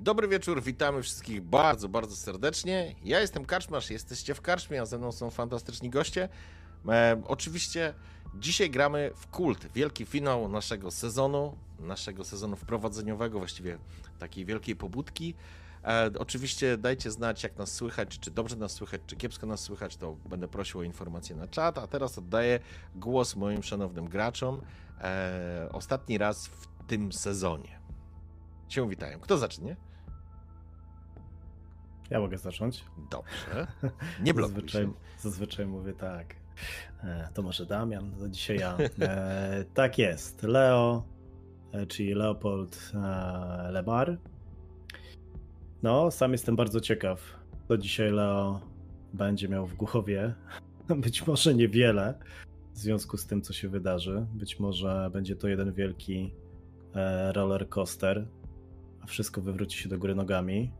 Dobry wieczór, witamy wszystkich bardzo, bardzo serdecznie. Ja jestem Karczmasz, jesteście w Karczmie, a ze mną są fantastyczni goście. E, oczywiście dzisiaj gramy w Kult, wielki finał naszego sezonu, naszego sezonu wprowadzeniowego, właściwie takiej wielkiej pobudki. E, oczywiście dajcie znać, jak nas słychać, czy dobrze nas słychać, czy kiepsko nas słychać, to będę prosił o informacje na czat, a teraz oddaję głos moim szanownym graczom. E, ostatni raz w tym sezonie. Się witają. Kto zacznie? Ja mogę zacząć. Dobrze. Nie blokuj zazwyczaj, się. zazwyczaj mówię tak. E, To może Damian, to dzisiaj ja. E, tak jest. Leo, e, czyli Leopold e, Lemar. No, sam jestem bardzo ciekaw, co dzisiaj Leo będzie miał w głowie. Być może niewiele w związku z tym, co się wydarzy. Być może będzie to jeden wielki roller coaster, a wszystko wywróci się do góry nogami.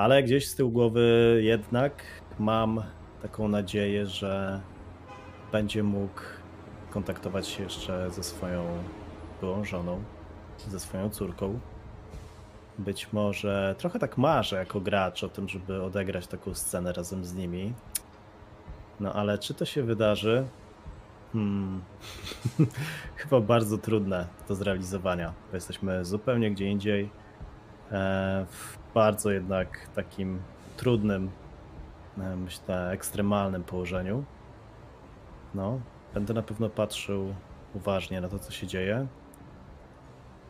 Ale gdzieś z tyłu głowy jednak mam taką nadzieję, że będzie mógł kontaktować się jeszcze ze swoją byłą żoną, ze swoją córką. Być może trochę tak marzę jako gracz o tym, żeby odegrać taką scenę razem z nimi. No ale czy to się wydarzy? Hmm. Chyba bardzo trudne do zrealizowania, bo jesteśmy zupełnie gdzie indziej. E, w bardzo jednak takim trudnym, e, myślę, ekstremalnym położeniu. No, będę na pewno patrzył uważnie na to, co się dzieje.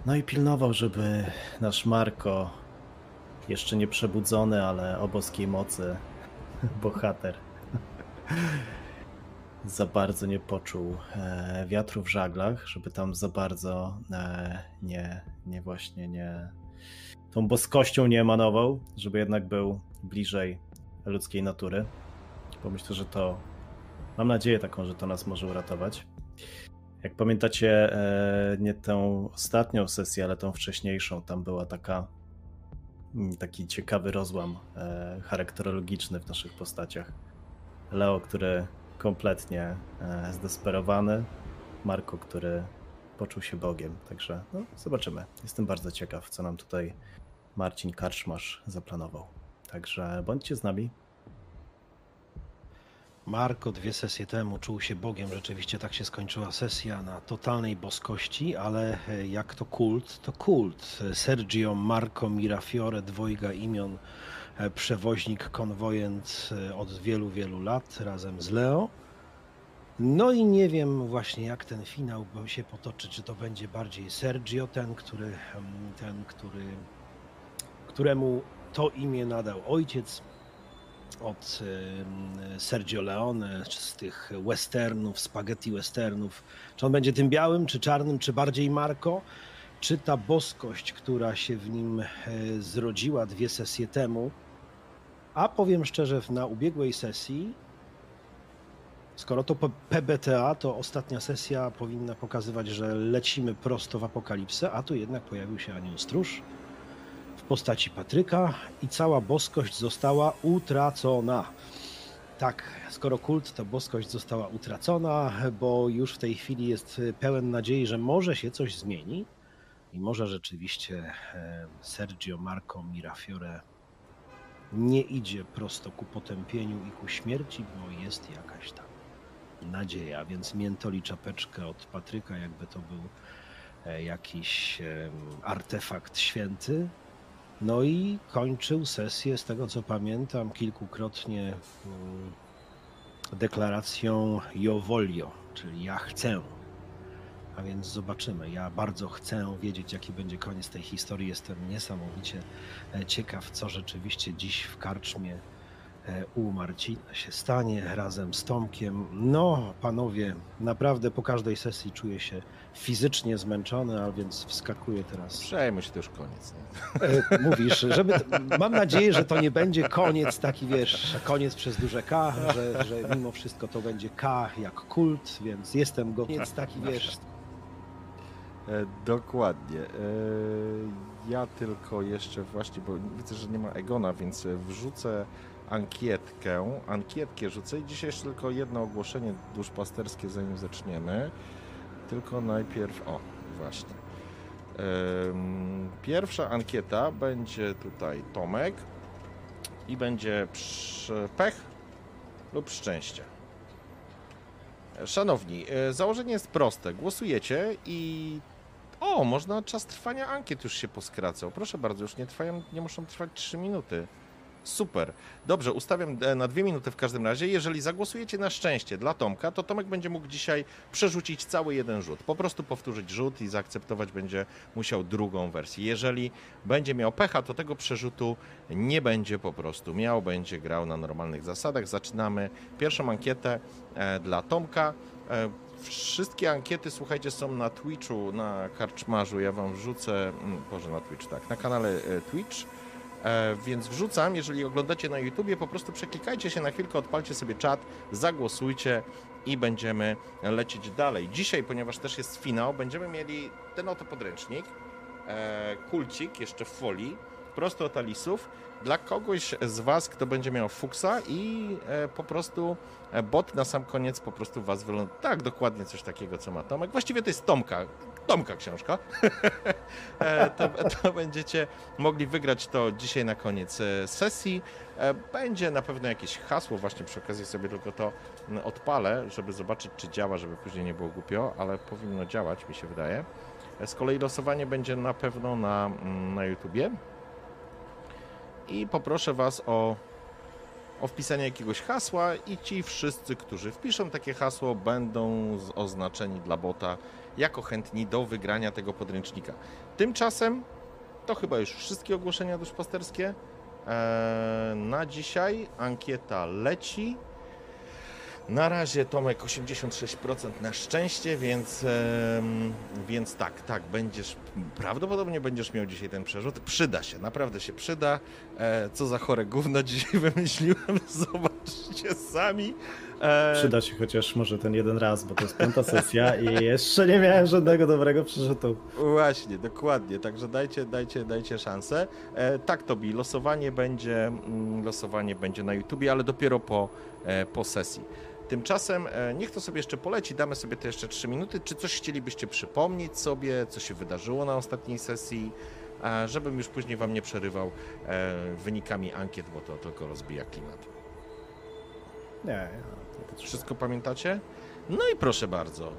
No i pilnował, żeby nasz Marko, jeszcze nie przebudzony, ale o boskiej mocy, bohater, za bardzo nie poczuł e, wiatru w żaglach, żeby tam za bardzo e, nie, nie właśnie nie, tą boskością nie emanował, żeby jednak był bliżej ludzkiej natury. Bo myślę, że to. Mam nadzieję taką, że to nas może uratować. Jak pamiętacie, e, nie tę ostatnią sesję, ale tą wcześniejszą, tam była taka mm, taki ciekawy rozłam e, charakterologiczny w naszych postaciach. Leo, który kompletnie e, zdesperowany, Marko, który poczuł się Bogiem. Także no, zobaczymy. Jestem bardzo ciekaw, co nam tutaj Marcin Karczmasz zaplanował. Także bądźcie z nami. Marko dwie sesje temu czuł się Bogiem. Rzeczywiście tak się skończyła sesja na totalnej boskości, ale e, jak to kult, to kult. Sergio Marco Mirafiore, dwojga imion, e, przewoźnik, konwojent e, od wielu, wielu lat razem z Leo. No i nie wiem właśnie jak ten finał się potoczy, czy to będzie bardziej Sergio, ten, który, mm, ten, który, któremu to imię nadał ojciec od Sergio Leone, czy z tych westernów, spaghetti westernów. Czy on będzie tym białym, czy czarnym, czy bardziej Marco? Czy ta boskość, która się w nim e, zrodziła dwie sesje temu, a powiem szczerze, na ubiegłej sesji Skoro to PBTA, to ostatnia sesja powinna pokazywać, że lecimy prosto w apokalipsę, a tu jednak pojawił się anioł stróż postaci Patryka i cała boskość została utracona. Tak, skoro kult, to boskość została utracona, bo już w tej chwili jest pełen nadziei, że może się coś zmieni i może rzeczywiście e, Sergio Marco Mirafiore nie idzie prosto ku potępieniu i ku śmierci, bo jest jakaś tam nadzieja, więc miętoli czapeczkę od Patryka, jakby to był e, jakiś artefakt święty. No i kończył sesję, z tego co pamiętam, kilkukrotnie mm, deklaracją Io voglio, czyli ja chcę. A więc zobaczymy. Ja bardzo chcę wiedzieć, jaki będzie koniec tej historii. Jestem niesamowicie e, ciekaw, co rzeczywiście dziś w karczmie e, u Marcina się stanie razem z Tomkiem. No, panowie, naprawdę po każdej sesji czuję się fizycznie zmęczony, a więc wskakuję teraz. Przejmuj się, to już koniec. Nie? E, Mówisz, żeby. Mam nadzieję, że to nie będzie koniec taki, wiesz, koniec przez duże K, że, że mimo wszystko to będzie K jak kult, więc jestem koniec taki, wiesz. E, dokładnie. E, ja tylko jeszcze właśnie, bo widzę, że nie ma Egona, więc wrzucę ankietkę. Ankietkę rzucę i dzisiaj jeszcze tylko jedno ogłoszenie duszpasterskie, zanim zaczniemy. Tylko najpierw, o, właśnie. Pierwsza ankieta będzie tutaj Tomek i będzie pech lub szczęście. Szanowni, e, założenie jest proste. Głosujecie i. O, można czas trwania ankiet już się poskracał. Proszę bardzo, już nie trwają, nie muszą trwać 3 minuty. Super. Dobrze, ustawiam e, na dwie minuty w każdym razie. Jeżeli zagłosujecie na szczęście dla Tomka, to Tomek będzie mógł dzisiaj przerzucić cały jeden rzut. Po prostu powtórzyć rzut i zaakceptować będzie musiał drugą wersję. Jeżeli będzie miał pecha, to tego przerzutu nie będzie po prostu miał, będzie grał na normalnych zasadach. Zaczynamy pierwszą ankietę e, dla Tomka. E, Wszystkie ankiety, słuchajcie, są na Twitchu, na Karczmarzu. Ja wam wrzucę, mm, Boże, na Twitch, tak, na kanale Twitch. E, więc wrzucam, jeżeli oglądacie na YouTubie, po prostu przeklikajcie się na chwilkę, odpalcie sobie czat, zagłosujcie i będziemy lecieć dalej. Dzisiaj, ponieważ też jest finał, będziemy mieli ten oto podręcznik, e, kulcik jeszcze w folii, prosto od Alisów, dla kogoś z Was, kto będzie miał fuksa i e, po prostu bot na sam koniec po prostu Was wyląduje. Tak, dokładnie coś takiego, co ma Tomek. Właściwie to jest Tomka, Tomka książka. E, to, to będziecie mogli wygrać to dzisiaj na koniec e, sesji. E, Będzie na pewno jakieś hasło, właśnie przy okazji sobie tylko to odpalę, żeby zobaczyć, czy działa, żeby później nie było głupio, ale powinno działać, mi się wydaje. Z kolei losowanie będzie na pewno na, na YouTubie. I poproszę Was o, o wpisanie jakiegoś hasła i ci wszyscy, którzy wpiszą takie hasło, będą oznaczeni dla bota jako chętni do wygrania tego podręcznika. Tymczasem to chyba już wszystkie ogłoszenia duszpasterskie. Eee, na dzisiaj ankieta leci. Na razie Tomek 86% na szczęście, więc, więc tak, tak, będziesz, prawdopodobnie będziesz miał dzisiaj ten przerzut. Przyda się, naprawdę się przyda. E, co za chore gówno dzisiaj wymyśliłem, zobaczcie sami. E, Przyda się chociaż może ten jeden raz, bo to jest piąta sesja i jeszcze nie miałem żadnego dobrego przerzutu. Właśnie, dokładnie. Także dajcie, dajcie, dajcie szansę. E, tak, Tobi, losowanie będzie, mm, losowanie będzie na YouTubie, ale dopiero po, e, po sesji. Tymczasem niech to sobie jeszcze poleci, damy sobie te jeszcze 3 minuty. Czy coś chcielibyście przypomnieć sobie, co się wydarzyło na ostatniej sesji, żebym już później wam nie przerywał wynikami ankiet, bo to tylko rozbija klimat. Nie, Wszystko pamiętacie? No i proszę bardzo.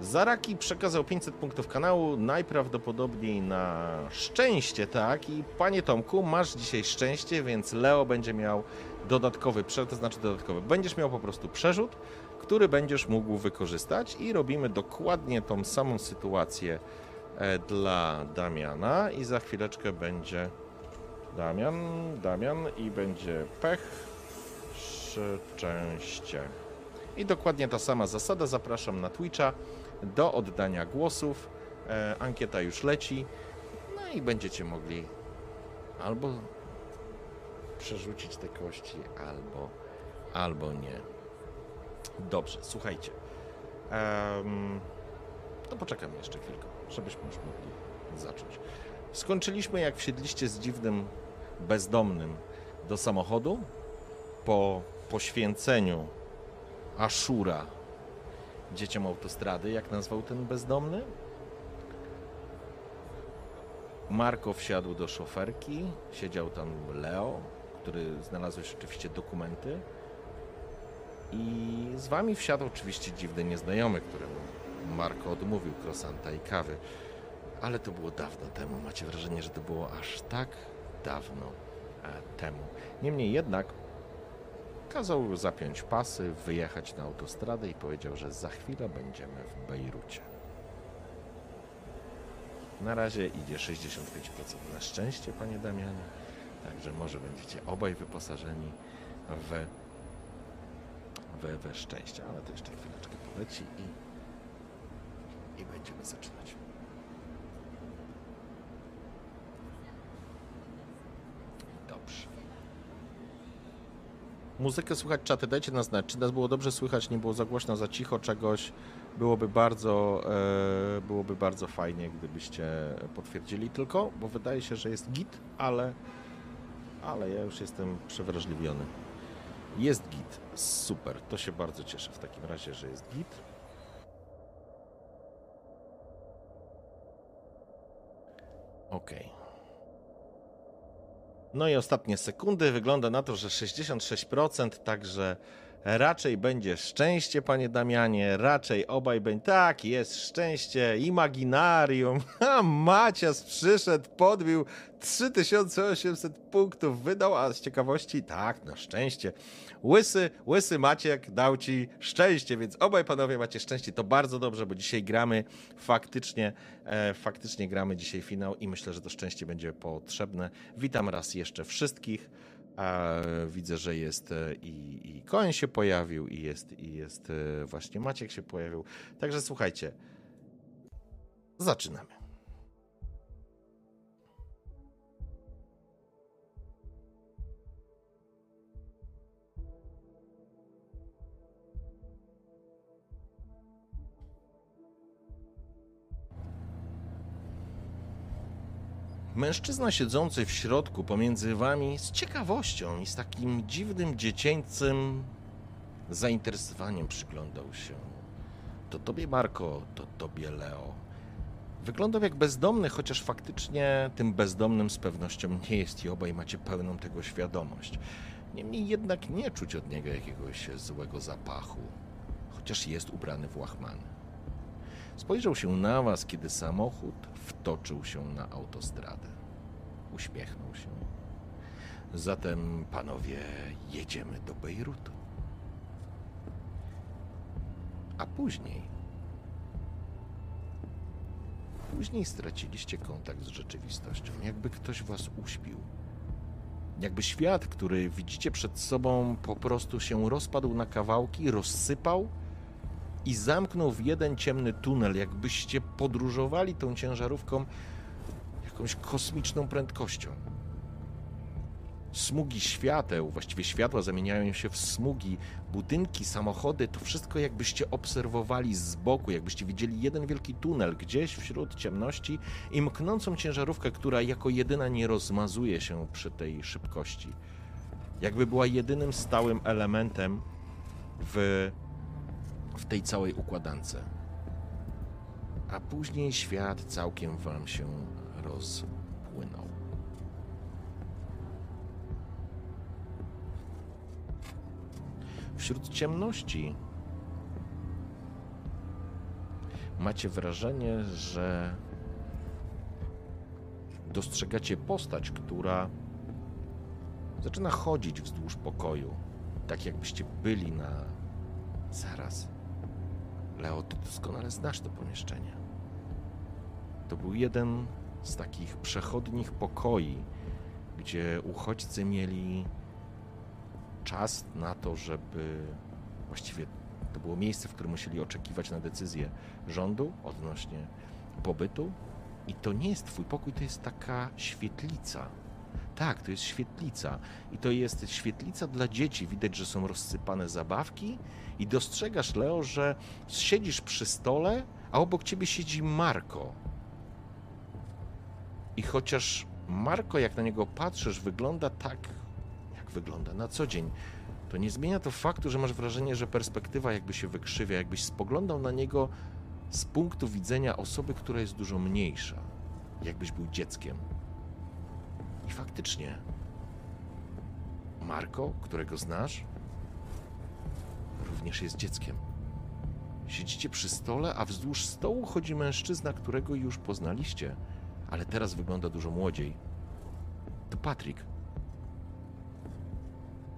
Zaraki przekazał 500 punktów kanału, najprawdopodobniej na szczęście, tak? I panie Tomku, masz dzisiaj szczęście, więc Leo będzie miał dodatkowy to znaczy dodatkowy. Będziesz miał po prostu przerzut, który będziesz mógł wykorzystać i robimy dokładnie tą samą sytuację e, dla Damiana i za chwileczkę będzie Damian, Damian i będzie pech, szczęście. I dokładnie ta sama zasada. Zapraszam na Twitcha do oddania głosów. E, ankieta już leci. No i będziecie mogli albo przerzucić te kości, albo, albo nie. Dobrze, słuchajcie. To poczekamy jeszcze chwilkę, żebyśmy już mogli zacząć. Skończyliśmy, jak wsiedliście z dziwnym bezdomnym do samochodu po poświęceniu Ashura dzieciom autostrady, jak nazwał ten bezdomny. Marko wsiadł do szoferki, siedział tam Leo, który znalazłeś oczywiście dokumenty. I z wami wsiadł oczywiście dziwny nieznajomy, któremu Marko odmówił krosanta i kawy. Ale to było dawno temu. Macie wrażenie, że to było aż tak dawno e, temu. Niemniej jednak kazał zapiąć pasy, wyjechać na autostradę i powiedział, że za chwilę będziemy w Bejrucie. Na razie idzie 65% na szczęście, panie Damianie. Także może będziecie obaj wyposażeni we, we, we szczęście. Ale to jeszcze chwileczkę poleci i, i będziemy zaczynać. Dobrze. Muzykę słuchać, czaty, dajcie nas znać, czy nas było dobrze słychać, nie było za głośno, za cicho czegoś. Byłoby bardzo, e, byłoby bardzo fajnie, gdybyście potwierdzili tylko, bo wydaje się, że jest git, ale, ale ja już jestem przewrażliwiony. Jest git, super, to się bardzo cieszę w takim razie, że jest git. Okej. No i ostatnie sekundy. Wygląda na to, że 66%, także raczej będzie szczęście, panie Damianie. Raczej obaj będzie. Tak, jest szczęście. Imaginarium. A Macias przyszedł, podbił 3800 punktów, wydał, a z ciekawości, tak, na szczęście. Łysy, łysy Maciek dał ci szczęście, więc obaj panowie macie szczęście. To bardzo dobrze, bo dzisiaj gramy faktycznie, e, faktycznie gramy dzisiaj finał i myślę, że to szczęście będzie potrzebne. Witam raz jeszcze wszystkich. E, widzę, że jest e, i, i Koń się pojawił, i jest, i jest e, właśnie Maciek się pojawił. Także słuchajcie, zaczynamy. Mężczyzna siedzący w środku pomiędzy wami z ciekawością i z takim dziwnym dziecięcym zainteresowaniem przyglądał się. To tobie, Marko, to tobie, Leo. Wyglądał jak bezdomny, chociaż faktycznie tym bezdomnym z pewnością nie jest i obaj macie pełną tego świadomość. Niemniej jednak nie czuć od niego jakiegoś złego zapachu, chociaż jest ubrany w łachmany. Spojrzał się na was, kiedy samochód wtoczył się na autostradę. Uśmiechnął się. Zatem, panowie, jedziemy do Bejrutu. A później. Później straciliście kontakt z rzeczywistością, jakby ktoś was uśpił. Jakby świat, który widzicie przed sobą, po prostu się rozpadł na kawałki, rozsypał i zamknął w jeden ciemny tunel, jakbyście podróżowali tą ciężarówką jakąś kosmiczną prędkością. Smugi świateł, właściwie światła zamieniają się w smugi, budynki, samochody, to wszystko jakbyście obserwowali z boku, jakbyście widzieli jeden wielki tunel gdzieś wśród ciemności i mknącą ciężarówkę, która jako jedyna nie rozmazuje się przy tej szybkości. Jakby była jedynym stałym elementem w w tej całej układance. A później świat całkiem wam się rozpłynął. Wśród ciemności macie wrażenie, że dostrzegacie postać, która zaczyna chodzić wzdłuż pokoju, tak jakbyście byli na zaraz Leo, ty doskonale znasz to pomieszczenie. To był jeden z takich przechodnich pokoi, gdzie uchodźcy mieli czas na to, żeby właściwie to było miejsce, w którym musieli oczekiwać na decyzję rządu odnośnie pobytu. I to nie jest twój pokój, to jest taka świetlica. Tak, to jest świetlica. I to jest świetlica dla dzieci. Widać, że są rozsypane zabawki i dostrzegasz, Leo, że siedzisz przy stole, a obok ciebie siedzi Marko. I chociaż Marko, jak na niego patrzysz, wygląda tak, jak wygląda na co dzień, to nie zmienia to faktu, że masz wrażenie, że perspektywa jakby się wykrzywia, jakbyś spoglądał na niego z punktu widzenia osoby, która jest dużo mniejsza, jakbyś był dzieckiem. I faktycznie, Marko, którego znasz, również jest dzieckiem. Siedzicie przy stole, a wzdłuż stołu chodzi mężczyzna, którego już poznaliście, ale teraz wygląda dużo młodziej. To Patryk.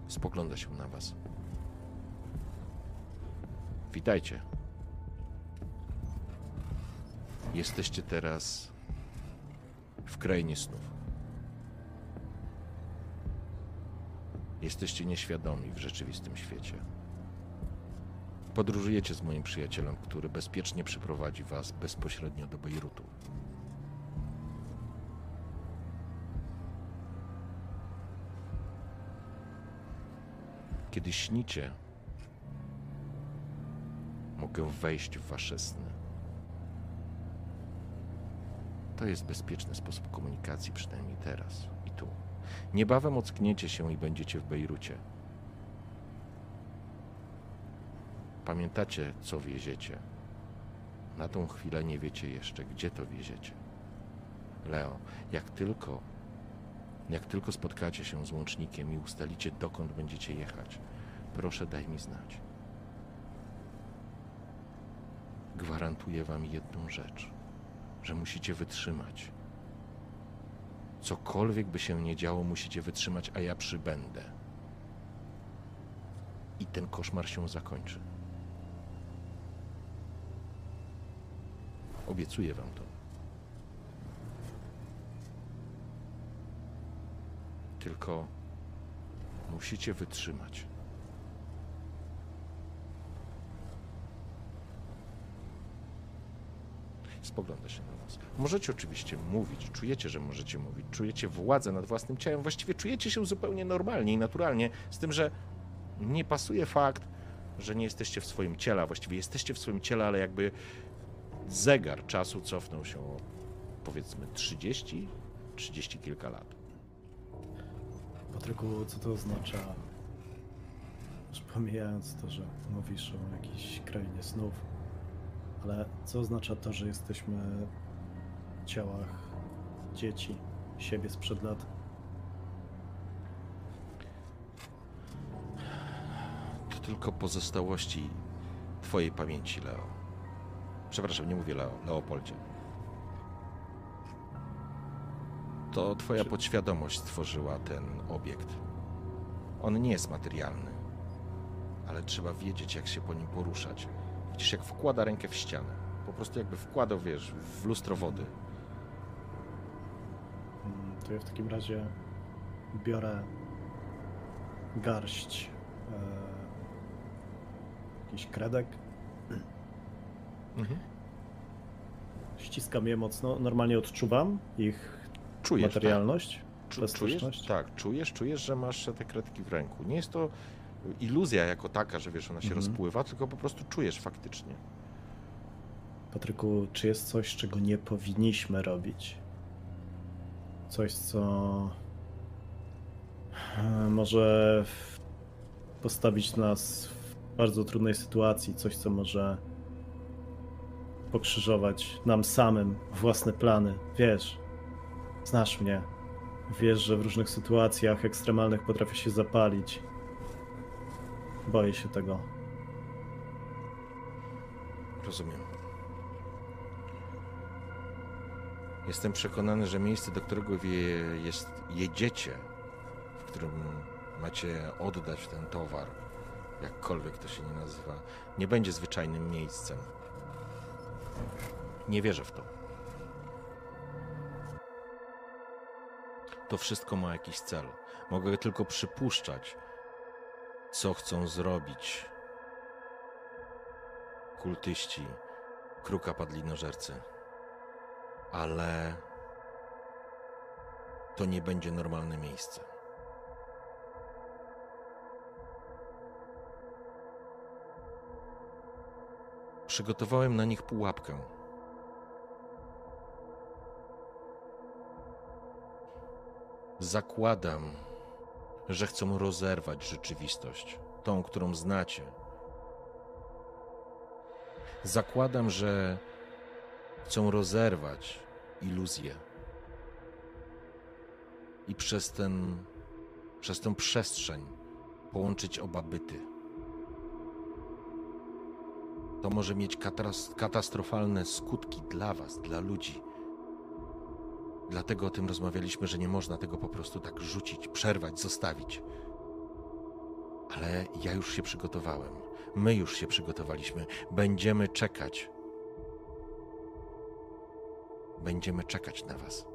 Spogląda się na was. Witajcie. Jesteście teraz w krainie snów. Jesteście nieświadomi w rzeczywistym świecie. Podróżujecie z moim przyjacielem, który bezpiecznie przyprowadzi was bezpośrednio do Bejrutu. Kiedy śnicie, mogę wejść w wasze sny. To jest bezpieczny sposób komunikacji, przynajmniej teraz. Niebawem ockniecie się i będziecie w Bejrucie. Pamiętacie, co wieziecie. Na tą chwilę nie wiecie jeszcze, gdzie to wieziecie. Leo, jak tylko, jak tylko spotkacie się z łącznikiem i ustalicie, dokąd będziecie jechać, proszę daj mi znać. Gwarantuję wam jedną rzecz, że musicie wytrzymać. Cokolwiek by się nie działo, musicie wytrzymać, a ja przybędę. I ten koszmar się zakończy. Obiecuję wam to. Tylko musicie wytrzymać. Spogląda się na. Możecie oczywiście mówić, czujecie, że możecie mówić, czujecie władzę nad własnym ciałem, właściwie czujecie się zupełnie normalnie i naturalnie, z tym, że nie pasuje fakt, że nie jesteście w swoim ciele, a właściwie jesteście w swoim ciele, ale jakby zegar czasu cofnął się o powiedzmy 30, 30 kilka lat. Patryku, co to oznacza? Już pomijając to, że mówisz o jakiejś krainie snów, ale co oznacza to, że jesteśmy ciałach dzieci, siebie sprzed lat? To tylko pozostałości twojej pamięci, Leo. Przepraszam, nie mówię Leo, Leopoldzie. To twoja Czy- podświadomość stworzyła ten obiekt. On nie jest materialny, ale trzeba wiedzieć, jak się po nim poruszać. Widzisz, jak wkłada rękę w ścianę. Po prostu jakby wkładał, wiesz, w lustro wody. To ja w takim razie biorę garść e, jakiś kredek, Mhm. ściskam je mocno, normalnie odczuwam ich Czujesz, materialność, tak? Czujesz, plastyczność. tak, czujesz, czujesz, że masz te kredki w ręku. Nie jest to iluzja jako taka, że wiesz, ona się Mhm. rozpływa, tylko po prostu czujesz faktycznie. Patryku, czy jest coś, czego nie powinniśmy robić? Coś, co e, może postawić nas w bardzo trudnej sytuacji, coś, co może pokrzyżować nam samym własne plany. Wiesz, znasz mnie. Wiesz, że w różnych sytuacjach ekstremalnych potrafię się zapalić. Boję się tego. Rozumiem. Jestem przekonany, że miejsce, do którego wie, jest, jedziecie, w którym macie oddać ten towar, jakkolwiek to się nie nazywa, nie będzie zwyczajnym miejscem. Nie wierzę w to. To wszystko ma jakiś cel. Mogę tylko przypuszczać, co chcą zrobić kultyści, kruka padlinożercy. Ale to nie będzie normalne miejsce. Przygotowałem na nich pułapkę. Zakładam, że chcą rozerwać rzeczywistość, tą, którą znacie. Zakładam, że chcą rozerwać iluzję. I przez ten, przez tę przestrzeń połączyć oba byty. To może mieć katastrofalne skutki dla Was, dla ludzi. Dlatego o tym rozmawialiśmy, że nie można tego po prostu tak rzucić, przerwać, zostawić. Ale ja już się przygotowałem. My już się przygotowaliśmy. Będziemy czekać. Będziemy czekać na Was.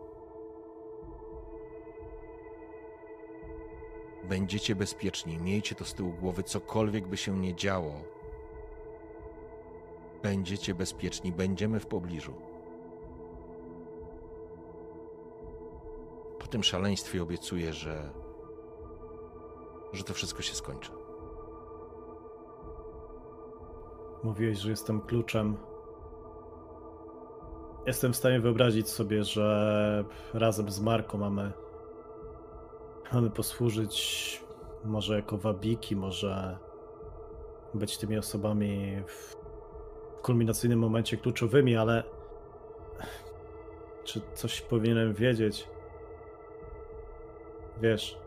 Będziecie bezpieczni. Miejcie to z tyłu głowy, cokolwiek by się nie działo. Będziecie bezpieczni, będziemy w pobliżu. Po tym szaleństwie obiecuję, że, że to wszystko się skończy. Mówiłeś, że jestem kluczem. Jestem w stanie wyobrazić sobie, że razem z Marko mamy, mamy posłużyć może jako wabiki, może być tymi osobami w kulminacyjnym momencie kluczowymi, ale czy coś powinienem wiedzieć? Wiesz,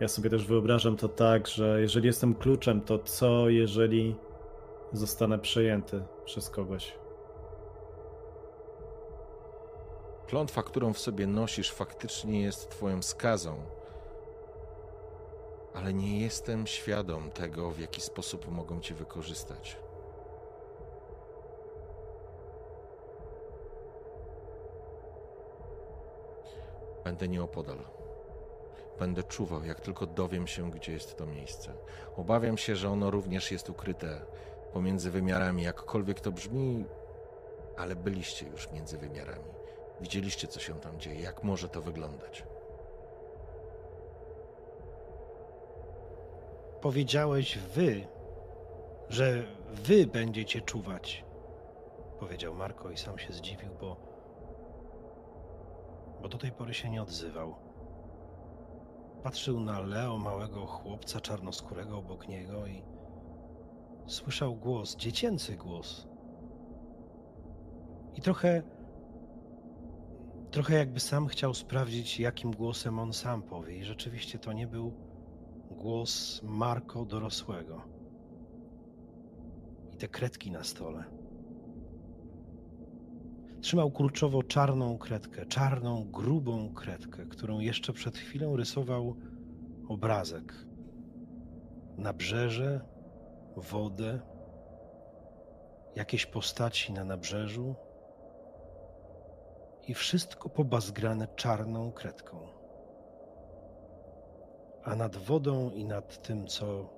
ja sobie też wyobrażam to tak, że jeżeli jestem kluczem, to co jeżeli zostanę przejęty przez kogoś? Klątwa, którą w sobie nosisz, faktycznie jest Twoją skazą. Ale nie jestem świadom tego, w jaki sposób mogą Cię wykorzystać. Będę nieopodal. Będę czuwał, jak tylko dowiem się, gdzie jest to miejsce. Obawiam się, że ono również jest ukryte pomiędzy wymiarami, jakkolwiek to brzmi, ale byliście już między wymiarami. Widzieliście, co się tam dzieje, jak może to wyglądać. Powiedziałeś wy, że wy będziecie czuwać, powiedział Marko i sam się zdziwił, bo, bo do tej pory się nie odzywał. Patrzył na Leo, małego chłopca czarnoskórego obok niego i słyszał głos, dziecięcy głos. I trochę, trochę jakby sam chciał sprawdzić, jakim głosem on sam powie. I rzeczywiście to nie był głos Marko dorosłego. I te kredki na stole. Trzymał kurczowo czarną kredkę, czarną, grubą kredkę, którą jeszcze przed chwilą rysował obrazek. Nabrzeże, wodę, jakieś postaci na nabrzeżu i wszystko pobazgrane czarną kredką. A nad wodą i nad tym, co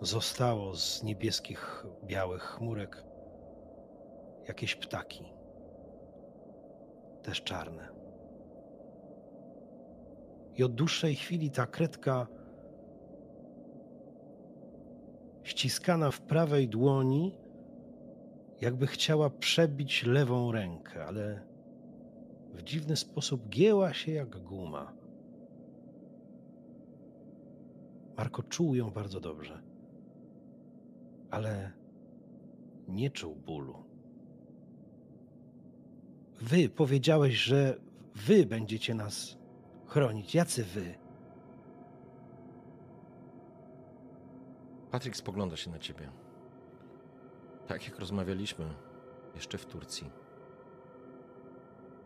zostało z niebieskich, białych chmurek, jakieś ptaki, też czarne. I od dłuższej chwili ta kredka ściskana w prawej dłoni, jakby chciała przebić lewą rękę, ale w dziwny sposób gięła się jak guma. Marko czuł ją bardzo dobrze, ale nie czuł bólu. Wy powiedziałeś, że wy będziecie nas chronić. Jacy wy? Patryk spogląda się na ciebie. Tak jak rozmawialiśmy jeszcze w Turcji.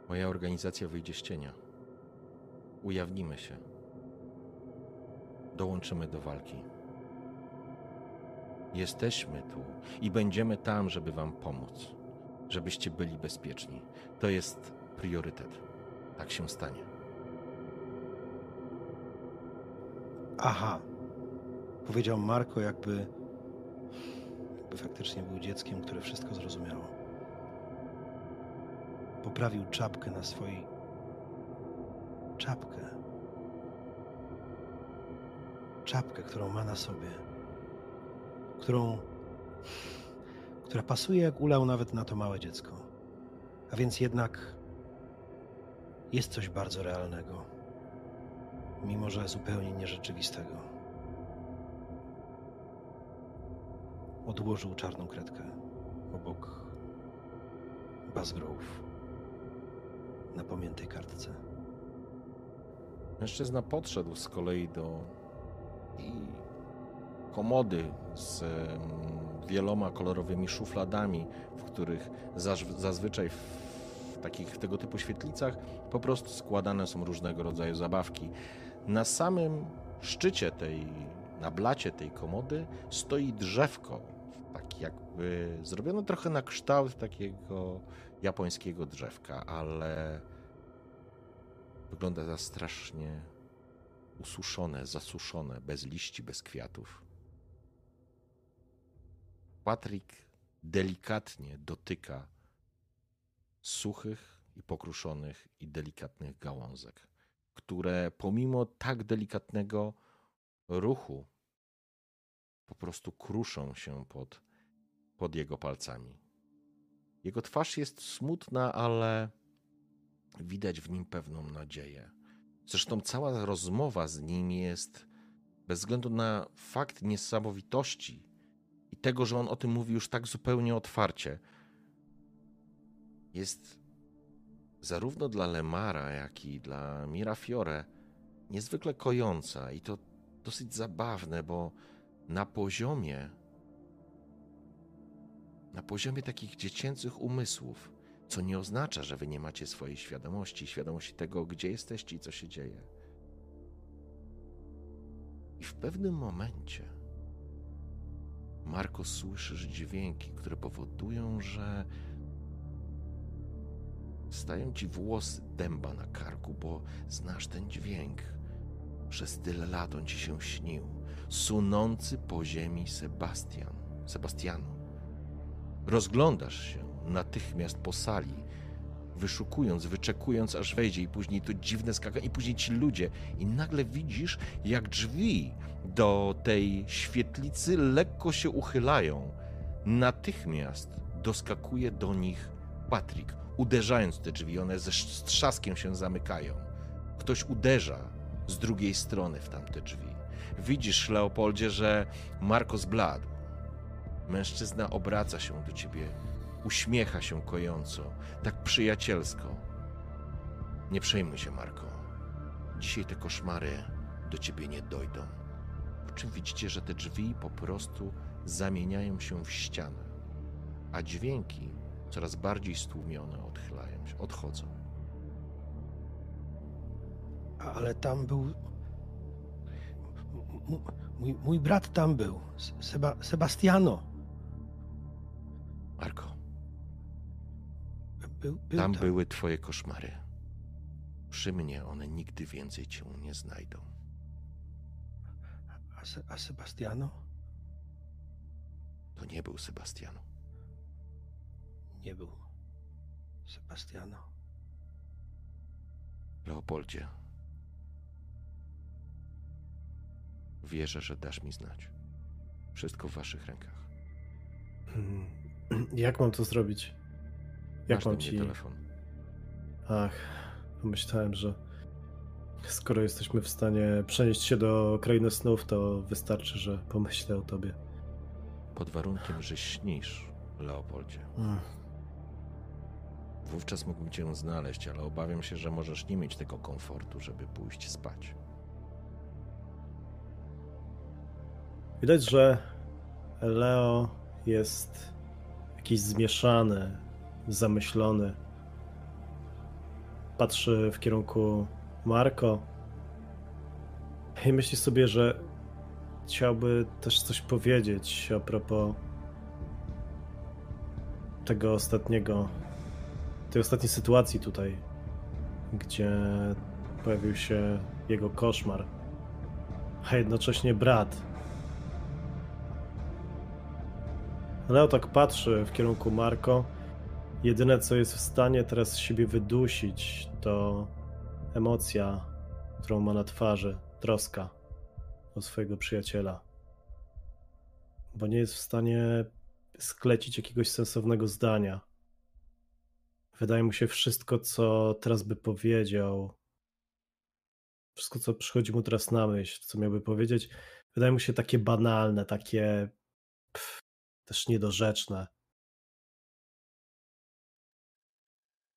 Moja organizacja wyjdzie z cienia. Ujawnimy się. Dołączymy do walki. Jesteśmy tu i będziemy tam, żeby Wam pomóc, żebyście byli bezpieczni. To jest priorytet. Tak się stanie. Aha, powiedział Marko, jakby, jakby faktycznie był dzieckiem, które wszystko zrozumiało. Poprawił czapkę na swojej. Czapkę. Czapkę, którą ma na sobie. Którą. która pasuje jak ulał nawet na to małe dziecko. A więc jednak jest coś bardzo realnego, mimo że zupełnie nierzeczywistego. Odłożył czarną kredkę obok Basgrove na pamiętej kartce. Mężczyzna podszedł z kolei do komody z wieloma kolorowymi szufladami, w których zazwyczaj w takich tego typu świetlicach po prostu składane są różnego rodzaju zabawki. Na samym szczycie tej, na blacie tej komody stoi drzewko, tak jakby zrobione trochę na kształt takiego japońskiego drzewka, ale wygląda za strasznie ususzone, zasuszone, bez liści, bez kwiatów. Patryk delikatnie dotyka suchych i pokruszonych i delikatnych gałązek, które pomimo tak delikatnego ruchu po prostu kruszą się pod, pod jego palcami. Jego twarz jest smutna, ale widać w nim pewną nadzieję. Zresztą cała rozmowa z nim jest, bez względu na fakt niesamowitości i tego, że on o tym mówi już tak zupełnie otwarcie, jest zarówno dla Lemara, jak i dla Mirafiore niezwykle kojąca i to dosyć zabawne, bo na poziomie na poziomie takich dziecięcych umysłów, co nie oznacza, że wy nie macie swojej świadomości, świadomości tego, gdzie jesteście i co się dzieje. I w pewnym momencie Marko słyszysz dźwięki, które powodują, że stają ci włosy dęba na karku, bo znasz ten dźwięk. Przez tyle lat on ci się śnił. Sunący po ziemi Sebastian, Sebastianu. Rozglądasz się natychmiast po sali, wyszukując, wyczekując, aż wejdzie, i później to dziwne skakanie, i później ci ludzie, i nagle widzisz, jak drzwi do tej świetlicy lekko się uchylają. Natychmiast doskakuje do nich Patryk, uderzając te drzwi, one ze strzaskiem się zamykają. Ktoś uderza z drugiej strony w tamte drzwi. Widzisz, Leopoldzie, że Marcos bladł. Mężczyzna obraca się do ciebie, uśmiecha się kojąco, tak przyjacielsko. Nie przejmuj się, Marko. Dzisiaj te koszmary do ciebie nie dojdą. Po czym widzicie, że te drzwi po prostu zamieniają się w ścianę, a dźwięki coraz bardziej stłumione odchylają się, odchodzą. Ale tam był. Mój, mój brat tam był. Seba, Sebastiano. Marko, Był, był tam były twoje koszmary. Przy mnie one nigdy więcej cię nie znajdą. A, Se, a Sebastiano? To nie był Sebastian. Nie był. Sebastiano. Leopoldzie, wierzę, że dasz mi znać. Wszystko w waszych rękach. Hmm. Jak mam to zrobić? Jak Masz mam ci. telefon. Ach, pomyślałem, że skoro jesteśmy w stanie przenieść się do krainy snów, to wystarczy, że pomyślę o tobie. Pod warunkiem, że śnisz, Leopoldzie. Mm. Wówczas mógłbym cię znaleźć, ale obawiam się, że możesz nie mieć tego komfortu, żeby pójść spać. Widać, że Leo jest jakiś zmieszany, zamyślony. Patrzy w kierunku Marko i myśli sobie, że chciałby też coś powiedzieć a propos tego ostatniego, tej ostatniej sytuacji tutaj, gdzie pojawił się jego koszmar, a jednocześnie brat Leo tak patrzy w kierunku Marko. Jedyne, co jest w stanie teraz siebie wydusić, to emocja, którą ma na twarzy, troska o swojego przyjaciela. Bo nie jest w stanie sklecić jakiegoś sensownego zdania. Wydaje mu się wszystko, co teraz by powiedział, wszystko, co przychodzi mu teraz na myśl, co miałby powiedzieć, wydaje mu się takie banalne, takie pff, też niedorzeczne.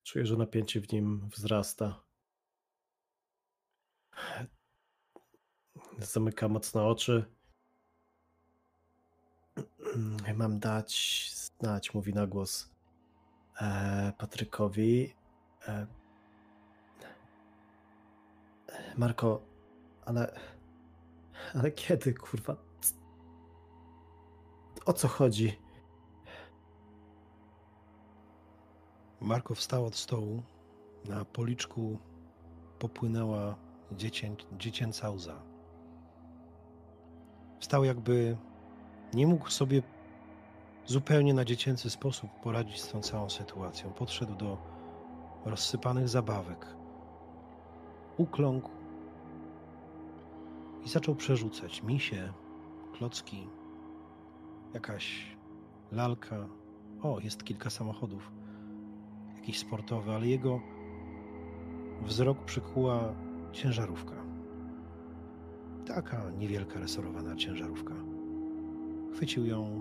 Czuję, że napięcie w nim wzrasta. Zamyka mocno oczy. Mam dać znać, mówi na głos e, Patrykowi. E, Marko, ale. Ale kiedy, kurwa? O co chodzi? Marko wstał od stołu. Na policzku popłynęła dziecię, dziecięca łza. Wstał jakby nie mógł sobie zupełnie na dziecięcy sposób poradzić z tą całą sytuacją. Podszedł do rozsypanych zabawek. Ukląkł i zaczął przerzucać misie, klocki, jakaś lalka. O, jest kilka samochodów, jakiś sportowy, ale jego wzrok przykuła ciężarówka. Taka niewielka resorowana ciężarówka. Chwycił ją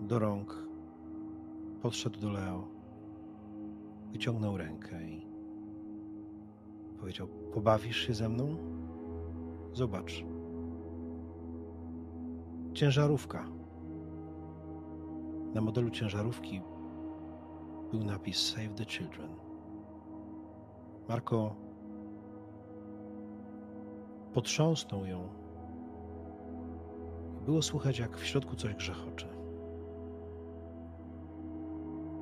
do rąk, podszedł do Leo, wyciągnął rękę i powiedział: Pobawisz się ze mną? Zobacz. Ciężarówka. Na modelu ciężarówki był napis Save the Children. Marko potrząsnął ją. Było słychać, jak w środku coś grzechocze.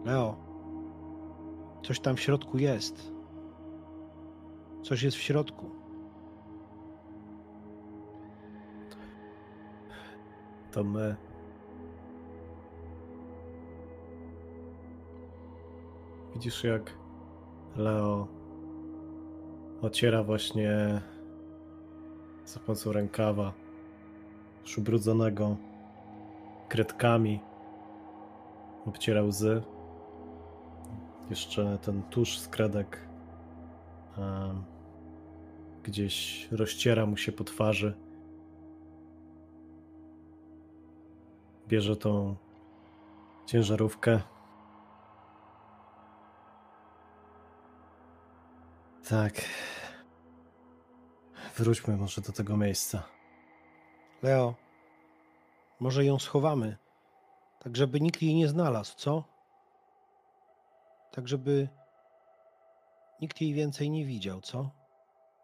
Leo, coś tam w środku jest. Coś jest w środku. To my. Widzisz, jak Leo ociera właśnie za pomocą rękawa już ubrudzonego kredkami. Obciera łzy. Jeszcze ten tusz z kredek um, gdzieś rozciera mu się po twarzy. Bierze tą ciężarówkę. Tak. Wróćmy może do tego miejsca. Leo, może ją schowamy, tak żeby nikt jej nie znalazł, co? Tak żeby nikt jej więcej nie widział, co?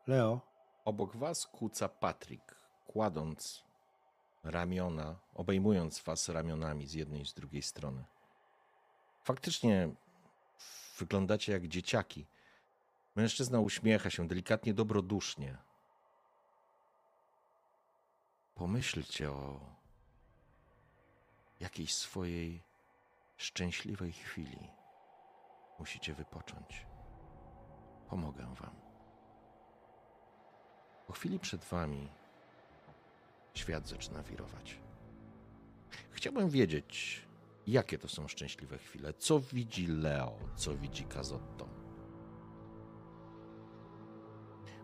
Leo? Obok was kuca Patryk, kładąc ramiona, obejmując was ramionami z jednej i z drugiej strony. Faktycznie wyglądacie jak dzieciaki. Mężczyzna uśmiecha się delikatnie, dobrodusznie. Pomyślcie o jakiejś swojej szczęśliwej chwili. Musicie wypocząć. Pomogę wam. Po chwili przed wami świat zaczyna wirować. Chciałbym wiedzieć, jakie to są szczęśliwe chwile. Co widzi Leo, co widzi Kazotto.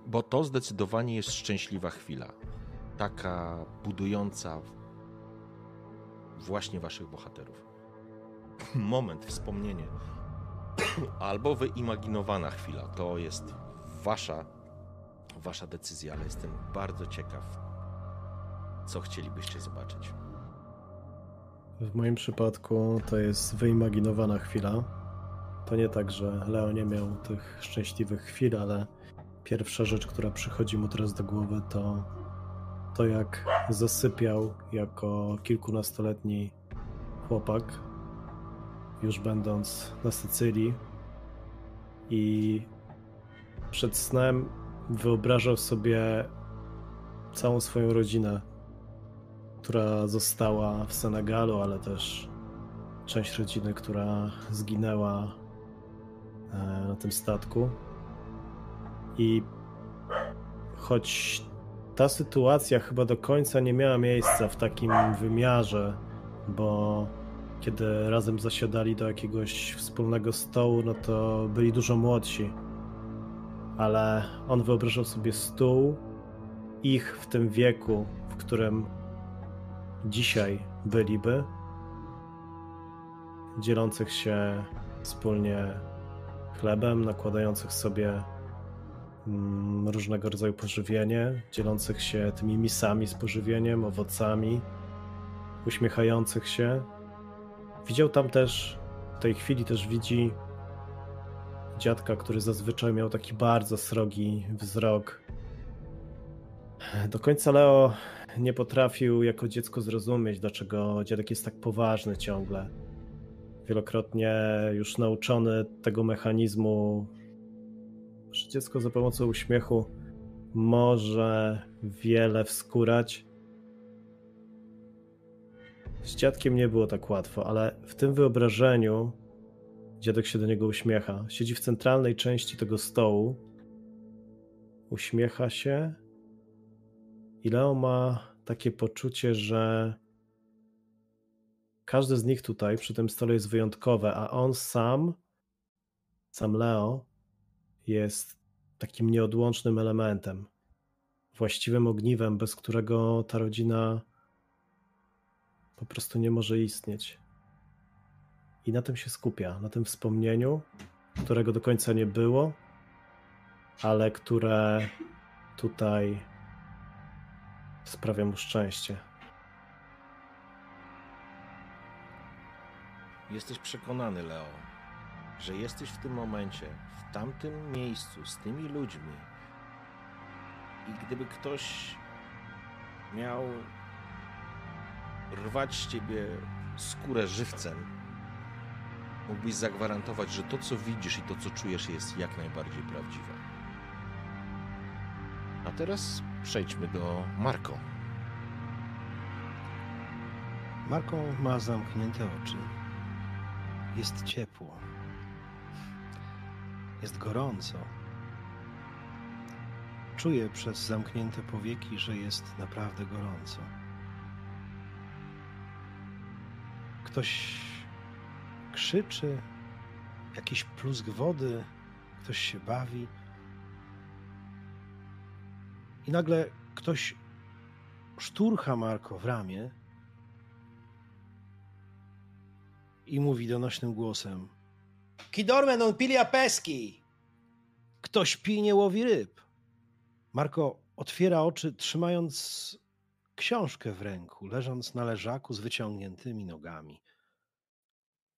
Bo to zdecydowanie jest szczęśliwa chwila. Taka budująca właśnie waszych bohaterów. Moment, wspomnienie. Albo wyimaginowana chwila. To jest wasza, wasza decyzja, ale jestem bardzo ciekaw, co chcielibyście zobaczyć. W moim przypadku to jest wyimaginowana chwila. To nie tak, że Leo nie miał tych szczęśliwych chwil, ale pierwsza rzecz, która przychodzi mu teraz do głowy, to to, jak zasypiał jako kilkunastoletni chłopak, już będąc na Sycylii i przed snem wyobrażał sobie całą swoją rodzinę, która została w Senegalu, ale też część rodziny, która zginęła e, na tym statku. I choć ta sytuacja chyba do końca nie miała miejsca w takim wymiarze, bo kiedy razem zasiadali do jakiegoś wspólnego stołu, no to byli dużo młodsi. Ale on wyobrażał sobie stół, ich w tym wieku, w którym dzisiaj byliby, dzielących się wspólnie chlebem, nakładających sobie mm, różnego rodzaju pożywienie, dzielących się tymi misami z pożywieniem, owocami, uśmiechających się. Widział tam też, w tej chwili też widzi dziadka, który zazwyczaj miał taki bardzo srogi wzrok. Do końca Leo nie potrafił jako dziecko zrozumieć, dlaczego dziadek jest tak poważny ciągle. Wielokrotnie już nauczony tego mechanizmu że dziecko za pomocą uśmiechu może wiele wskórać. Z dziadkiem nie było tak łatwo, ale w tym wyobrażeniu dziadek się do niego uśmiecha. Siedzi w centralnej części tego stołu, uśmiecha się i Leo ma takie poczucie, że każdy z nich tutaj przy tym stole jest wyjątkowe, a on sam, sam Leo, jest takim nieodłącznym elementem, właściwym ogniwem, bez którego ta rodzina po prostu nie może istnieć. I na tym się skupia, na tym wspomnieniu, którego do końca nie było, ale które tutaj sprawia mu szczęście. Jesteś przekonany, Leo, że jesteś w tym momencie, w tamtym miejscu, z tymi ludźmi. I gdyby ktoś miał rwać z ciebie skórę żywcem, mógłbyś zagwarantować, że to, co widzisz i to, co czujesz, jest jak najbardziej prawdziwe. A teraz przejdźmy do Marko. Marko ma zamknięte oczy. Jest ciepło. Jest gorąco. Czuję przez zamknięte powieki, że jest naprawdę gorąco. Ktoś krzyczy, jakiś plusk wody, ktoś się bawi. I nagle ktoś szturcha Marko w ramię i mówi donośnym głosem: Chi dorme non piglia peschi. Ktoś pilnie łowi ryb. Marko otwiera oczy, trzymając książkę w ręku, leżąc na leżaku z wyciągniętymi nogami.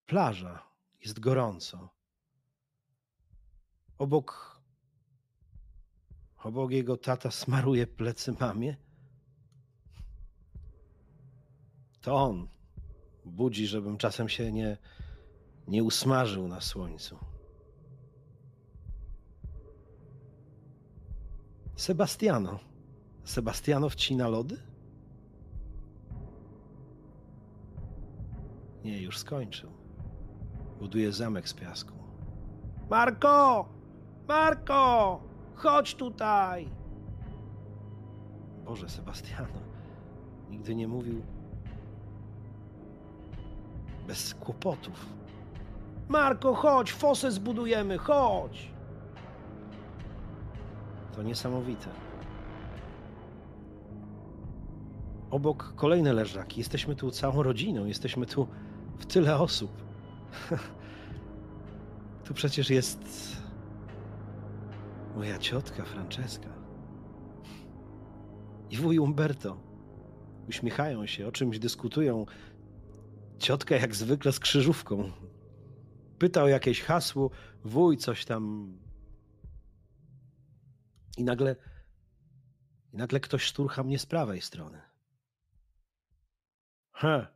Plaża, jest gorąco. Obok, obok jego tata smaruje plecy mamie. To on budzi, żebym czasem się nie, nie usmażył na słońcu. Sebastiano. Sebastiano wcina lody? Nie, już skończył. Buduje zamek z piasku. Marko! Marko! Chodź tutaj! Boże, Sebastiano. Nigdy nie mówił bez kłopotów. Marko, chodź, fosę zbudujemy, chodź! To niesamowite. Obok kolejne leżaki. Jesteśmy tu całą rodziną, jesteśmy tu w tyle osób. tu przecież jest moja ciotka Franceska i wuj Umberto. Uśmiechają się, o czymś dyskutują. Ciotka jak zwykle z krzyżówką. Pytał jakieś hasło, wuj coś tam. I nagle, i nagle ktoś szturcha mnie z prawej strony. He,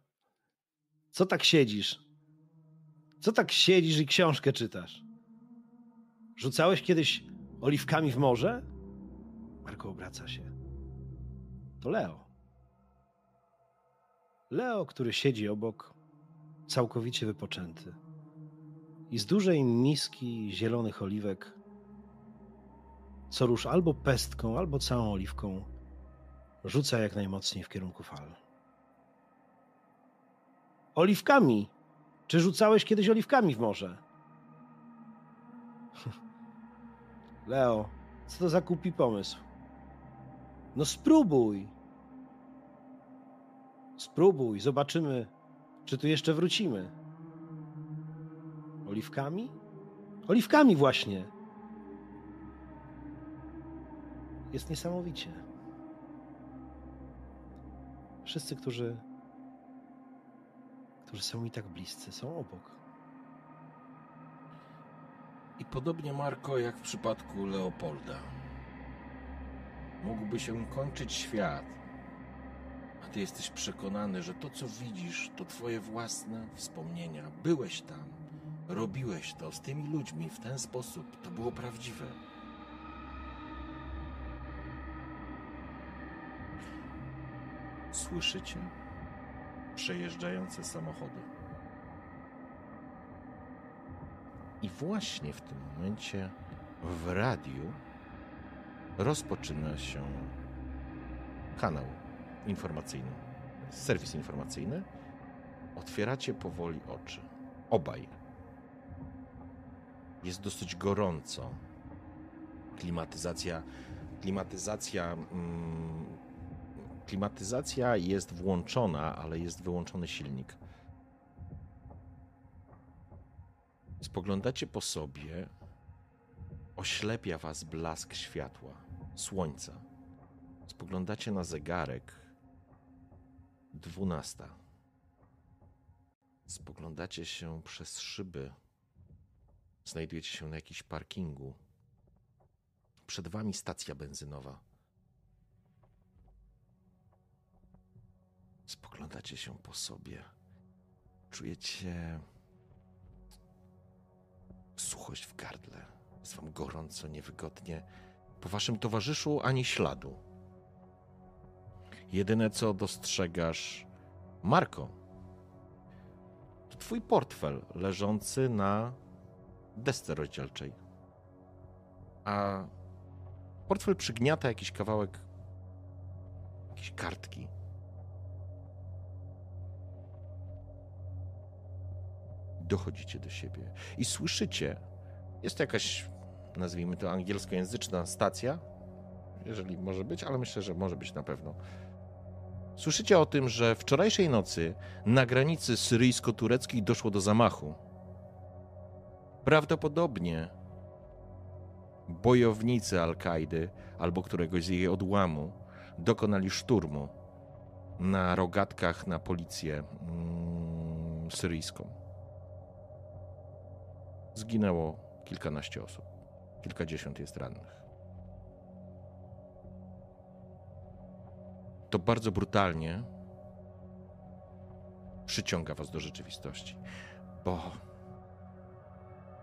co tak siedzisz? Co tak siedzisz i książkę czytasz? Rzucałeś kiedyś oliwkami w morze? Marko obraca się. To Leo. Leo, który siedzi obok, całkowicie wypoczęty. I z dużej miski zielonych oliwek, co rusz albo pestką, albo całą oliwką, rzuca jak najmocniej w kierunku fal. Oliwkami! Czy rzucałeś kiedyś oliwkami w morze? Leo, co to za kupi pomysł? No spróbuj. Spróbuj, zobaczymy, czy tu jeszcze wrócimy. Oliwkami? Oliwkami właśnie. Jest niesamowicie. Wszyscy, którzy, którzy są mi tak bliscy, są obok. I podobnie Marko jak w przypadku Leopolda. Mógłby się kończyć świat, a ty jesteś przekonany, że to, co widzisz, to twoje własne wspomnienia. Byłeś tam, robiłeś to z tymi ludźmi w ten sposób, to było prawdziwe. Słyszycie przejeżdżające samochody. I właśnie w tym momencie w radiu rozpoczyna się kanał informacyjny, serwis informacyjny. Otwieracie powoli oczy. Obaj. Jest dosyć gorąco. Klimatyzacja, klimatyzacja, mm, klimatyzacja jest włączona, ale jest wyłączony silnik. Spoglądacie po sobie, oślepia was blask światła, słońca. Spoglądacie na zegarek. Dwunasta. Spoglądacie się przez szyby. Znajdujecie się na jakimś parkingu. Przed wami stacja benzynowa. Spoglądacie się po sobie. Czujecie suchość w gardle. Jest wam gorąco, niewygodnie. Po waszym towarzyszu ani śladu. Jedyne co dostrzegasz, Marko, to twój portfel leżący na desce rozdzielczej. A portfel przygniata jakiś kawałek, jakieś kartki. Dochodzicie do siebie i słyszycie, jest jakaś, nazwijmy to angielskojęzyczna stacja, jeżeli może być, ale myślę, że może być na pewno. Słyszycie o tym, że wczorajszej nocy na granicy syryjsko-tureckiej doszło do zamachu. Prawdopodobnie bojownicy Al-Kaidy albo któregoś z jej odłamu dokonali szturmu na rogatkach na policję mm, syryjską. Zginęło kilkanaście osób, kilkadziesiąt jest rannych. To bardzo brutalnie przyciąga was do rzeczywistości, bo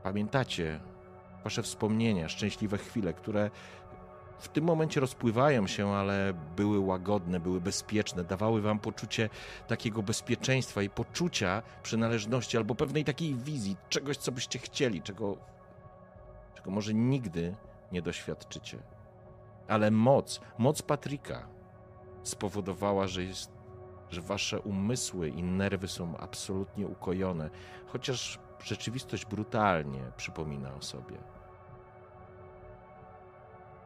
pamiętacie wasze wspomnienia, szczęśliwe chwile, które w tym momencie rozpływają się, ale były łagodne, były bezpieczne, dawały wam poczucie takiego bezpieczeństwa i poczucia przynależności albo pewnej takiej wizji, czegoś, co byście chcieli, czego, czego może nigdy nie doświadczycie. Ale moc, moc Patryka spowodowała, że jest, że wasze umysły i nerwy są absolutnie ukojone, chociaż rzeczywistość brutalnie przypomina o sobie.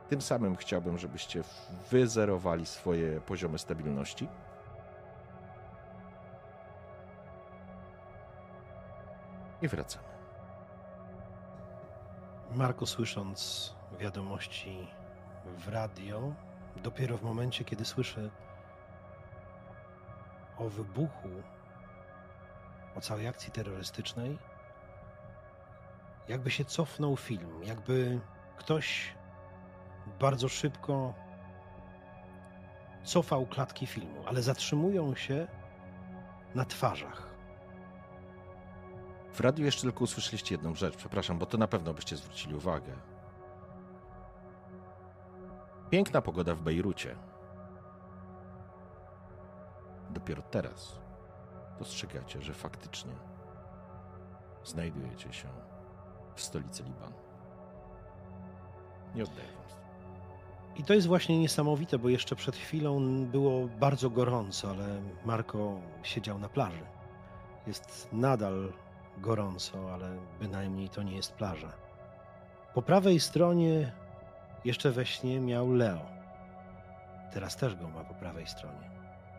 Tym samym chciałbym, żebyście wyzerowali swoje poziomy stabilności. I wracamy. Marko, słysząc wiadomości w radio, dopiero w momencie, kiedy słyszę o wybuchu, o całej akcji terrorystycznej, jakby się cofnął film, jakby ktoś bardzo szybko cofał klatki filmu, ale zatrzymują się na twarzach. W radiu jeszcze tylko usłyszeliście jedną rzecz, przepraszam, bo to na pewno byście zwrócili uwagę. Piękna pogoda w Bejrucie. Dopiero teraz dostrzegacie, że faktycznie znajdujecie się w stolicy Libanu. Nie oddaję wam. I to jest właśnie niesamowite, bo jeszcze przed chwilą było bardzo gorąco, ale Marko siedział na plaży. Jest nadal gorąco, ale bynajmniej to nie jest plaża. Po prawej stronie jeszcze we śnie miał Leo. Teraz też go ma po prawej stronie,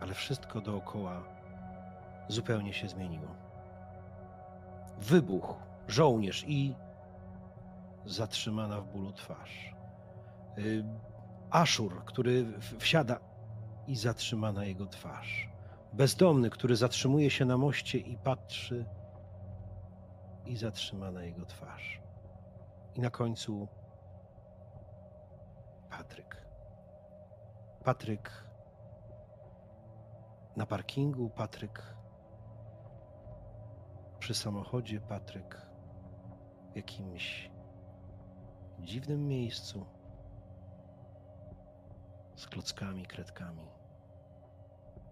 ale wszystko dookoła zupełnie się zmieniło. Wybuch, żołnierz i zatrzymana w bólu twarz. Aszur, który wsiada i zatrzymana jego twarz. Bezdomny, który zatrzymuje się na moście i patrzy i zatrzymana jego twarz. I na końcu Patryk. Patryk na parkingu, Patryk przy samochodzie, Patryk w jakimś dziwnym miejscu z klockami, kredkami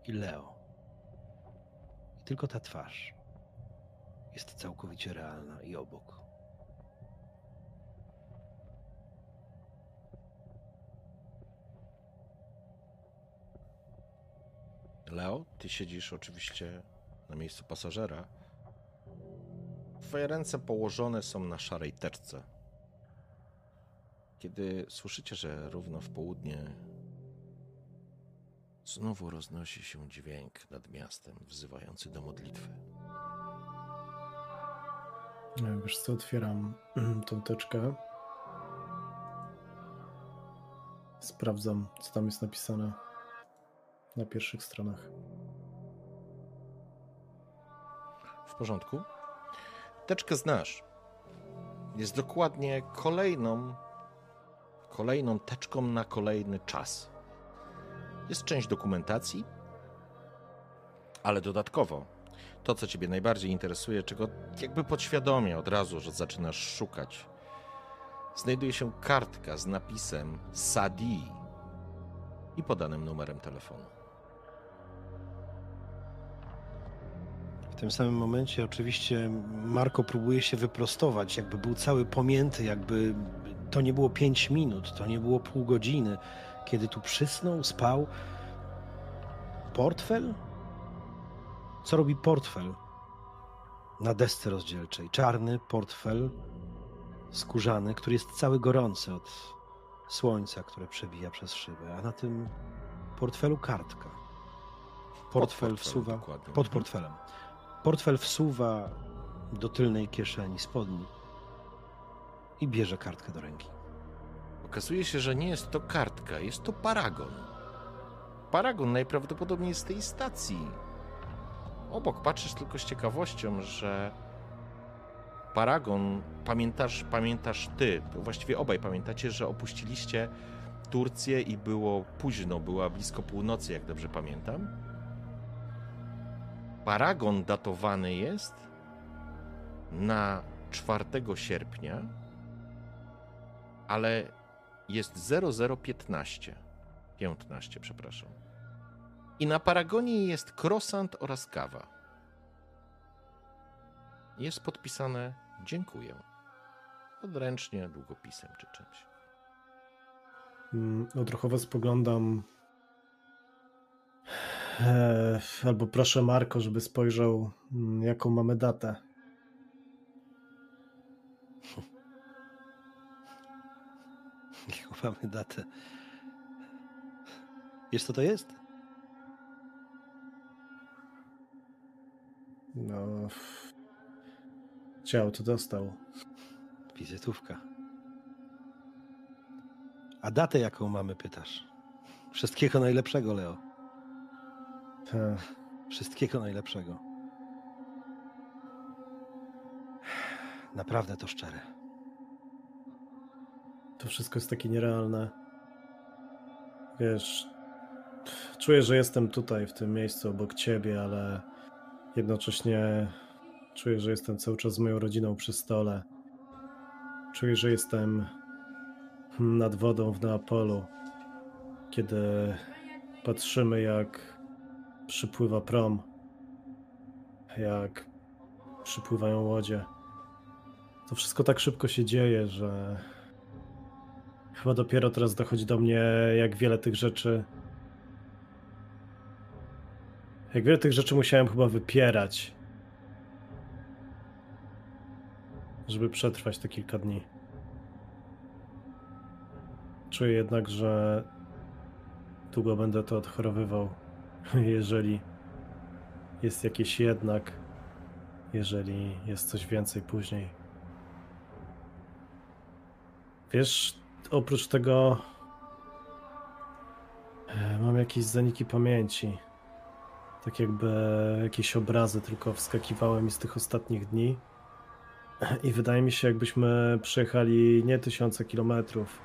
i Leo. I tylko ta twarz jest całkowicie realna i obok. Leo, ty siedzisz oczywiście na miejscu pasażera. Twoje ręce położone są na szarej teczce. Kiedy słyszycie, że równo w południe znowu roznosi się dźwięk nad miastem wzywający do modlitwy. No, Wiesz co, otwieram tą teczkę. Sprawdzam, co tam jest napisane na pierwszych stronach. W porządku? Teczkę znasz. Jest dokładnie kolejną, kolejną teczką na kolejny czas. Jest część dokumentacji, ale dodatkowo to, co Ciebie najbardziej interesuje, czego jakby podświadomie od razu, że zaczynasz szukać, znajduje się kartka z napisem Sadi i podanym numerem telefonu. W tym samym momencie oczywiście Marko próbuje się wyprostować, jakby był cały pomięty, jakby to nie było 5 minut, to nie było pół godziny, kiedy tu przysnął, spał. Portfel? Co robi portfel na desce rozdzielczej? Czarny portfel skórzany, który jest cały gorący od słońca, które przebija przez szybę, a na tym portfelu kartka. Portfel portfelem wsuwa dokładnie. pod Mhm. portfelem. Portfel wsuwa do tylnej kieszeni spodni i bierze kartkę do ręki. Okazuje się, że nie jest to kartka, jest to paragon. Paragon najprawdopodobniej z tej stacji. Obok patrzysz tylko z ciekawością, że paragon, pamiętasz, pamiętasz ty, właściwie obaj pamiętacie, że opuściliście Turcję i było późno, była blisko północy, jak dobrze pamiętam. Paragon datowany jest na 4 sierpnia, ale jest 0015. 15, przepraszam. I na paragonie jest krosant oraz kawa. Jest podpisane dziękuję. Odręcznie, długopisem czy czymś. Mm, Odruchowo spoglądam. E, albo proszę Marko, żeby spojrzał, mm, jaką mamy datę. mamy datę? Wiesz co to jest? No. Ciało to dostał. Wizytówka. A datę jaką mamy, pytasz? Wszystkiego najlepszego, Leo. Te, Wszystkiego najlepszego. Naprawdę to szczere. To wszystko jest takie nierealne. Wiesz, czuję, że jestem tutaj, w tym miejscu obok ciebie, ale jednocześnie czuję, że jestem cały czas z moją rodziną przy stole. Czuję, że jestem nad wodą w Neapolu, kiedy patrzymy, jak przypływa prom, jak przypływają łodzie. To wszystko tak szybko się dzieje, że chyba dopiero teraz dochodzi do mnie, jak wiele tych rzeczy. Jak wiele tych rzeczy musiałem chyba wypierać, żeby przetrwać te kilka dni. Czuję jednak, że długo będę to odchorowywał, jeżeli jest jakieś jednak, jeżeli jest coś więcej później. Wiesz, oprócz tego e, mam jakieś zaniki pamięci. Tak jakby jakieś obrazy tylko wskakiwały mi z tych ostatnich dni. I wydaje mi się, jakbyśmy przejechali nie tysiące kilometrów,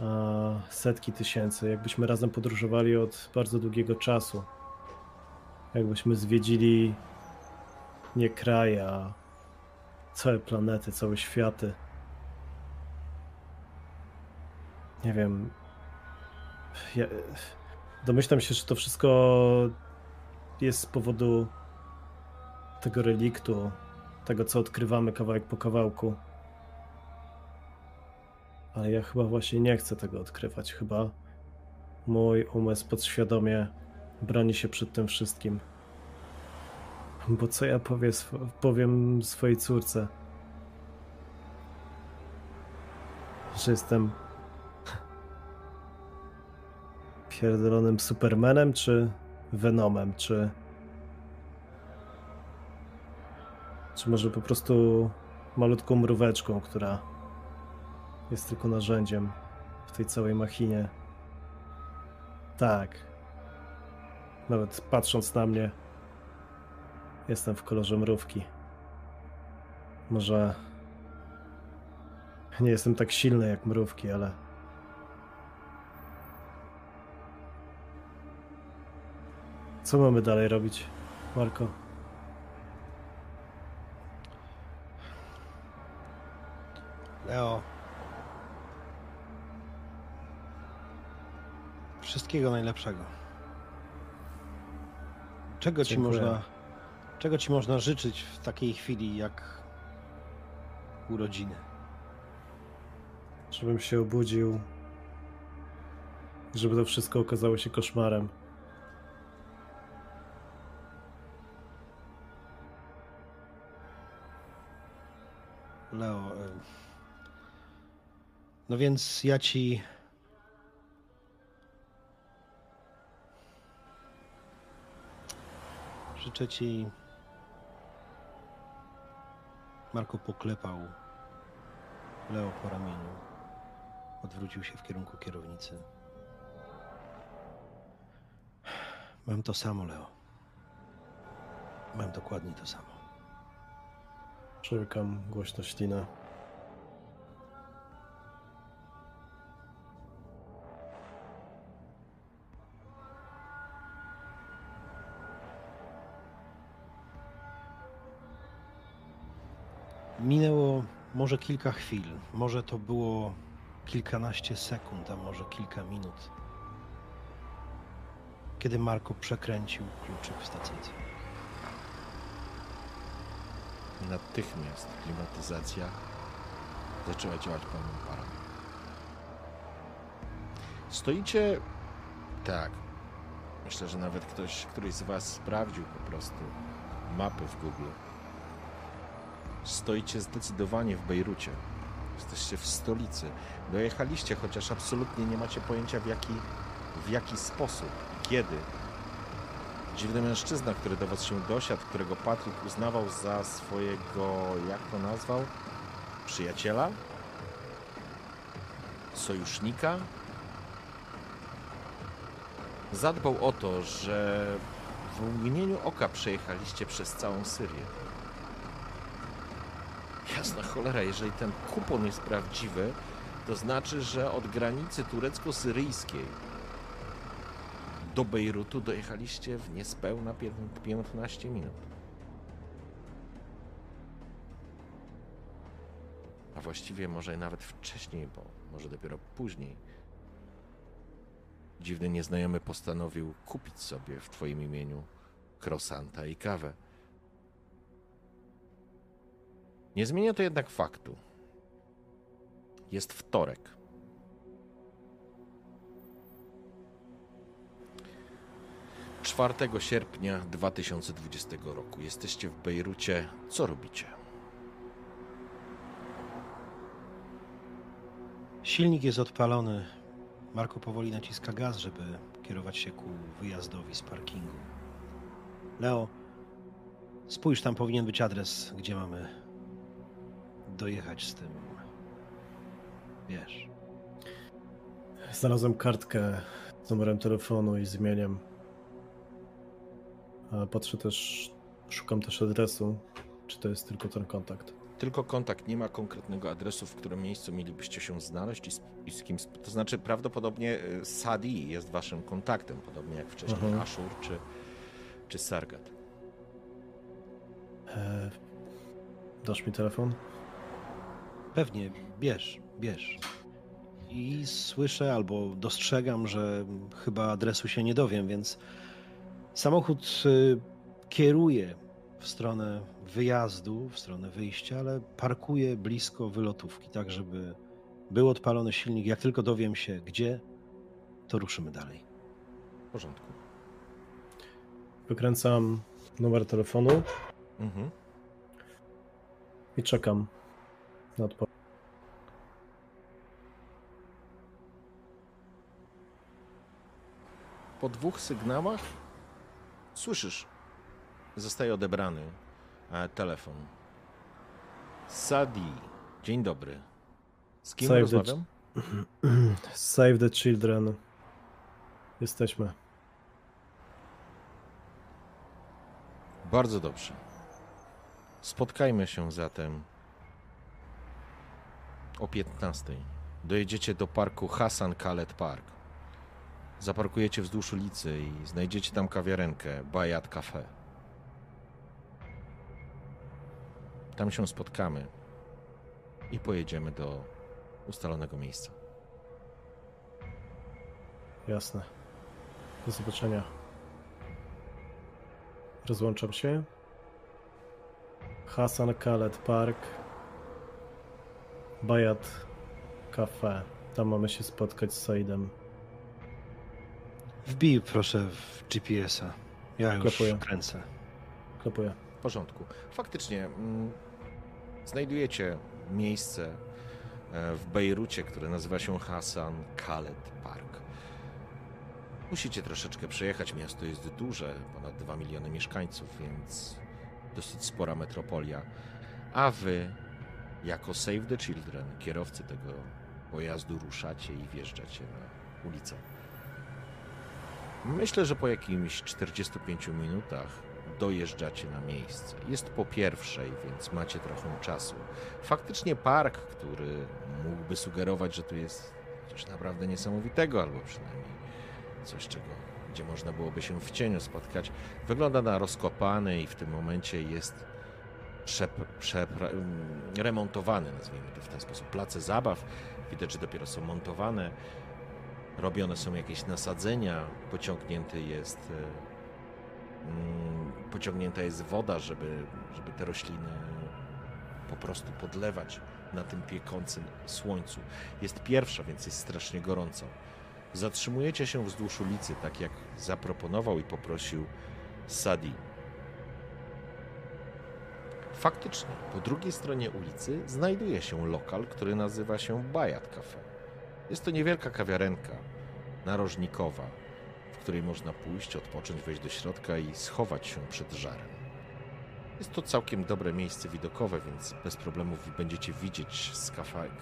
a setki tysięcy. Jakbyśmy razem podróżowali od bardzo długiego czasu. Jakbyśmy zwiedzili nie kraje, a całe planety, całe światy. Nie wiem. Ja, Domyślam się, że to wszystko jest z powodu tego reliktu, tego co odkrywamy kawałek po kawałku. Ale ja chyba właśnie nie chcę tego odkrywać. Chyba mój umysł podświadomie broni się przed tym wszystkim. Bo co ja powie, powiem swojej córce? Że jestem pierdolonym Supermanem, czy Venomem, czy... Czy może po prostu malutką mróweczką, która jest tylko narzędziem w tej całej machinie. Tak. Nawet patrząc na mnie, jestem w kolorze mrówki. Może nie jestem tak silny jak mrówki, ale co mamy dalej robić, Marko? Leo. Wszystkiego najlepszego. Czego ci Dziękuję. można. Czego ci można życzyć w takiej chwili jak urodziny? Żebym się obudził, żeby to wszystko okazało się koszmarem. No więc ja ci. Życzę ci. Marko poklepał Leo po ramieniu. Odwrócił się w kierunku kierownicy. Mam to samo, Leo. Mam dokładnie to samo. Przywykam głośno ślinę. Może kilka chwil, może to było kilkanaście sekund, a może kilka minut, kiedy Marko przekręcił kluczyk w stacyjce. Natychmiast klimatyzacja zaczęła działać pełną parą. Stoicie. Tak. Myślę, że nawet ktoś, któryś z Was sprawdził po prostu mapy w Google. Stoicie zdecydowanie w Bejrucie. Jesteście w stolicy. Dojechaliście, chociaż absolutnie nie macie pojęcia w jaki, w jaki sposób, kiedy. Dziwny mężczyzna, który do was się dosiadł, którego Patryk uznawał za swojego, jak to nazwał? Przyjaciela? Sojusznika? Zadbał o to, że w mgnieniu oka przejechaliście przez całą Syrię. Jasna cholera, jeżeli ten kupon jest prawdziwy, to znaczy, że od granicy turecko-syryjskiej do Bejrutu dojechaliście w niespełna pię- 15 minut. A właściwie może nawet wcześniej, bo może dopiero później. Dziwny nieznajomy postanowił kupić sobie w twoim imieniu krosanta i kawę. Nie zmienia to jednak faktu. Jest wtorek. Czwartego sierpnia 2020 roku. Jesteście w Bejrucie. Co robicie? Silnik jest odpalony. Marko powoli naciska gaz, żeby kierować się ku wyjazdowi z parkingu. Leo, spójrz, tam powinien być adres, gdzie mamy dojechać z tym. Wiesz. Znalazłem kartkę z numerem telefonu i z imieniem. A Patrzę też, szukam też adresu. Czy to jest tylko ten kontakt? Tylko kontakt, nie ma konkretnego adresu, w którym miejscu mielibyście się znaleźć i z, i z kim. To znaczy, prawdopodobnie y, Sadi jest waszym kontaktem, podobnie jak wcześniej Mhm. Ashur czy, czy Sargat. E, dasz mi telefon? Pewnie, bierz, bierz. i słyszę albo dostrzegam, że chyba adresu się nie dowiem, więc samochód y, kieruje w stronę wyjazdu, w stronę wyjścia, ale parkuje blisko wylotówki, tak żeby był odpalony silnik. Jak tylko dowiem się gdzie, to ruszymy dalej. W porządku. Wykręcam numer telefonu Mhm. i czekam odpowiedź. Po dwóch sygnałach słyszysz, zostaje odebrany e, telefon. Sadi, dzień dobry. Z kim Save the- rozmawiam? Save the children. Jesteśmy. Bardzo dobrze. Spotkajmy się zatem o 15. Dojedziecie do parku Hassan Khaled Park. Zaparkujecie wzdłuż ulicy i znajdziecie tam kawiarenkę Bayat Cafe. Tam się spotkamy i pojedziemy do ustalonego miejsca. Jasne. Do zobaczenia. Rozłączam się. Hassan Khaled Park. Bayat Cafe. Tam mamy się spotkać z Saidem. Wbij proszę w GPS-a. Ja już Klepuję. kręcę. Klepuję. W porządku. Faktycznie mm, znajdujecie miejsce e, w Bejrucie, które nazywa się Hassan Khaled Park. Musicie troszeczkę przejechać. Miasto jest duże, ponad 2 miliony mieszkańców, więc dosyć spora metropolia. A wy, jako Save the Children, kierowcy tego pojazdu, ruszacie i wjeżdżacie na ulicę. Myślę, że po jakimś 45 minutach dojeżdżacie na miejsce. Jest po pierwszej, więc macie trochę czasu. Faktycznie park, który mógłby sugerować, że tu jest coś naprawdę niesamowitego, albo przynajmniej coś, czego, gdzie można byłoby się w cieniu spotkać, wygląda na rozkopany i w tym momencie jest mm, remontowany, nazwijmy to w ten sposób. Place zabaw widać, że dopiero są montowane. Robione są jakieś nasadzenia, pociągnięty jest e, Mm, pociągnięta jest woda, żeby, żeby te rośliny po prostu podlewać na tym piekącym słońcu. Jest pierwsza, więc jest strasznie gorąco. Zatrzymujecie się wzdłuż ulicy, tak jak zaproponował i poprosił Sadi. Faktycznie, po drugiej stronie ulicy znajduje się lokal, który nazywa się Bayat Cafe. Jest to niewielka kawiarenka narożnikowa, w której można pójść, odpocząć, wejść do środka i schować się przed żarem. Jest to całkiem dobre miejsce widokowe, więc bez problemów będziecie widzieć z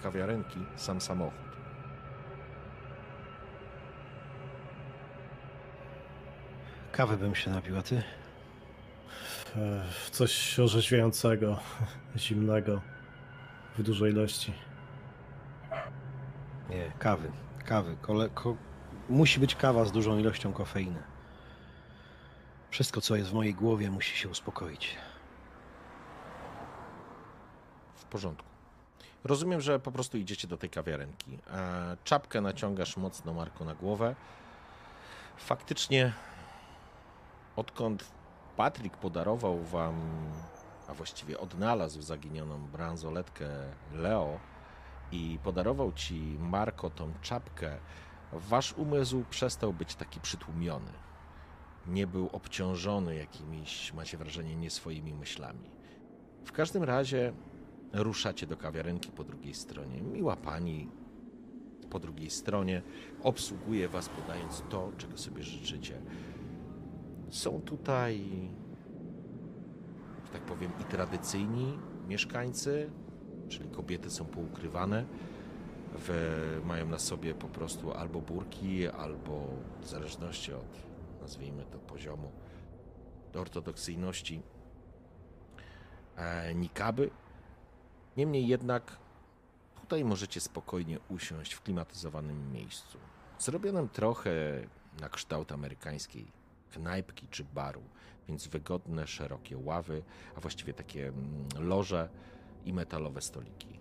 kawiarenki sam samochód. Kawę bym się napił, ty? E, Coś orzeźwiającego, zimnego, w dużej ilości. Nie, kawy. Kawy. Kole, ko, musi być kawa z dużą ilością kofeiny. Wszystko, co jest w mojej głowie, musi się uspokoić. W porządku. Rozumiem, że po prostu idziecie do tej kawiarenki. E, Czapkę naciągasz mocno, Marko, na głowę. Faktycznie, odkąd Patryk podarował wam, a właściwie odnalazł zaginioną bransoletkę Leo i podarował ci Marko tą czapkę, wasz umysł przestał być taki przytłumiony. Nie był obciążony jakimiś, macie wrażenie, nie swoimi myślami. W każdym razie ruszacie do kawiarenki po drugiej stronie. Miła pani po drugiej stronie obsługuje was, podając to, czego sobie życzycie. Są tutaj, że tak powiem, i tradycyjni mieszkańcy, czyli kobiety są poukrywane, w, mają na sobie po prostu albo burki, albo w zależności od, nazwijmy to, poziomu ortodoksyjności, e, nikaby. Niemniej jednak tutaj możecie spokojnie usiąść w klimatyzowanym miejscu. Zrobionym trochę na kształt amerykańskiej knajpki czy baru, więc wygodne, szerokie ławy, a właściwie takie mm, loże i metalowe stoliki.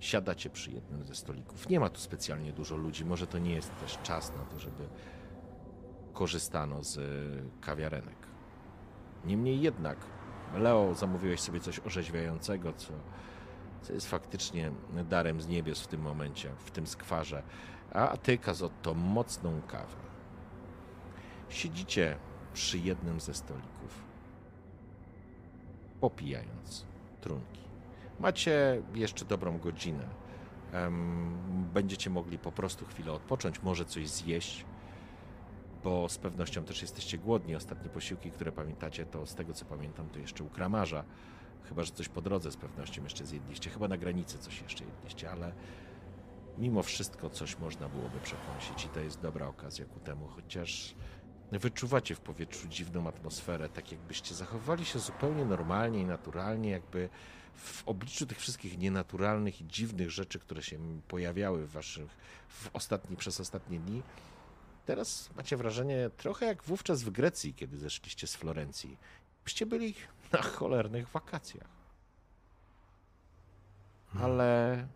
Siadacie przy jednym ze stolików. Nie ma tu specjalnie dużo ludzi, może to nie jest też czas na to, żeby korzystano z kawiarenek. Niemniej jednak, Leo, zamówiłeś sobie coś orzeźwiającego, co, co jest faktycznie darem z niebios w tym momencie, w tym skwarze. A ty, Kazotto, mocną kawę. Siedzicie przy jednym ze stolików, popijając trunki. Macie jeszcze dobrą godzinę. Będziecie mogli po prostu chwilę odpocząć, może coś zjeść, bo z pewnością też jesteście głodni. Ostatnie posiłki, które pamiętacie, to z tego co pamiętam, to jeszcze u kramarza. Chyba, że coś po drodze z pewnością jeszcze zjedliście. Chyba na granicy coś jeszcze jedliście, ale mimo wszystko coś można byłoby przekąsić i to jest dobra okazja ku temu, chociaż wyczuwacie w powietrzu dziwną atmosferę, tak jakbyście zachowywali się zupełnie normalnie i naturalnie, jakby w obliczu tych wszystkich nienaturalnych i dziwnych rzeczy, które się pojawiały w waszych w ostatni, przez ostatnie dni, teraz macie wrażenie trochę jak wówczas w Grecji, kiedy zeszliście z Florencji. Byście byli na cholernych wakacjach. Hmm. Ale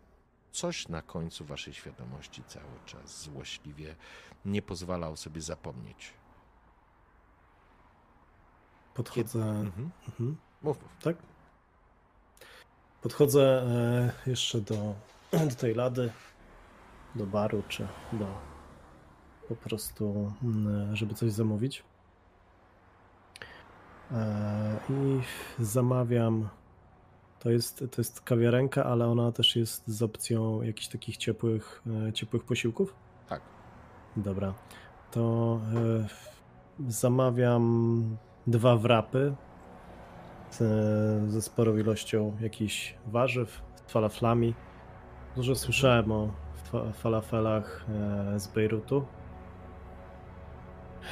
coś na końcu waszej świadomości cały czas złośliwie nie pozwalał sobie zapomnieć. Podchodzę. Mhm. Mhm. Mów, mów. Tak? Podchodzę e, jeszcze do, do tej lady, do baru, czy do po prostu, mm, żeby coś zamówić. E, I zamawiam. To jest, to jest kawiarenka, ale ona też jest z opcją jakichś takich ciepłych, e, ciepłych posiłków? Tak. Dobra. To zamawiam dwa wrapy ze sporą ilością jakichś warzyw, falaflami. Dużo słyszałem o falafelach e, z Bejrutu.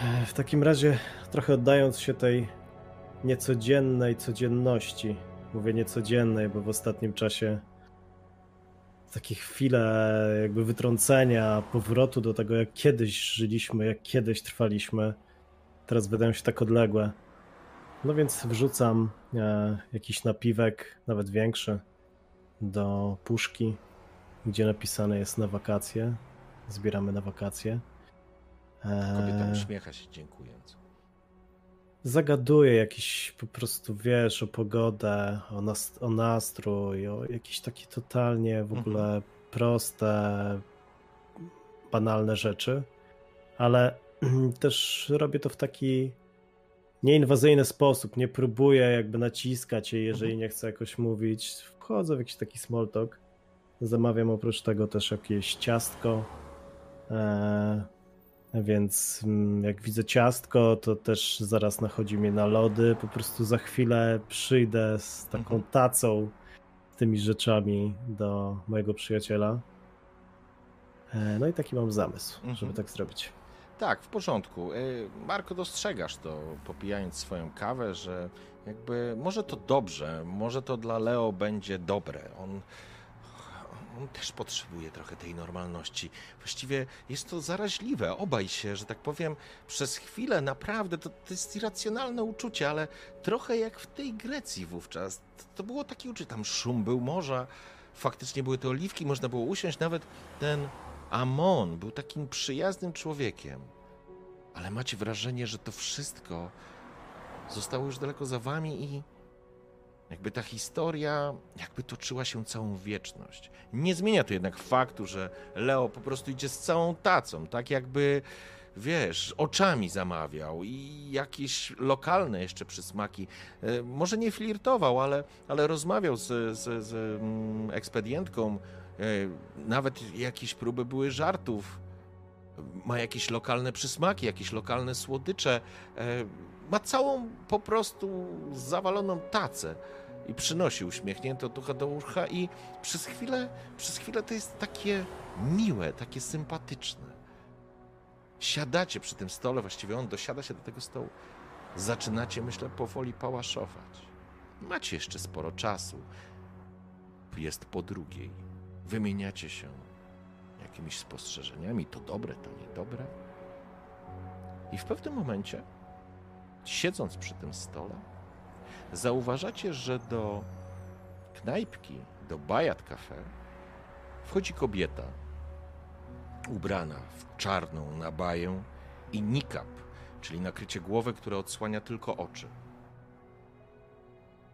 E, w takim razie, trochę oddając się tej niecodziennej codzienności, mówię niecodziennej, bo w ostatnim czasie takie chwile jakby wytrącenia, powrotu do tego, jak kiedyś żyliśmy, jak kiedyś trwaliśmy, teraz wydają się tak odległe. No więc wrzucam e, jakiś napiwek, nawet większy, do puszki, gdzie napisane jest na wakacje. Zbieramy na wakacje. E, Kobieta uśmiecha się dziękując. Zagaduję jakiś po prostu, wiesz, o pogodę, o, nas o nastrój, o jakieś takie totalnie w ogóle mhm. proste, banalne rzeczy, ale też robię to w taki nieinwazyjny sposób. Nie próbuję jakby naciskać jej, jeżeli mhm. nie chcę jakoś mówić. Wchodzę w jakiś taki small talk. Zamawiam oprócz tego też jakieś ciastko. Eee, więc mm, jak widzę ciastko, to też zaraz nachodzi mnie na lody. Po prostu za chwilę przyjdę z taką mhm. tacą, z tymi rzeczami do mojego przyjaciela. Eee, no i taki mam zamysł, żeby mhm. tak zrobić. Tak, w porządku. Y, Marko, dostrzegasz to, popijając swoją kawę, że jakby może to dobrze, może to dla Leo będzie dobre. On, on też potrzebuje trochę tej normalności. Właściwie jest to zaraźliwe. Obaj się, że tak powiem, przez chwilę naprawdę to, to jest irracjonalne uczucie, ale trochę jak w tej Grecji wówczas. To było takie uczucie. Tam szum był morza, faktycznie były te oliwki, można było usiąść, nawet ten Amon był takim przyjaznym człowiekiem, ale macie wrażenie, że to wszystko zostało już daleko za wami i jakby ta historia jakby toczyła się całą wieczność. Nie zmienia to jednak faktu, że Leo po prostu idzie z całą tacą, tak jakby wiesz, oczami zamawiał i jakieś lokalne jeszcze przysmaki. E, może nie flirtował, ale, ale rozmawiał z, z, z mm, ekspedientką nawet jakieś próby były żartów. Ma jakieś lokalne przysmaki, jakieś lokalne słodycze. E, ma całą po prostu zawaloną tacę i przynosi uśmiechnięto ducha do ucha i przez chwilę, przez chwilę to jest takie miłe, takie sympatyczne. Siadacie przy tym stole, właściwie on dosiada się do tego stołu. Zaczynacie, myślę, powoli pałaszować. Macie jeszcze sporo czasu. Jest po drugiej wymieniacie się jakimiś spostrzeżeniami, to dobre, to niedobre. I w pewnym momencie, siedząc przy tym stole, zauważacie, że do knajpki, do Bayat Cafe Wchodzi kobieta, ubrana w czarną nabaję i nikap, czyli nakrycie głowy, które odsłania tylko oczy.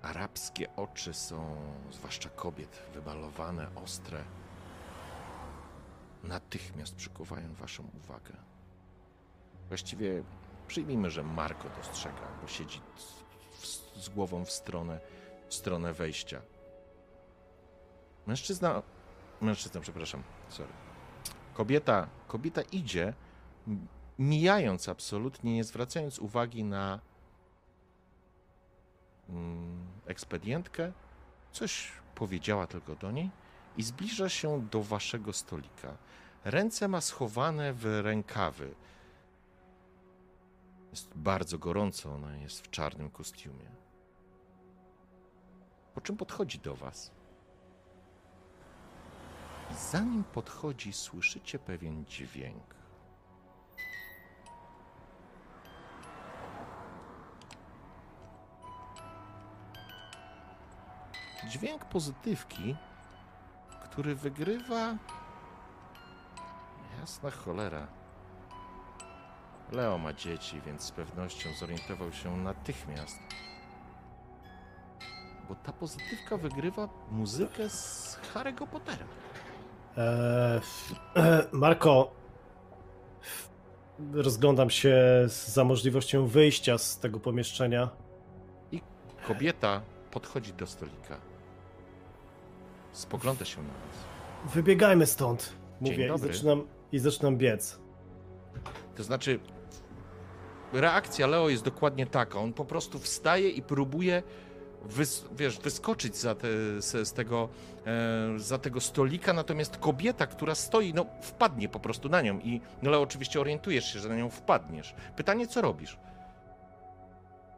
Arabskie oczy są, zwłaszcza kobiet, wymalowane, ostre. Natychmiast przykuwają waszą uwagę. Właściwie przyjmijmy, że Marko dostrzega, bo siedzi z, głową w stronę, w stronę wejścia. Mężczyzna, mężczyzna, przepraszam, sorry. Kobieta, kobieta idzie, mijając absolutnie, nie zwracając uwagi na ekspedientkę, coś powiedziała tylko do niej i zbliża się do waszego stolika. Ręce ma schowane w rękawy. Jest bardzo gorąco, ona jest w czarnym kostiumie. Po czym podchodzi do was. I zanim podchodzi, słyszycie pewien dźwięk. Dźwięk pozytywki, który wygrywa. Jasna cholera. Leo ma dzieci, więc z pewnością zorientował się natychmiast. Bo ta pozytywka wygrywa muzykę z Harry'ego Pottera. Eee, Marko, rozglądam się za możliwością wyjścia z tego pomieszczenia. Kobieta podchodzi do stolika. Spogląda się na was. Wybiegajmy stąd, mówię i zaczynam, i zaczynam biec. To znaczy, reakcja Leo jest dokładnie taka. On po prostu wstaje i próbuje wys, wiesz, wyskoczyć za te, z, z tego, e, za tego stolika, natomiast kobieta, która stoi, no wpadnie po prostu na nią i Leo oczywiście orientujesz się, że na nią wpadniesz. Pytanie, co robisz?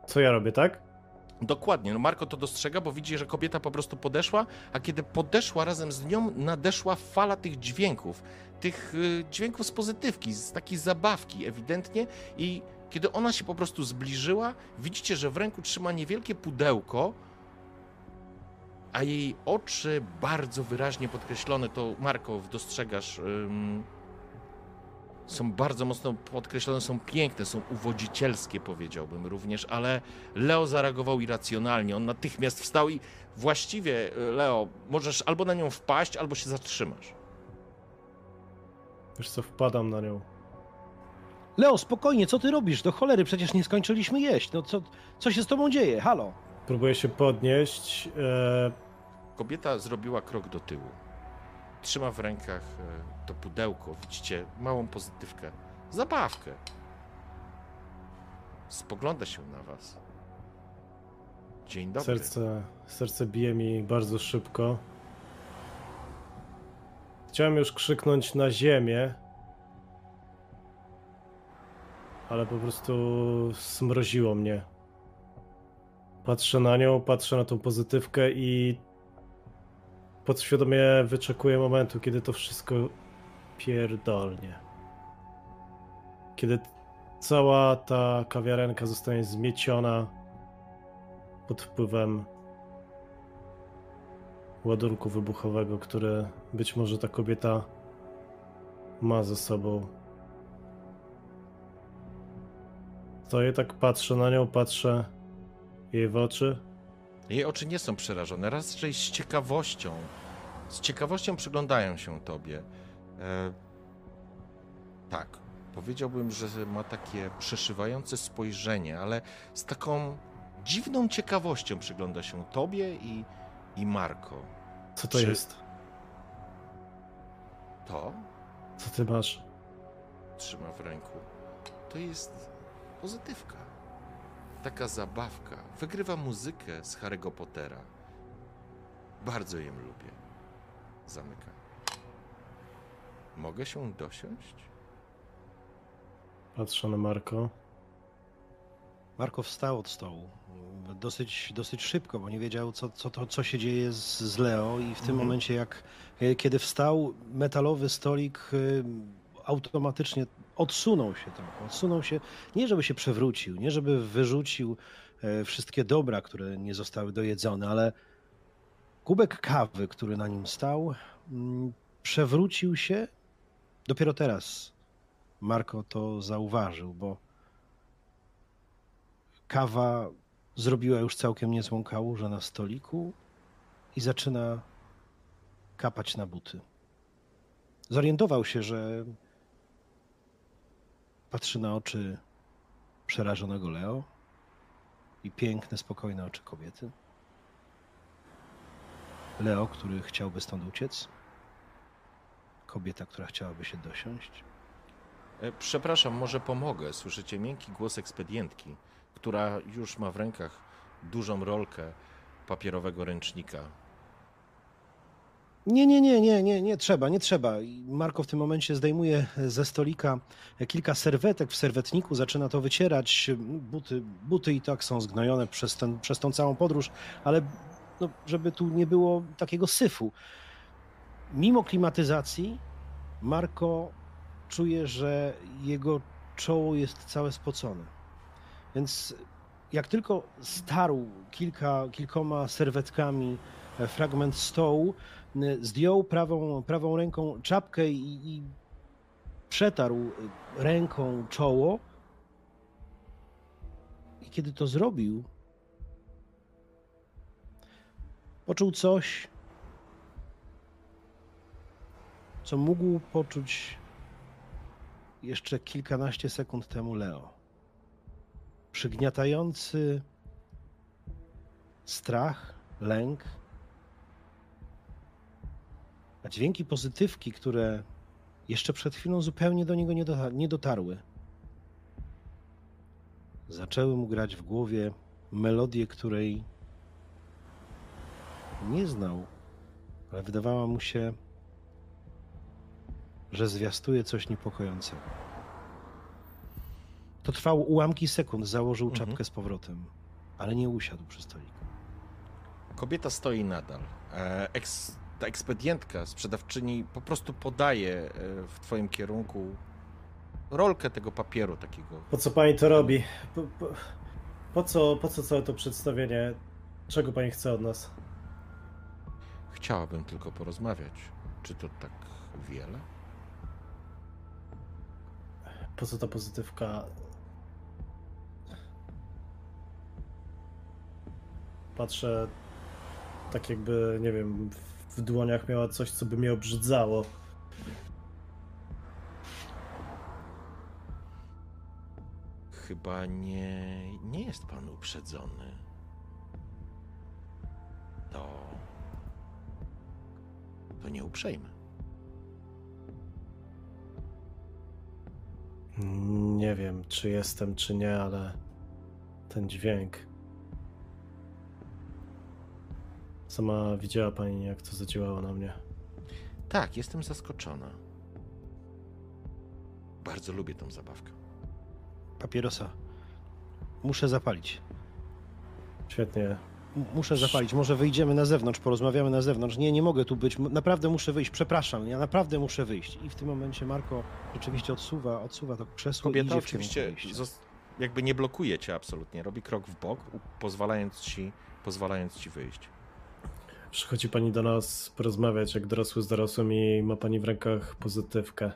Co ja robię, tak? Dokładnie, no Marko to dostrzega, bo widzi, że kobieta po prostu podeszła, a kiedy podeszła razem z nią, nadeszła fala tych dźwięków, tych y, dźwięków z pozytywki, z takiej zabawki ewidentnie i kiedy ona się po prostu zbliżyła, widzicie, że w ręku trzyma niewielkie pudełko, a jej oczy bardzo wyraźnie podkreślone, to Marko dostrzegasz, są bardzo mocno podkreślone, są piękne, są uwodzicielskie, powiedziałbym również, ale Leo zareagował irracjonalnie. On natychmiast wstał i właściwie, Leo, możesz albo na nią wpaść, albo się zatrzymasz. Wiesz co, wpadam na nią. Leo, spokojnie, co ty robisz? Do cholery, przecież nie skończyliśmy jeść. No co, co się z tobą dzieje? Halo? Próbuję się podnieść. Eee, Kobieta zrobiła krok do tyłu. Trzyma w rękach e, to pudełko. Widzicie małą pozytywkę. Zabawkę. Spogląda się na was. Dzień dobry. serce, serce bije mi bardzo szybko. Chciałem już krzyknąć na ziemię, ale po prostu smroziło mnie. Patrzę na nią, patrzę na tą pozytywkę i podświadomie wyczekuję momentu, kiedy to wszystko pierdolnie. Kiedy cała ta kawiarenka zostanie zmieciona pod wpływem ładunku wybuchowego, który być może ta kobieta ma ze sobą. Stoję tak, patrzę na nią, patrzę jej w oczy. Jej oczy nie są przerażone, raczej z ciekawością. Z ciekawością przyglądają się tobie. E, tak, powiedziałbym, że ma takie przeszywające spojrzenie, ale z taką dziwną ciekawością przygląda się tobie i, i Marko. Co to Czy- jest? To Co ty masz? trzyma w ręku. To jest pozytywka. Taka zabawka. Wygrywa muzykę z Harry'ego Pottera. Bardzo ją lubię. Zamykam. Mogę się dosiąść? Patrzę na Marko. Marko wstał od stołu. Dosyć, dosyć szybko, bo nie wiedział, co, co, to, co się dzieje z, z Leo. I w tym Mhm. momencie, jak e, kiedy wstał, metalowy stolik y, automatycznie odsunął się trochę. Odsunął się, nie żeby się przewrócił, nie żeby wyrzucił e, wszystkie dobra, które nie zostały dojedzone, ale kubek kawy, który na nim stał, mm, przewrócił się. Dopiero teraz Marko to zauważył, bo kawa zrobiła już całkiem niezłą kałużę na stoliku i zaczyna kapać na buty. Zorientował się, że patrzy na oczy przerażonego Leo i piękne, spokojne oczy kobiety. Leo, który chciałby stąd uciec. Kobieta, która chciałaby się dosiąść. E, Przepraszam, może pomogę. Słyszycie miękki głos ekspedientki, która już ma w rękach dużą rolkę papierowego ręcznika. Nie, nie, nie, nie, nie, nie trzeba, nie trzeba. Marko w tym momencie zdejmuje ze stolika kilka serwetek w serwetniku, zaczyna to wycierać. Buty, buty i tak są zgnojone przez, ten, przez tą całą podróż, ale no, żeby tu nie było takiego syfu. Mimo klimatyzacji, Marko czuje, że jego czoło jest całe spocone. Więc jak tylko starł kilka, kilkoma serwetkami e, fragment stołu, zdjął prawą, prawą ręką czapkę i, i przetarł e, ręką czoło. I kiedy to zrobił, poczuł coś, co mógł poczuć jeszcze kilkanaście sekund temu Leo. Przygniatający strach, lęk, a dźwięki pozytywki, które jeszcze przed chwilą zupełnie do niego nie, dota- nie dotarły, zaczęły mu grać w głowie melodię, której nie znał, ale wydawała mu się, że zwiastuje coś niepokojącego. To trwało ułamki sekund, założył Mhm. czapkę z powrotem, ale nie usiadł przy stoliku. Kobieta stoi nadal. E, Eks, ta ekspedientka, sprzedawczyni po prostu podaje e, w twoim kierunku rolkę tego papieru takiego. Po co pani to robi? Po, po, po, co, po co całe to przedstawienie? Czego pani chce od nas? Chciałabym tylko porozmawiać. Czy to tak wiele? Po co ta pozytywka? Patrzę tak jakby, nie wiem, w dłoniach miała coś, co by mnie obrzydzało. Chyba nie, nie jest pan uprzedzony. To. To nie uprzejme. Nie wiem, czy jestem, czy nie, ale ten dźwięk. Sama widziała pani, jak to zadziałało na mnie. Tak, jestem zaskoczona. Bardzo lubię tą zabawkę. Papierosa. Muszę zapalić. Świetnie. Muszę zapalić. Może wyjdziemy na zewnątrz, porozmawiamy na zewnątrz. Nie, nie mogę tu być. Naprawdę muszę wyjść. Przepraszam, ja naprawdę muszę wyjść. I w tym momencie Marko rzeczywiście odsuwa, odsuwa to krzesło i Kobieta idzie w kierunku oczywiście jakby nie blokuje cię absolutnie. Robi krok w bok, pozwalając ci, pozwalając ci wyjść. Przychodzi pani do nas porozmawiać jak dorosły z dorosłym i ma pani w rękach pozytywkę.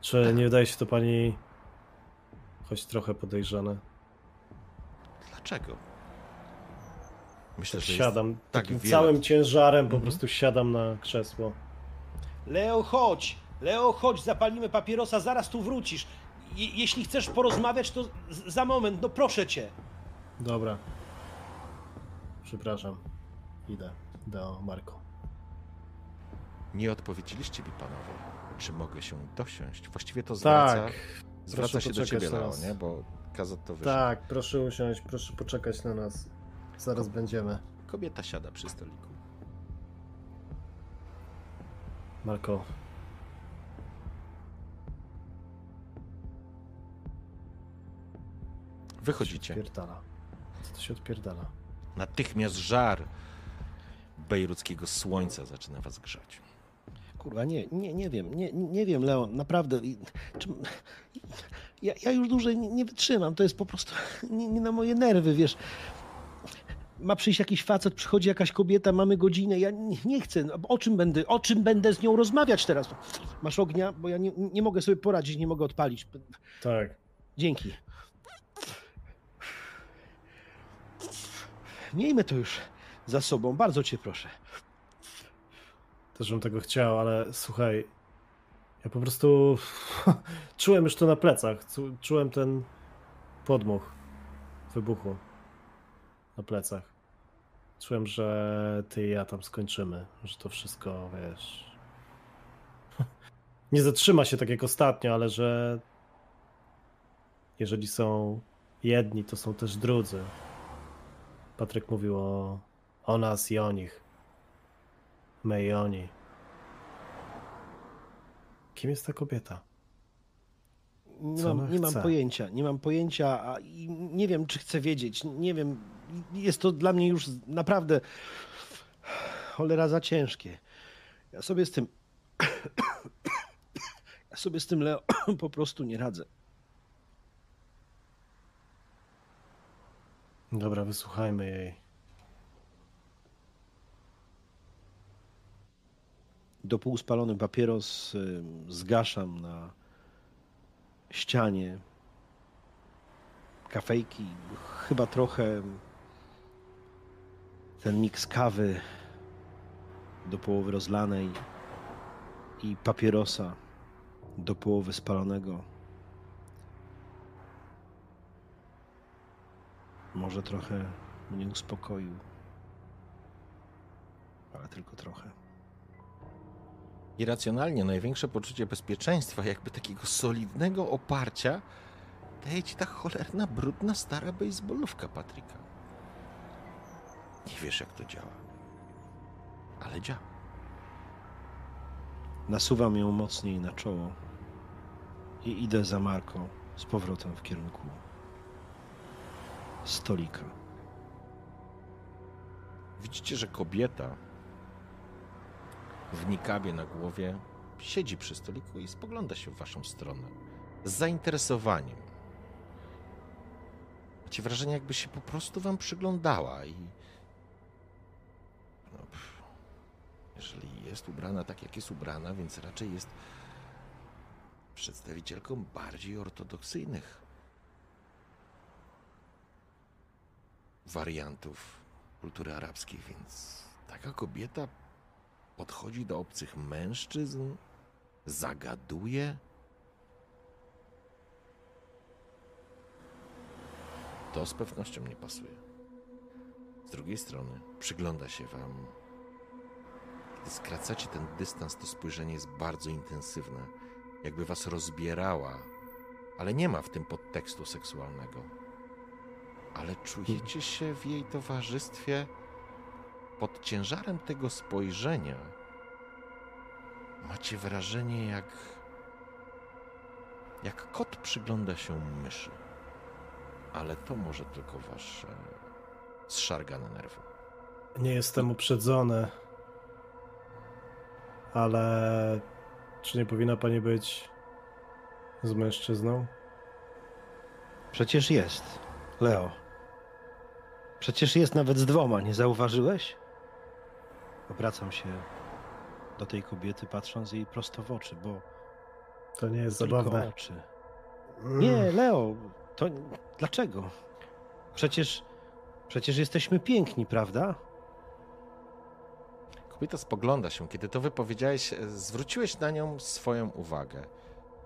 Czy nie wydaje się to pani choć trochę podejrzane? Dlaczego? Myślę, że. Siadam tak takim wiele. całym ciężarem, po Mhm. prostu siadam na krzesło. Leo, chodź! Leo, chodź, zapalimy papierosa, zaraz tu wrócisz. Je, jeśli chcesz porozmawiać, to za moment, no proszę cię. Dobra. Przepraszam. Idę do Marko. Nie odpowiedzieliście mi, panowie, czy mogę się dosiąść. Właściwie to zwraca, Tak, zwraca proszę się do ciebie, na Leo, nie? Bo Kazat to wyszedł. tak, proszę usiąść, proszę poczekać na nas. Zaraz będziemy. Kobieta siada przy stoliku. Marko. Wychodzicie. Odpierdala. Co to się odpierdala? Natychmiast żar bejruckiego słońca zaczyna was grzać. Kurwa, nie, nie, nie wiem, nie, nie wiem, Leon, naprawdę. Ja, ja już dłużej nie, nie wytrzymam, to jest po prostu nie, nie na moje nerwy, wiesz. Ma przyjść jakiś facet, przychodzi jakaś kobieta, mamy godzinę, ja nie, nie chcę, no, o czym, będę, o czym będę z nią rozmawiać teraz? Masz ognia? Bo ja nie, nie mogę sobie poradzić, nie mogę odpalić. Tak. Dzięki. Miejmy to już za sobą, bardzo cię proszę. Też bym tego chciał, ale słuchaj, ja po prostu czułem już to na plecach. Czułem ten podmuch wybuchu na plecach. Czułem, że ty i ja tam skończymy, że to wszystko, wiesz, nie zatrzyma się tak jak ostatnio, ale że jeżeli są jedni, to są też drudzy. Patryk mówił o, o nas i o nich. My i oni. Kim jest ta kobieta? Nie mam, nie mam pojęcia, nie mam pojęcia, a i nie wiem, czy chcę wiedzieć. Nie wiem, jest to dla mnie już naprawdę cholera za ciężkie. Ja sobie z tym. Ja sobie z tym Leo po prostu nie radzę. Dobra, wysłuchajmy jej. Do pół spalony papieros zgaszam na ścianie. Kafejki, chyba trochę ten miks kawy do połowy rozlanej i papierosa do połowy spalonego. Może trochę mnie uspokoił, ale tylko trochę. Irracjonalnie największe poczucie bezpieczeństwa, jakby takiego solidnego oparcia, daje ci ta cholerna, brudna, stara bejsbolówka Patryka. Nie wiesz, jak to działa. Ale działa. Nasuwam ją mocniej na czoło i idę za Marką z powrotem w kierunku stolika. Widzicie, że kobieta w nikabie na głowie siedzi przy stoliku i spogląda się w waszą stronę z zainteresowaniem. Macie wrażenie, jakby się po prostu wam przyglądała i no, pff, jeżeli jest ubrana tak, jak jest ubrana, więc raczej jest przedstawicielką bardziej ortodoksyjnych wariantów kultury arabskiej, więc taka kobieta podchodzi do obcych mężczyzn, zagaduje. To z pewnością nie pasuje. Z drugiej strony przygląda się wam. Kiedy skracacie ten dystans, to spojrzenie jest bardzo intensywne, jakby was rozbierała, ale nie ma w tym podtekstu seksualnego. Ale czujecie się w jej towarzystwie pod ciężarem tego spojrzenia macie wrażenie jak jak kot przygląda się myszy. Ale to może tylko wasze zszargane nerwy. Nie jestem uprzedzony, ale czy nie powinna pani być z mężczyzną? Przecież jest, Leo. Przecież jest nawet z dwoma, nie zauważyłeś? Obracam się do tej kobiety, patrząc jej prosto w oczy, bo To nie jest tylko zabawne. oczy. Nie, Leo, to dlaczego? Przecież, przecież jesteśmy piękni, prawda? Kobieta spogląda się, kiedy to wypowiedziałeś, e, zwróciłeś na nią swoją uwagę.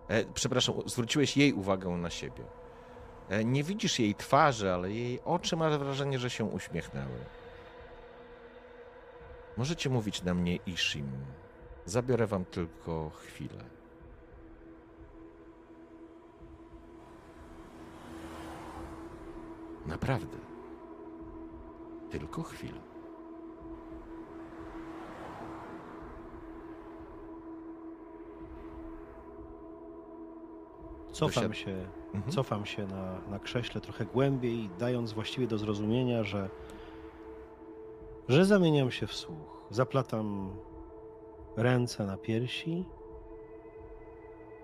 E, przepraszam, zwróciłeś jej uwagę na siebie. E, nie widzisz jej twarzy, ale jej oczy masz wrażenie, że się uśmiechnęły. Możecie mówić na mnie Ishim. Zabiorę wam tylko chwilę. Naprawdę. Tylko chwilę. Cofam się, Mhm. cofam się na, na krześle trochę głębiej, dając właściwie do zrozumienia, że, że zamieniam się w słuch. Zaplatam ręce na piersi.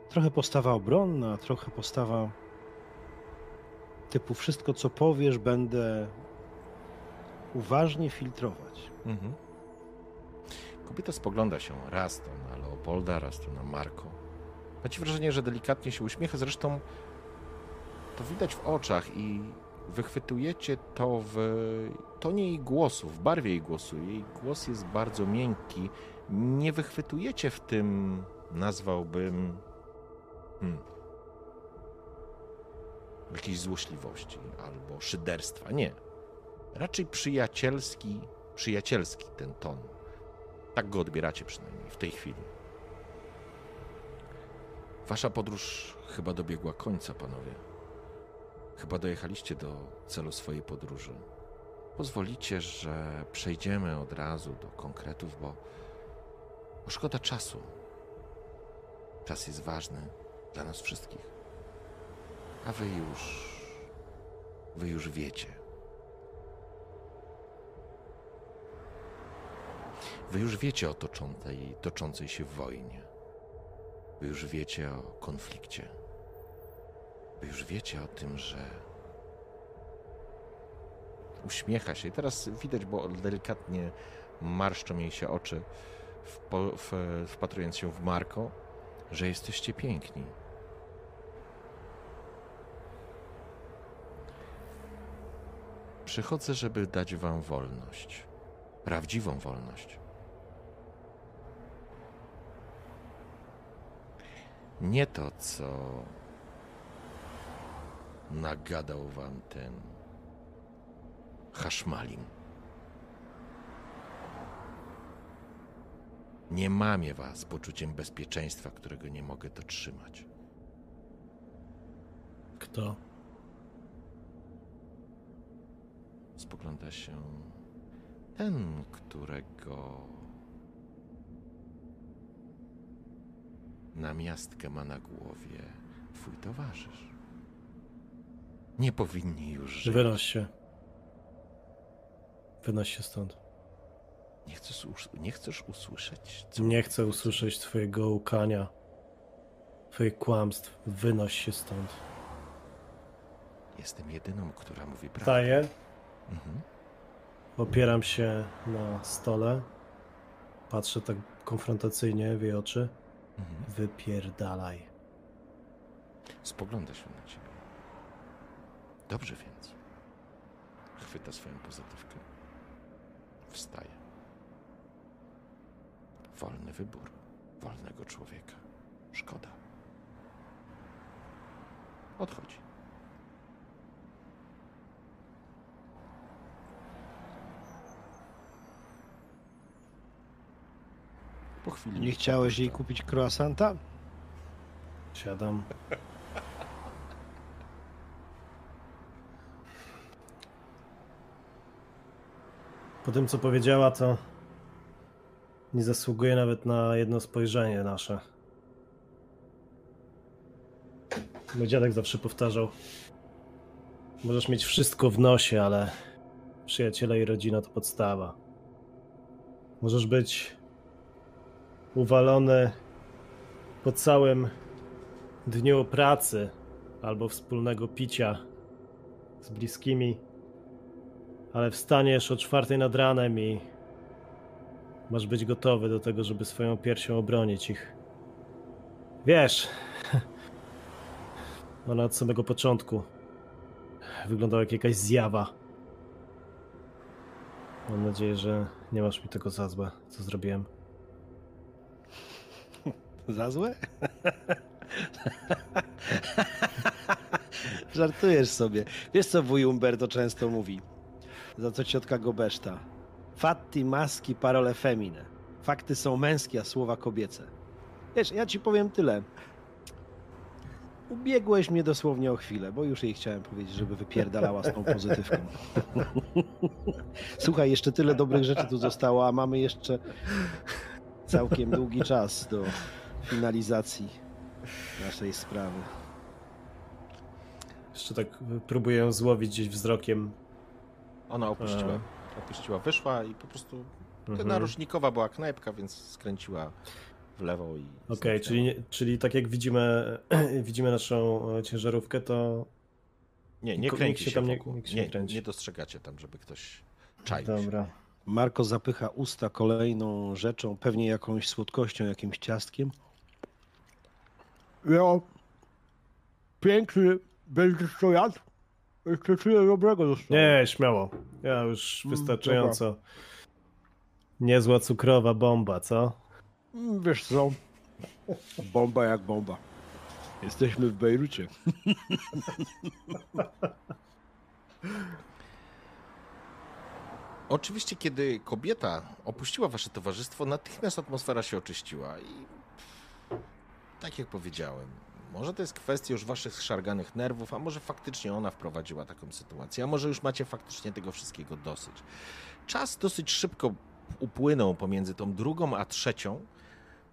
Trochę postawa obronna, trochę postawa typu wszystko, co powiesz, będę uważnie filtrować. Mhm. Kobieta spogląda się raz to na Leopolda, raz to na Marko. Macie wrażenie, że delikatnie się uśmiecha, zresztą to widać w oczach i wychwytujecie to w tonie jej głosu, w barwie jej głosu. Jej głos jest bardzo miękki. Nie wychwytujecie w tym, nazwałbym, hmm, jakiejś złośliwości albo szyderstwa. Nie. Raczej przyjacielski, przyjacielski ten ton. Tak go odbieracie przynajmniej w tej chwili. Wasza podróż chyba dobiegła końca, panowie. Chyba dojechaliście do celu swojej podróży. Pozwolicie, że przejdziemy od razu do konkretów, bo, szkoda czasu. Czas jest ważny dla nas wszystkich. A wy już. Wy już wiecie. Wy już wiecie o toczącej, toczącej się wojnie. Wy już wiecie o konflikcie. Wy już wiecie o tym, że uśmiecha się. I teraz widać, bo delikatnie marszczą jej się oczy, wpatrując się w Marko, że jesteście piękni. Przychodzę, żeby dać wam wolność. Prawdziwą wolność. Nie to, co nagadał wam ten Haszmalin. Nie mamię was poczuciem bezpieczeństwa, którego nie mogę dotrzymać. Kto? Spogląda się ten, którego namiastkę ma na głowie twój towarzysz. Nie powinni już żyć. Wynoś się. Wynoś się stąd. Nie chcesz, nie chcesz usłyszeć? Co nie chcę usłyszeć twojego łkania, twoich kłamstw. Wynoś się stąd. Jestem jedyną, która mówi prawdę. Wstaję. Mhm. Opieram się na stole. Patrzę tak konfrontacyjnie w jej oczy. Mhm. Wypierdalaj. Spogląda się na ciebie. Dobrze więc. Chwyta swoją pozytywkę. Wstaje. Wolny wybór wolnego człowieka. Szkoda. Odchodzi. Po chwili. Nie chciałeś jej kupić croissanta? Siadam. Po tym, co powiedziała, to nie zasługuje nawet na jedno spojrzenie nasze. Mój dziadek zawsze powtarzał: Możesz mieć wszystko w nosie, ale przyjaciele i rodzina to podstawa. Możesz być uwalony po całym dniu pracy albo wspólnego picia z bliskimi, ale wstaniesz o czwartej nad ranem i masz być gotowy do tego, żeby swoją piersią obronić ich. Wiesz, ona od samego początku wyglądała jak jakaś zjawa. Mam nadzieję, że nie masz mi tego za złe, co zrobiłem. Za złe? Żartujesz sobie. Wiesz co wuj Umberto często mówi? Za co ciotka go beszta? Fatti, maski, parole femine. Fakty są męskie, a słowa kobiece. Wiesz, ja ci powiem tyle. Ubiegłeś mnie dosłownie o chwilę, bo już jej chciałem powiedzieć, żeby wypierdalała z tą pozytywką. Słuchaj, jeszcze tyle dobrych rzeczy tu zostało, a mamy jeszcze całkiem długi czas do finalizacji naszej sprawy. Jeszcze tak próbuję złowić gdzieś wzrokiem. Ona opuściła, opuściła, wyszła i po prostu mhm. narożnikowa była knajpka, więc skręciła w lewo i. Okej, okay, czyli, czyli tak jak widzimy, widzimy naszą e, ciężarówkę, to. Nie, nie kręci się, tam nie, nie, nie, nie dostrzegacie tam, żeby ktoś czaić. Dobra. Marko zapycha usta kolejną rzeczą, pewnie jakąś słodkością, jakimś ciastkiem. Ja piękny będziesz to jadł? Jeszcze tyle dobrego dostałem. Nie, śmiało. Ja już Mm, wystarczająco. Niezła cukrowa bomba, co? Mm, Wiesz co? Bomba jak bomba. Jesteśmy w Bejrucie. Oczywiście, kiedy kobieta opuściła wasze towarzystwo, natychmiast atmosfera się oczyściła i tak jak powiedziałem, może to jest kwestia już waszych szarganych nerwów, a może faktycznie ona wprowadziła taką sytuację, a może już macie faktycznie tego wszystkiego dosyć. Czas dosyć szybko upłynął pomiędzy tą drugą a trzecią.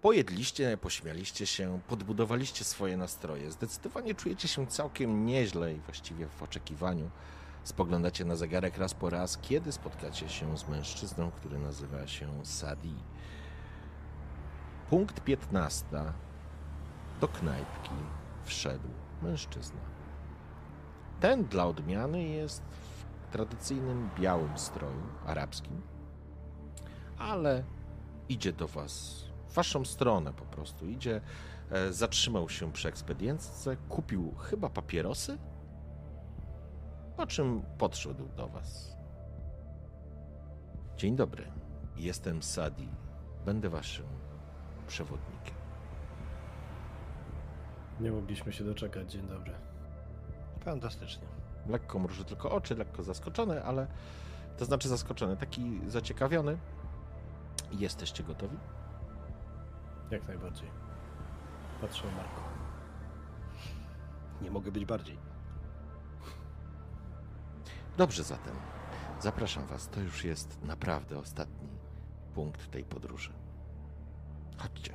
Pojedliście, pośmialiście się, podbudowaliście swoje nastroje. Zdecydowanie czujecie się całkiem nieźle i właściwie w oczekiwaniu spoglądacie na zegarek raz po raz, kiedy spotkacie się z mężczyzną, który nazywa się Sadi. Punkt 15. Do knajpki wszedł mężczyzna. Ten dla odmiany jest w tradycyjnym białym stroju arabskim, ale idzie do was, w waszą stronę po prostu. Idzie, e, zatrzymał się przy ekspedientce, kupił chyba papierosy, po czym podszedł do was. Dzień dobry, jestem Sadi. Będę waszym przewodnikiem. Nie mogliśmy się doczekać. Dzień dobry. Fantastycznie. Lekko mruży tylko oczy, lekko zaskoczony, ale to znaczy zaskoczony, taki zaciekawiony. Jesteście gotowi? Jak najbardziej. Patrzę na Marko. Nie mogę być bardziej. Dobrze zatem. Zapraszam was. To już jest naprawdę ostatni punkt tej podróży. Chodźcie.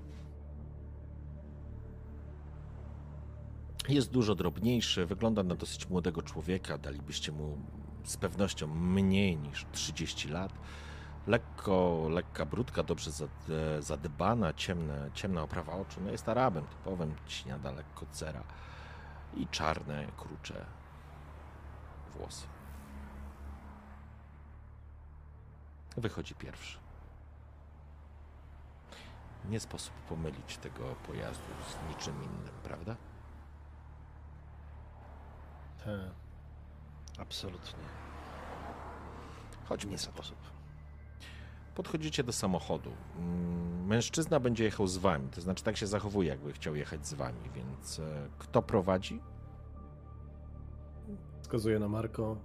Jest dużo drobniejszy, wygląda na dosyć młodego człowieka. Dalibyście mu z pewnością mniej niż 30 lat. Lekko, lekka brudka, dobrze zad- zadbana, ciemne, ciemna oprawa oczu. No jest Arabem typowym, śniada lekko cera i czarne, krucze włosy. Wychodzi pierwszy. Nie sposób pomylić tego pojazdu z niczym innym, prawda? Te. Absolutnie. Chodźmy za to. sposób. Podchodzicie do samochodu. Mm, Mężczyzna będzie jechał z wami, to znaczy tak się zachowuje, jakby chciał jechać z wami, więc e, kto prowadzi? Wskazuję na Marko.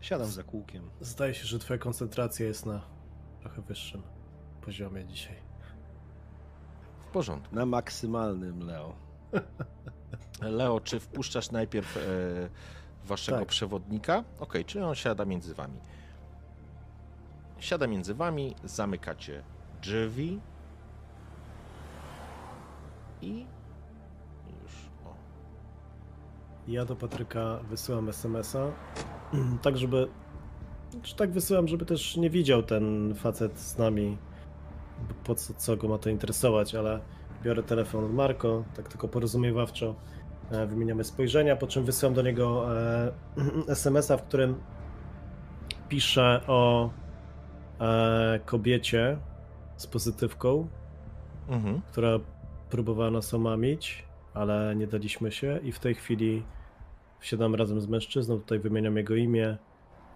Siadam za kółkiem. Zdaje się, że twoja koncentracja jest na trochę wyższym poziomie dzisiaj. W porządku. Na maksymalnym, Leo. Leo, czy wpuszczasz najpierw e, waszego Tak. przewodnika? Okej, czyli on siada między wami. Siada między wami, zamykacie drzwi i już. O. Ja do Patryka wysyłam SMS-a, tak żeby. Czy tak wysyłam, żeby też nie widział ten facet z nami, po co, co go ma to interesować, ale biorę telefon od Marko, tak tylko porozumiewawczo, wymieniamy spojrzenia, po czym wysyłam do niego e, SMS-a, w którym piszę o e, kobiecie z pozytywką, Mhm. która próbowała nas omamić, ale nie daliśmy się i w tej chwili wsiadam razem z mężczyzną, tutaj wymieniam jego imię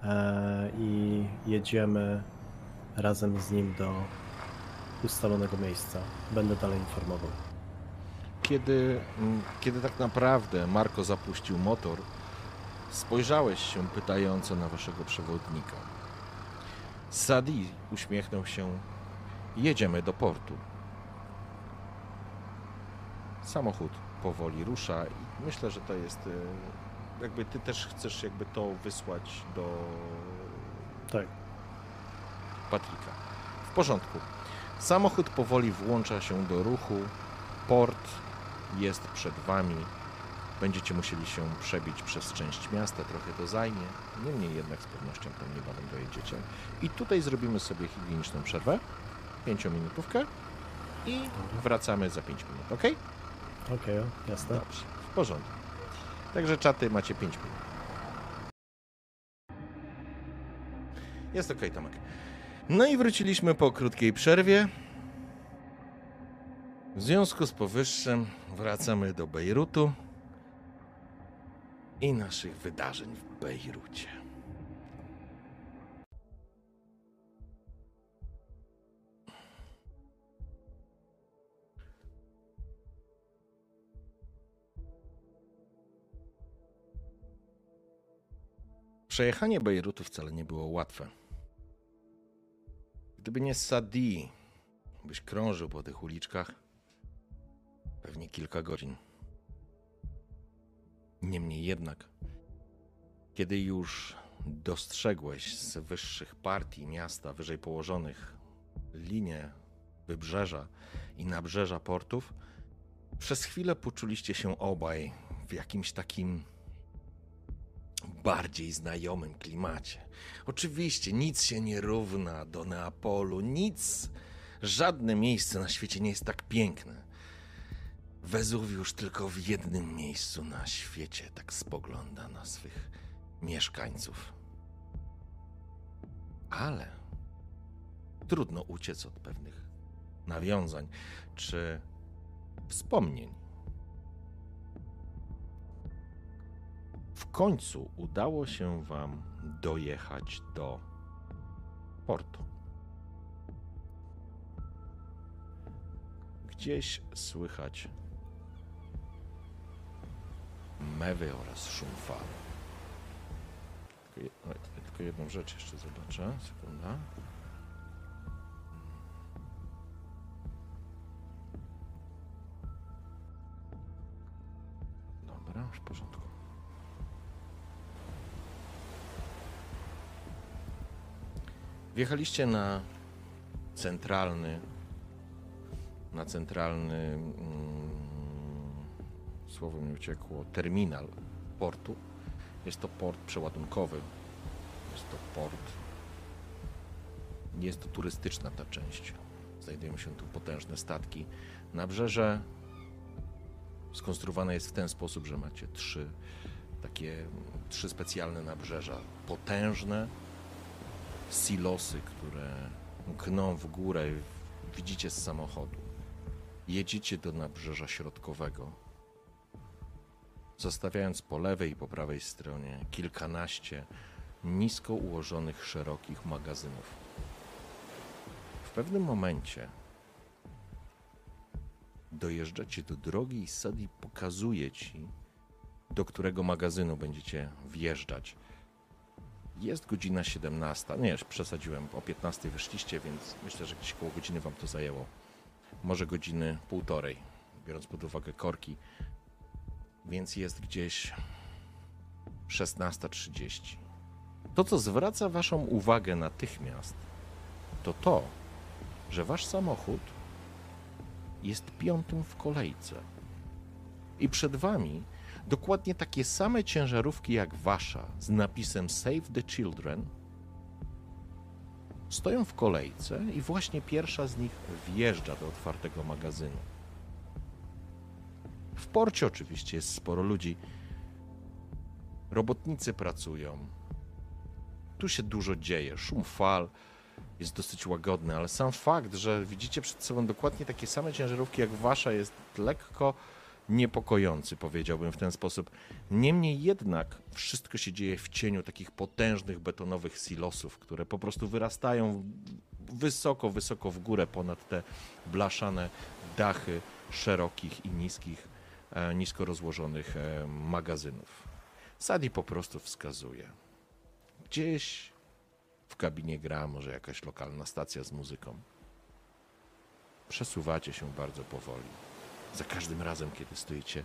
e, i jedziemy razem z nim do ustalonego miejsca. Będę dalej informował. Kiedy, mm, kiedy tak naprawdę Marko zapuścił motor, spojrzałeś się pytająco na waszego przewodnika. Sadi uśmiechnął się. Jedziemy do portu. Samochód powoli rusza i myślę, że to jest e, jakby ty też chcesz jakby to wysłać do Tak. Patryka. W porządku. Samochód powoli włącza się do ruchu. Port jest przed wami. Będziecie musieli się przebić przez część miasta, trochę to zajmie. Niemniej jednak z pewnością tam niebawem dojedziecie. I tutaj zrobimy sobie higieniczną przerwę. Pięciominutówkę. I wracamy za 5 minut, ok? Okej, o, jasne. Dobrze, w porządku. Także czaty macie 5 minut. Jest okej, Tomek. No i wróciliśmy po krótkiej przerwie. W związku z powyższym wracamy do Bejrutu i naszych wydarzeń w Bejrucie. Przejechanie Bejrutu wcale nie było łatwe. Gdyby nie Sadi, byś krążył po tych uliczkach pewnie kilka godzin. Niemniej jednak, kiedy już dostrzegłeś z wyższych partii miasta, wyżej położonych linie wybrzeża i nabrzeża portów, przez chwilę poczuliście się obaj w jakimś takim bardziej znajomym klimacie. Oczywiście nic się nie równa do Neapolu, nic, żadne miejsce na świecie nie jest tak piękne. Wezuwiusz tylko w jednym miejscu na świecie tak spogląda na swych mieszkańców. Ale trudno uciec od pewnych nawiązań czy wspomnień. W końcu udało się Wam dojechać do portu. Gdzieś słychać mewy oraz szum fal. Tylko, je- tylko jedną rzecz jeszcze zobaczę. Sekunda. Dobra, w porządku. Wjechaliście na centralny na centralny mm, słowo mi uciekło terminal portu. Jest to port przeładunkowy. Jest to port. Nie jest to turystyczna ta część. Znajdują się tu potężne statki. Nabrzeże skonstruowane jest w ten sposób, że macie trzy takie trzy specjalne nabrzeża. Potężne silosy, które gną w górę, widzicie z samochodu. Jedziecie do nabrzeża środkowego, zostawiając po lewej i po prawej stronie kilkanaście nisko ułożonych, szerokich magazynów. W pewnym momencie dojeżdżacie do drogi i Sadi pokazuje ci, do którego magazynu będziecie wjeżdżać. Jest godzina 17. Nie, już przesadziłem. O 15 wyszliście, więc myślę, że gdzieś koło godziny wam to zajęło. Może godziny półtorej, biorąc pod uwagę korki. Więc jest gdzieś 16.30. To, co zwraca waszą uwagę natychmiast, to to, że wasz samochód jest piątym w kolejce. I przed wami dokładnie takie same ciężarówki jak wasza z napisem Save the Children stoją w kolejce i właśnie pierwsza z nich wjeżdża do otwartego magazynu. W porcie oczywiście jest sporo ludzi. Robotnicy pracują. Tu się dużo dzieje. Szum fal jest dosyć łagodny, ale sam fakt, że widzicie przed sobą dokładnie takie same ciężarówki jak wasza jest lekko niepokojący, powiedziałbym w ten sposób. Niemniej jednak wszystko się dzieje w cieniu takich potężnych betonowych silosów, które po prostu wyrastają wysoko, wysoko w górę ponad te blaszane dachy szerokich i niskich, nisko rozłożonych e, magazynów. Sadi po prostu wskazuje. Gdzieś w kabinie gra może jakaś lokalna stacja z muzyką. Przesuwacie się bardzo powoli za każdym razem, kiedy stoicie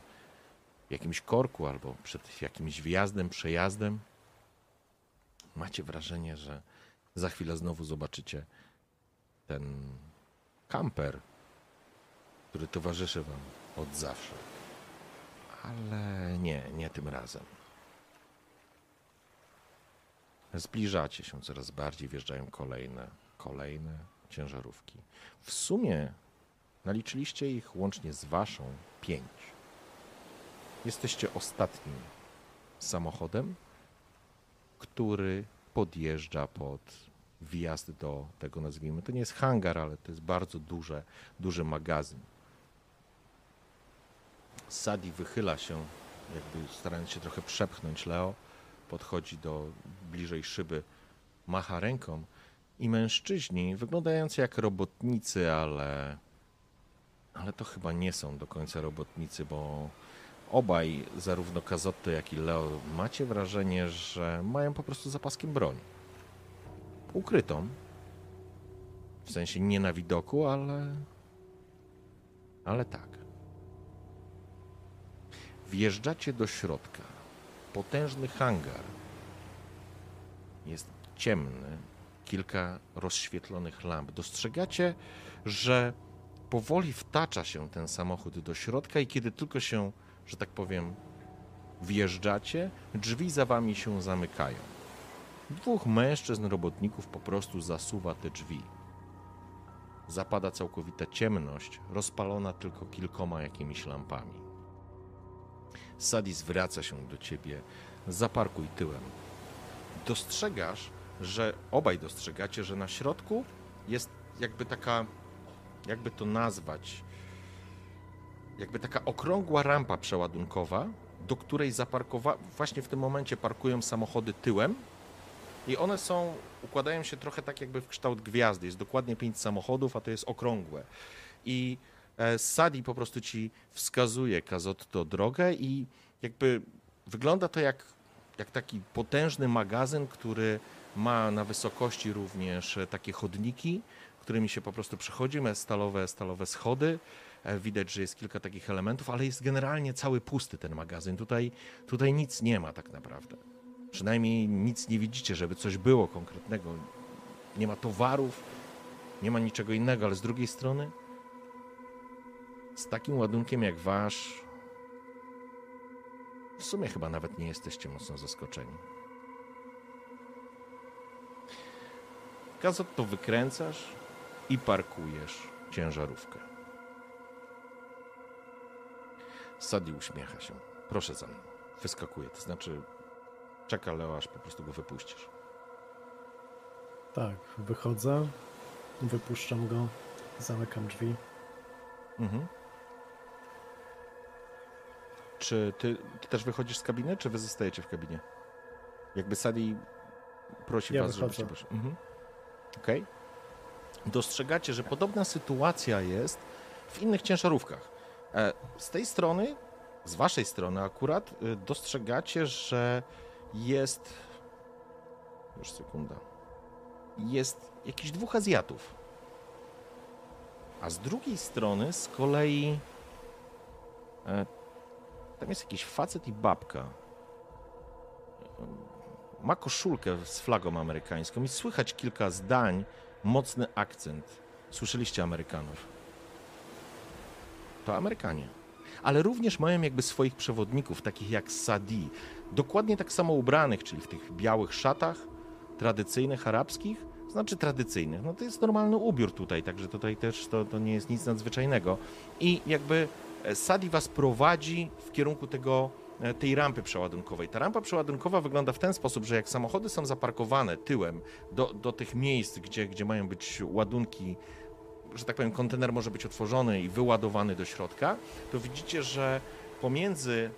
w jakimś korku albo przed jakimś wjazdem, przejazdem, macie wrażenie, że za chwilę znowu zobaczycie ten kamper, który towarzyszy wam od zawsze. Ale nie, nie tym razem. Zbliżacie się coraz bardziej, wjeżdżają kolejne, kolejne ciężarówki. W sumie Naliczyliście ich łącznie z waszą pięć. Jesteście ostatnim samochodem, który podjeżdża pod wjazd do tego, nazwijmy. To nie jest hangar, ale to jest bardzo duże, duży magazyn. Sadi wychyla się, jakby starając się trochę przepchnąć Leo, podchodzi do bliżej szyby, macha ręką i mężczyźni, wyglądający jak robotnicy, ale, ale to chyba nie są do końca robotnicy, bo obaj, zarówno Kazotto, jak i Leo, macie wrażenie, że mają po prostu zapaskiem broń. Ukrytą. W sensie nie na widoku, ale. Ale tak. Wjeżdżacie do środka. Potężny hangar. Jest ciemny, kilka rozświetlonych lamp. Dostrzegacie, że powoli wtacza się ten samochód do środka i kiedy tylko się, że tak powiem, wjeżdżacie, drzwi za wami się zamykają. Dwóch mężczyzn robotników po prostu zasuwa te drzwi. Zapada całkowita ciemność, rozpalona tylko kilkoma jakimiś lampami. Sadi zwraca się do ciebie. Zaparkuj tyłem. Dostrzegasz, że obaj dostrzegacie, że na środku jest jakby taka, jakby to nazwać, jakby taka okrągła rampa przeładunkowa, do której zaparkowa właśnie w tym momencie parkują samochody tyłem i one są, układają się trochę tak jakby w kształt gwiazdy. Jest dokładnie pięć samochodów, a to jest okrągłe. I Sadi po prostu ci wskazuje Kazotto drogę i jakby wygląda to jak, jak taki potężny magazyn, który ma na wysokości również e, takie chodniki, którymi się po prostu przechodzi, ma stalowe, stalowe schody. E, widać, że jest kilka takich elementów, ale jest generalnie cały pusty ten magazyn. Tutaj, tutaj nic nie ma tak naprawdę. Przynajmniej nic nie widzicie, żeby coś było konkretnego. Nie ma towarów, nie ma niczego innego, ale z drugiej strony, z takim ładunkiem jak wasz, w sumie chyba nawet nie jesteście mocno zaskoczeni. Kazot to wykręcasz i parkujesz ciężarówkę. Sadi uśmiecha się. Proszę za mną. Wyskakuje, to znaczy czeka Leo, aż po prostu go wypuścisz. Tak, wychodzę, wypuszczam go, zamykam drzwi. Mhm. Czy ty, ty też wychodzisz z kabiny, czy wy zostajecie w kabinie? Jakby Sadi prosi Ja was, wychodzę. żebyście poszli. Mhm. Okej. Dostrzegacie, że podobna sytuacja jest w innych ciężarówkach. E, Z tej strony, z waszej strony akurat, y, dostrzegacie, że jest. Już sekunda. Jest jakiś dwóch Azjatów. A z drugiej strony z kolei. Tam jest jakiś facet i babka. Ma koszulkę z flagą amerykańską i słychać kilka zdań, mocny akcent. Słyszeliście Amerykanów? To Amerykanie. Ale również mają jakby swoich przewodników, takich jak Sadi. Dokładnie tak samo ubranych, czyli w tych białych szatach, tradycyjnych, arabskich. Znaczy tradycyjnych. No to jest normalny ubiór tutaj, także tutaj też to, to nie jest nic nadzwyczajnego. I jakby Sadi was prowadzi w kierunku tego, e, tej rampy przeładunkowej. Ta rampa przeładunkowa wygląda w ten sposób, że jak samochody są zaparkowane tyłem do, do tych miejsc, gdzie, gdzie mają być ładunki, że tak powiem, kontener może być otworzony i wyładowany do środka, to widzicie, że pomiędzy,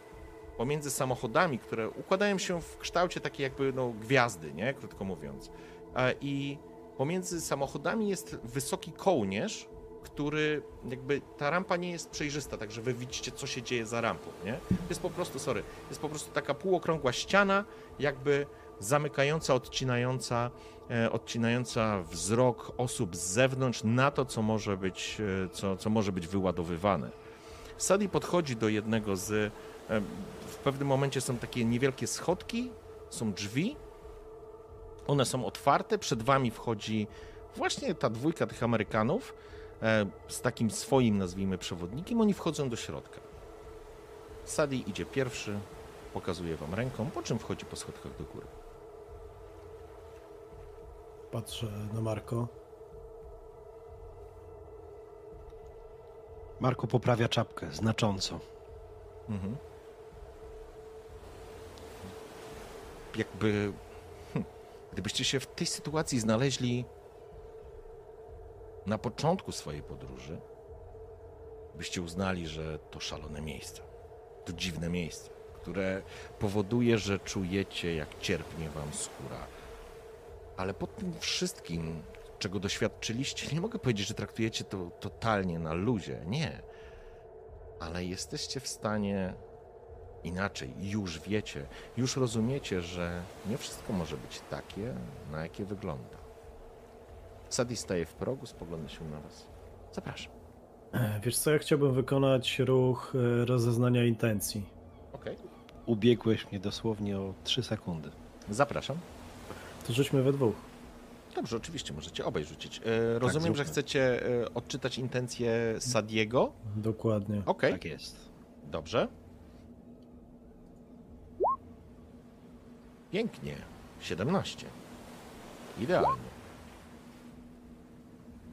pomiędzy samochodami, które układają się w kształcie takiej jakby no, gwiazdy, nie? krótko mówiąc, e, i pomiędzy samochodami jest wysoki kołnierz, który jakby ta rampa nie jest przejrzysta, także wy widzicie, co się dzieje za rampą, nie? Jest po prostu, sorry, jest po prostu taka półokrągła ściana, jakby zamykająca, odcinająca, e, odcinająca wzrok osób z zewnątrz na to, co może być, e, co, co może być wyładowywane. Sadi podchodzi do jednego z. e, W pewnym momencie są takie niewielkie schodki, są drzwi. One są otwarte, przed wami wchodzi właśnie ta dwójka tych Amerykanów z takim swoim, nazwijmy, przewodnikiem. Oni wchodzą do środka. Sadi idzie pierwszy, pokazuje wam ręką, po czym wchodzi po schodkach do góry. Patrzę na Marko. Marko poprawia czapkę znacząco. Mhm. Jakby. hm, Gdybyście się w tej sytuacji znaleźli na początku swojej podróży, byście uznali, że to szalone miejsce, to dziwne miejsce, które powoduje, że czujecie, jak cierpnie wam skóra. Ale po tym wszystkim, czego doświadczyliście, nie mogę powiedzieć, że traktujecie to totalnie na luzie. Nie. Ale jesteście w stanie inaczej, już wiecie, już rozumiecie, że nie wszystko może być takie, na jakie wygląda. Sadi staje w progu, spogląda się na was. Zapraszam. E, Wiesz co, ja chciałbym wykonać ruch e, rozeznania intencji. Okej, Ubiegłeś mnie dosłownie o 3 sekundy. zapraszam. To rzućmy we dwóch. Dobrze, oczywiście, możecie obaj rzucić. E, rozumiem, że chcecie e, odczytać intencje Sadiego. Dokładnie. Okej, Tak jest. dobrze. Pięknie. 17. Idealnie.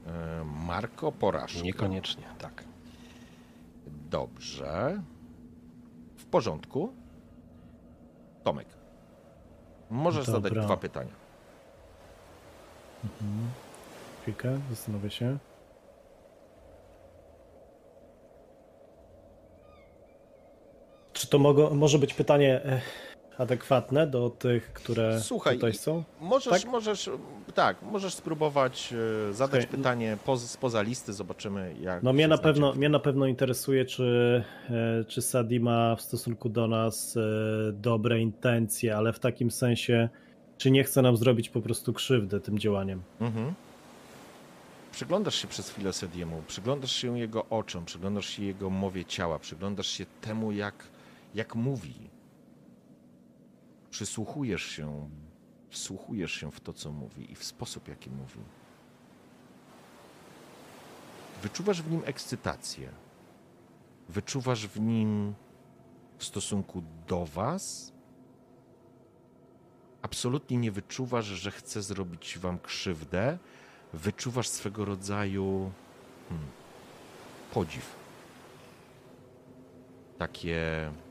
E, Marko porażka. Niekoniecznie, tak. Dobrze. W porządku. Tomek. Możesz zadać Dobra. dwa pytania. Mhm. Chwilkę, zastanowię się. Czy to mogło, może być pytanie e, adekwatne do tych, które Słuchaj, tutaj są? Możesz, Tak? możesz, tak, możesz spróbować e, zadać Okej. pytanie poz, spoza listy, zobaczymy jak No mnie na, pewno, mnie na pewno interesuje, czy, e, czy Sadi ma w stosunku do nas e, dobre intencje, ale w takim sensie, czy nie chce nam zrobić po prostu krzywdy tym działaniem. Mhm. Przyglądasz się przez chwilę Sediemu, przyglądasz się jego oczom, przyglądasz się jego mowie ciała, przyglądasz się temu, jak, jak mówi. Przysłuchujesz się, wsłuchujesz się w to, co mówi i w sposób, jaki mówi. Wyczuwasz w nim ekscytację. Wyczuwasz w nim w stosunku do was. Absolutnie nie wyczuwasz, że chce zrobić wam krzywdę. Wyczuwasz swego rodzaju hmm, podziw. Takie, tak,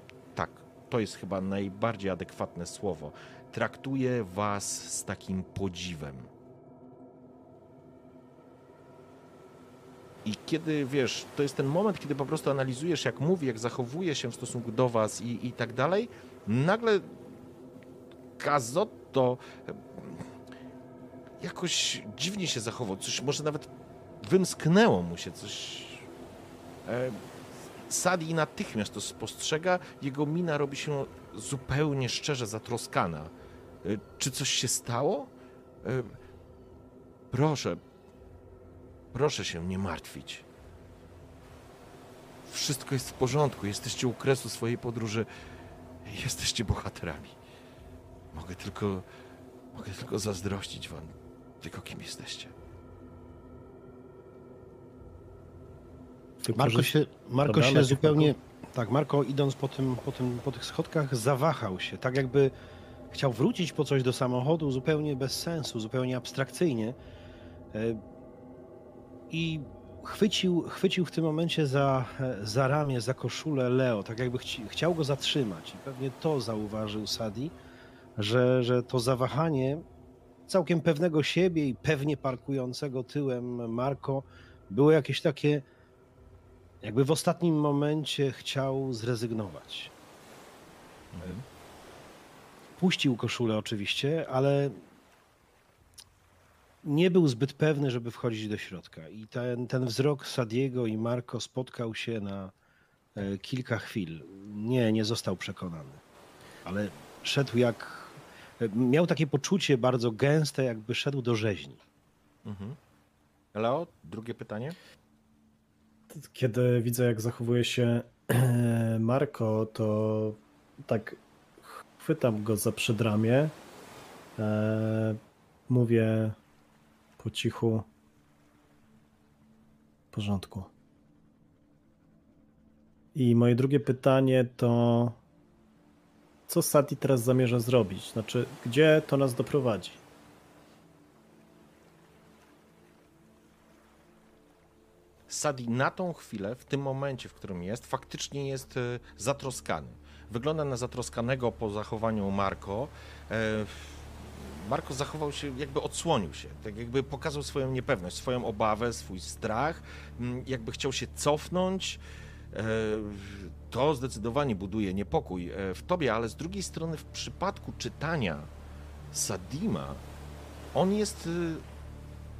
to jest chyba najbardziej adekwatne słowo. Traktuje was z takim podziwem. I kiedy wiesz, to jest ten moment, kiedy po prostu analizujesz, jak mówi, jak zachowuje się w stosunku do was i, i tak dalej, nagle Kazotto jakoś dziwnie się zachował. Coś może nawet wymsknęło mu się coś. E, Sadi natychmiast to spostrzega, jego mina robi się zupełnie szczerze zatroskana. E, czy coś się stało? E, proszę, proszę się nie martwić. Wszystko jest w porządku. Jesteście u kresu swojej podróży. Jesteście bohaterami. Mogę tylko, mogę tylko zazdrościć wam tylko kim jesteście. Tylko, Marko że- się, Marko Dobra, się zupełnie. Tak, Marko idąc po, tym, po, tym, po tych schodkach zawahał się, tak jakby chciał wrócić po coś do samochodu zupełnie bez sensu, zupełnie abstrakcyjnie. E, I chwycił, chwycił w tym momencie za, e, za ramię, za koszulę Leo, tak jakby chci, chciał go zatrzymać. I pewnie to zauważył Sadi, że, że to zawahanie całkiem pewnego siebie i pewnie parkującego tyłem Marko było jakieś takie jakby w ostatnim momencie chciał zrezygnować. Puścił koszulę oczywiście, ale nie był zbyt pewny, żeby wchodzić do środka. I ten, ten wzrok Sadiego i Marco spotkał się na e, kilka chwil. Nie, nie został przekonany. Ale szedł jak. e, Miał takie poczucie bardzo gęste, jakby szedł do rzeźni. Mhm. Leo, drugie pytanie. Kiedy widzę, jak zachowuje się Marko, to tak chwytam go za przedramię. E, mówię po cichu. W porządku. I moje drugie pytanie to. Co Sati teraz zamierza zrobić? Znaczy, gdzie to nas doprowadzi? Sadi na tą chwilę, w tym momencie, w którym jest, faktycznie jest e, zatroskany. Wygląda na zatroskanego po zachowaniu Marco. E, Marko zachował się, jakby odsłonił się, tak jakby pokazał swoją niepewność, swoją obawę, swój strach, jakby chciał się cofnąć. E, to zdecydowanie buduje niepokój w tobie, ale z drugiej strony w przypadku czytania Sadima, on jest y,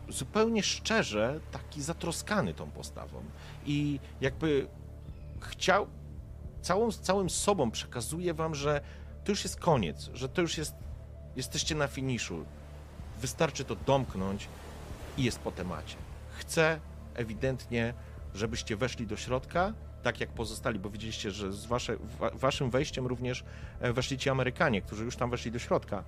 zupełnie szczerze taki zatroskany tą postawą i jakby chciał, całą, całym sobą przekazuje wam, że to już jest koniec, że to już jest, jesteście na finiszu. Wystarczy to domknąć i jest po temacie. Chcę ewidentnie, żebyście weszli do środka, tak jak pozostali, bo widzieliście, że z wasze, wa, waszym wejściem również e, weszli ci Amerykanie, którzy już tam weszli do środka.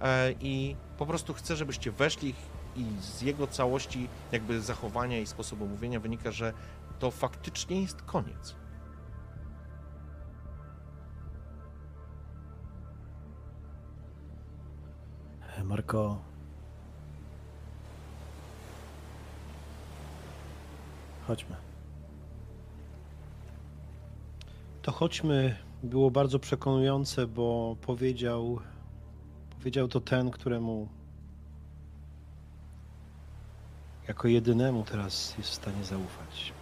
E, I po prostu chcę, żebyście weszli i z jego całości jakby zachowania i sposobu mówienia wynika, że to faktycznie jest koniec. Marko. Chodźmy. To chodźmy było bardzo przekonujące, bo powiedział, powiedział to ten, któremu jako jedynemu teraz jest w stanie zaufać.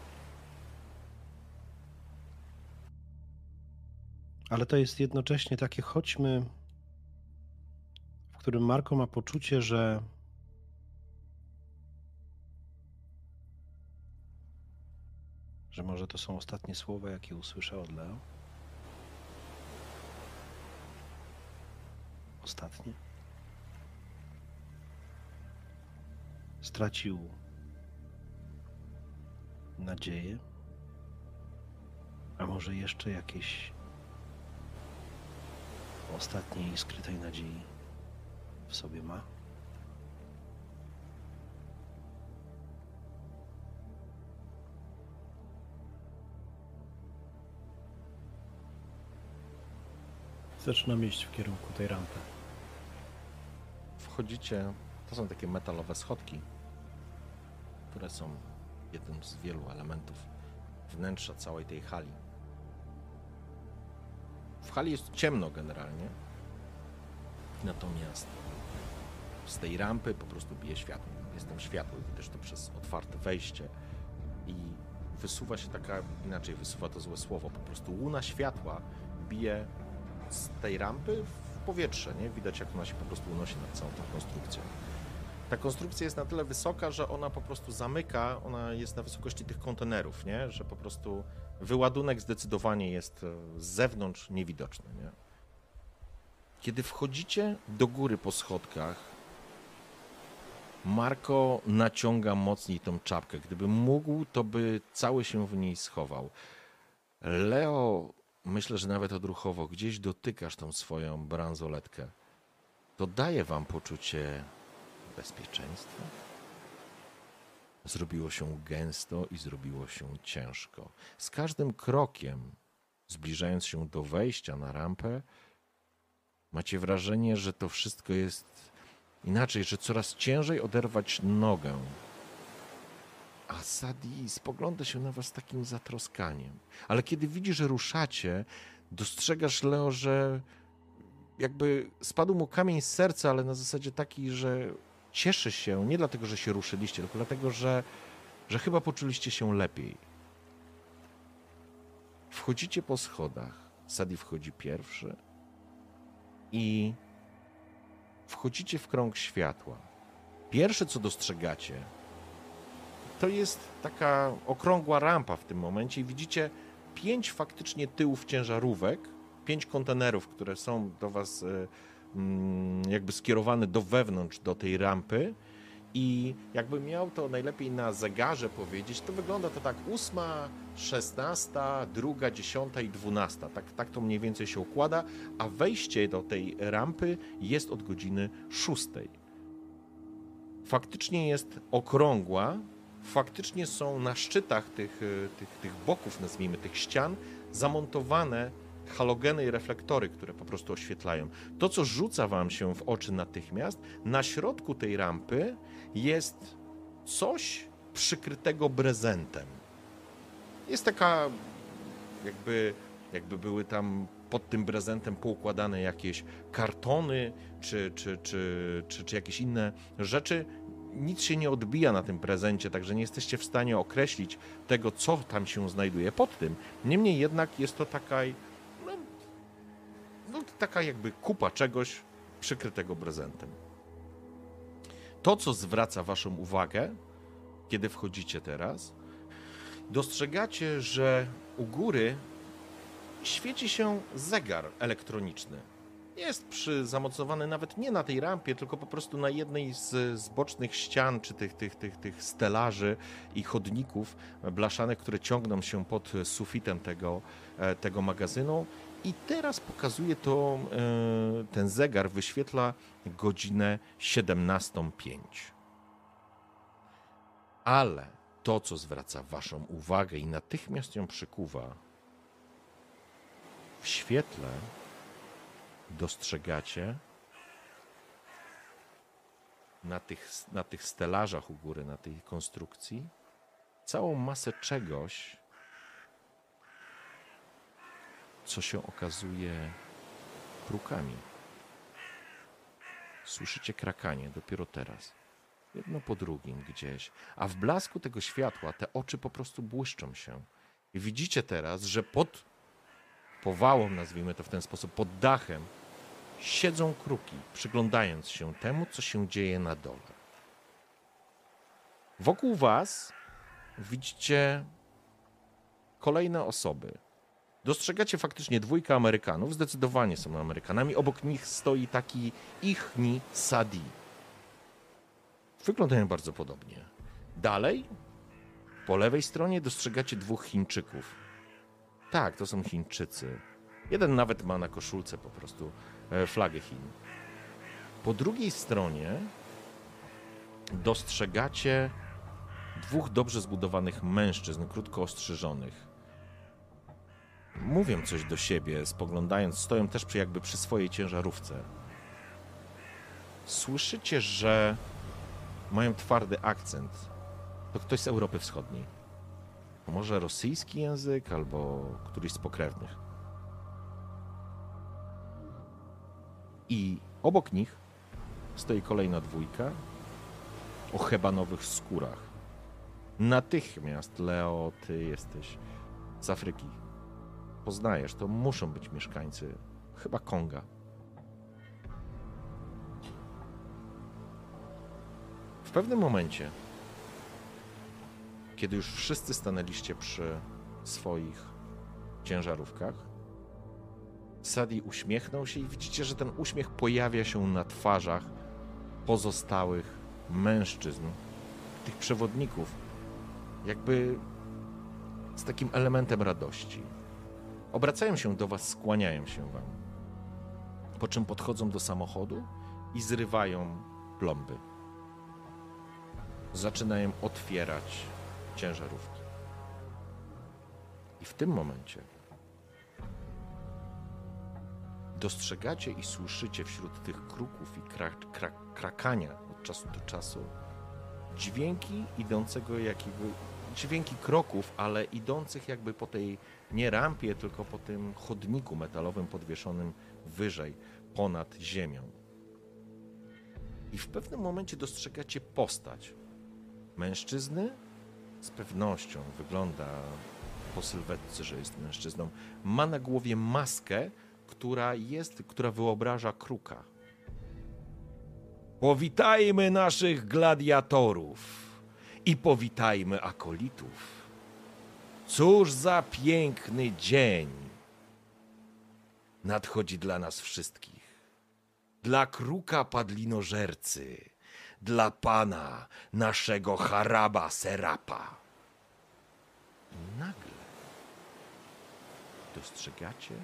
Ale to jest jednocześnie takie chodźmy, w którym Marko ma poczucie, że że może to są ostatnie słowa, jakie usłyszę od Leo. Ostatnie. Stracił nadzieję, a może jeszcze jakieś ostatniej skrytej nadziei w sobie ma? Zaczynam iść w kierunku tej rampy. Wchodzicie, to są takie metalowe schodki, które są jednym z wielu elementów wnętrza całej tej hali. W hali jest ciemno generalnie, natomiast z tej rampy po prostu bije światło. Jest tam światło, widać to przez otwarte wejście i wysuwa się taka, inaczej wysuwa to złe słowo, po prostu łuna światła bije z tej rampy w powietrze, nie? Widać jak ona się po prostu unosi nad całą tą konstrukcją. Ta konstrukcja jest na tyle wysoka, że ona po prostu zamyka, ona jest na wysokości tych kontenerów, nie? Że po prostu wyładunek zdecydowanie jest e, z zewnątrz niewidoczny, nie? Kiedy wchodzicie do góry po schodkach, Marko naciąga mocniej tą czapkę. Gdyby mógł, to by cały się w niej schował. Leo, myślę, że nawet odruchowo gdzieś dotykasz tą swoją bransoletkę. To daje wam poczucie bezpieczeństwa. Zrobiło się gęsto i zrobiło się ciężko. Z każdym krokiem, zbliżając się do wejścia na rampę, macie wrażenie, że to wszystko jest inaczej, że coraz ciężej oderwać nogę. A Sadi spogląda się na was takim zatroskaniem. Ale kiedy widzi, że ruszacie, dostrzegasz, Leo, że jakby spadł mu kamień z serca, ale na zasadzie takiej, że cieszy się nie dlatego, że się ruszyliście, tylko dlatego, że, że chyba poczuliście się lepiej. Wchodzicie po schodach. Sadi wchodzi pierwszy i wchodzicie w krąg światła. Pierwsze, co dostrzegacie, to jest taka okrągła rampa w tym momencie i widzicie pięć faktycznie tyłów ciężarówek, pięć kontenerów, które są do was e, jakby skierowane do wewnątrz, do tej rampy i jakby miał to najlepiej na zegarze powiedzieć, to wygląda to tak ósma, szesnasta, druga, dziesiąta i dwunasta. Tak, tak to mniej więcej się układa, a wejście do tej rampy jest od godziny szóstej. Faktycznie jest okrągła, faktycznie są na szczytach tych, y, tych, tych boków, nazwijmy, tych ścian, zamontowane halogeny i reflektory, które po prostu oświetlają. To, co rzuca wam się w oczy natychmiast, na środku tej rampy jest coś przykrytego brezentem. Jest taka jakby jakby były tam pod tym prezentem poukładane jakieś kartony czy, czy, czy, czy, czy jakieś inne rzeczy. Nic się nie odbija na tym prezencie, także nie jesteście w stanie określić tego, co tam się znajduje pod tym. Niemniej jednak jest to taka, taka jakby kupa czegoś przykrytego prezentem. To, co zwraca Waszą uwagę, kiedy wchodzicie teraz, dostrzegacie, że u góry świeci się zegar elektroniczny. Jest przy, zamocowany nawet nie na tej rampie, tylko po prostu na jednej z, z bocznych ścian, czy tych, tych, tych, tych stelaży i chodników blaszanych, które ciągną się pod sufitem tego, e, tego magazynu. I teraz pokazuje to, e, ten zegar wyświetla godzinę 17.05. Ale to, co zwraca Waszą uwagę i natychmiast ją przykuwa, w świetle dostrzegacie na tych, na tych stelażach u góry, na tej konstrukcji, całą masę czegoś, co się okazuje krukami. Słyszycie krakanie dopiero teraz. Jedno po drugim gdzieś. A w blasku tego światła te oczy po prostu błyszczą się. I widzicie teraz, że pod powałą, nazwijmy to w ten sposób, pod dachem, siedzą kruki, przyglądając się temu, co się dzieje na dole. Wokół was widzicie kolejne osoby. Dostrzegacie faktycznie dwójkę Amerykanów, zdecydowanie są Amerykanami. Obok nich stoi taki Ichni Sadi. Wyglądają bardzo podobnie. Dalej, po lewej stronie dostrzegacie dwóch Chińczyków. Tak, to są Chińczycy. Jeden nawet ma na koszulce po prostu e, flagę Chin. Po drugiej stronie dostrzegacie dwóch dobrze zbudowanych mężczyzn, krótko ostrzyżonych. Mówią coś do siebie, spoglądając, stoją też przy, jakby przy swojej ciężarówce. Słyszycie, że mają twardy akcent. To ktoś z Europy Wschodniej. Może rosyjski język, albo któryś z pokrewnych. I obok nich stoi kolejna dwójka o hebanowych skórach. Natychmiast, Leo, ty jesteś z Afryki. Poznajesz, to muszą być mieszkańcy chyba Konga. W pewnym momencie, kiedy już wszyscy stanęliście przy swoich ciężarówkach, Sadi uśmiechnął się i widzicie, że ten uśmiech pojawia się na twarzach pozostałych mężczyzn, tych przewodników, jakby z takim elementem radości. Obracają się do was, skłaniają się wam. Po czym podchodzą do samochodu i zrywają plomby. Zaczynają otwierać ciężarówki. I w tym momencie dostrzegacie i słyszycie wśród tych kruków i krak, krak, krakania od czasu do czasu dźwięki idącego jakiego, dźwięki kroków, ale idących jakby po tej nie rampie, tylko po tym chodniku metalowym podwieszonym wyżej, ponad ziemią. I w pewnym momencie dostrzegacie postać mężczyzny. Z pewnością wygląda po sylwetce, że jest mężczyzną. Ma na głowie maskę, która jest, która wyobraża kruka. Powitajmy naszych gladiatorów i powitajmy akolitów. Cóż za piękny dzień nadchodzi dla nas wszystkich. Dla kruka padlinożercy, dla pana naszego haraba serapa. I nagle dostrzegacie,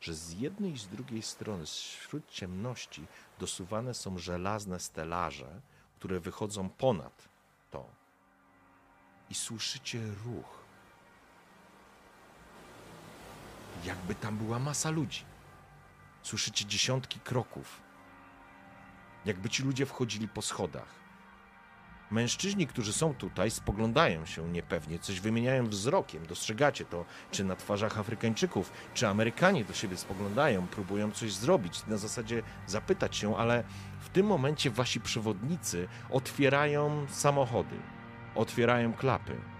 że z jednej i z drugiej strony, wśród ciemności, dosuwane są żelazne stelaże, które wychodzą ponad to. I słyszycie ruch. Jakby tam była masa ludzi. Słyszycie dziesiątki kroków. Jakby ci ludzie wchodzili po schodach. Mężczyźni, którzy są tutaj, spoglądają się niepewnie, coś wymieniają wzrokiem. Dostrzegacie to, czy na twarzach Afrykańczyków, czy Amerykanie do siebie spoglądają, próbują coś zrobić, na zasadzie zapytać się, ale w tym momencie wasi przewodnicy otwierają samochody, otwierają klapy.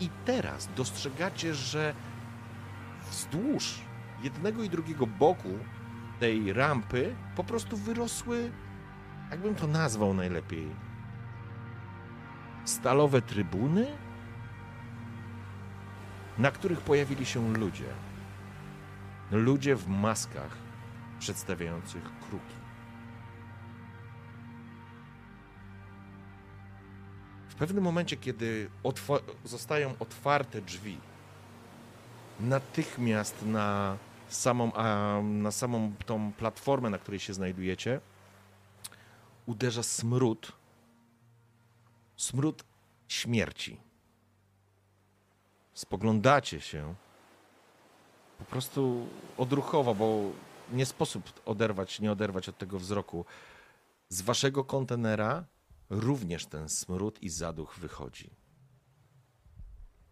I teraz dostrzegacie, że wzdłuż jednego i drugiego boku tej rampy po prostu wyrosły, jakbym to nazwał najlepiej, stalowe trybuny, na których pojawili się ludzie. Ludzie w maskach przedstawiających kruki. Pewnym momencie, kiedy otwa- zostają otwarte drzwi, natychmiast na samą, a, na samą tą platformę, na której się znajdujecie, uderza smród. Smród śmierci. Spoglądacie się po prostu odruchowo, bo nie sposób oderwać, nie oderwać od tego wzroku. Z waszego kontenera również ten smród i zaduch wychodzi.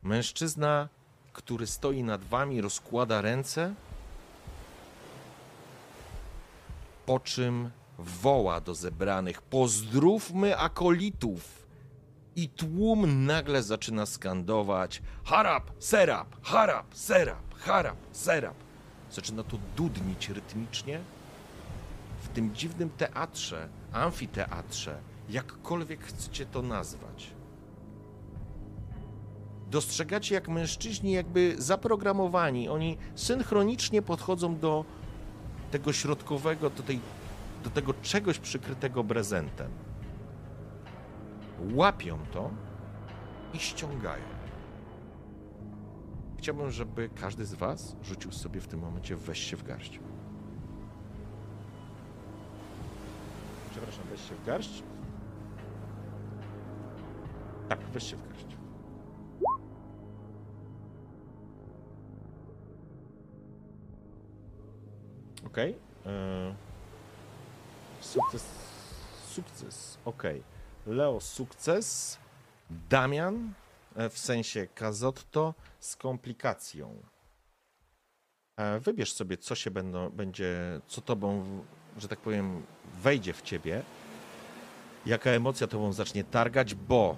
Mężczyzna, który stoi nad wami, rozkłada ręce po czym woła do zebranych: Pozdrówmy akolitów! I tłum nagle zaczyna skandować: Harap, serap, harap, serap, harap, serap. Zaczyna to dudnić rytmicznie w tym dziwnym teatrze, amfiteatrze, jakkolwiek chcecie to nazwać. Dostrzegacie, jak mężczyźni, jakby zaprogramowani, oni synchronicznie podchodzą do tego środkowego, do, tej, do tego czegoś przykrytego prezentem. Łapią to i ściągają. Chciałbym, żeby każdy z Was rzucił sobie w tym momencie weź się w garść. Przepraszam, weź się w garść. Tak, weź się w garść. Okej. Okay. Sukces. Sukces. Okej. Okay. Leo sukces. Damian e, w sensie Kazotto z komplikacją. E, wybierz sobie, co się będą, będzie, co tobą, że tak powiem, wejdzie w ciebie. Jaka emocja tobą zacznie targać, bo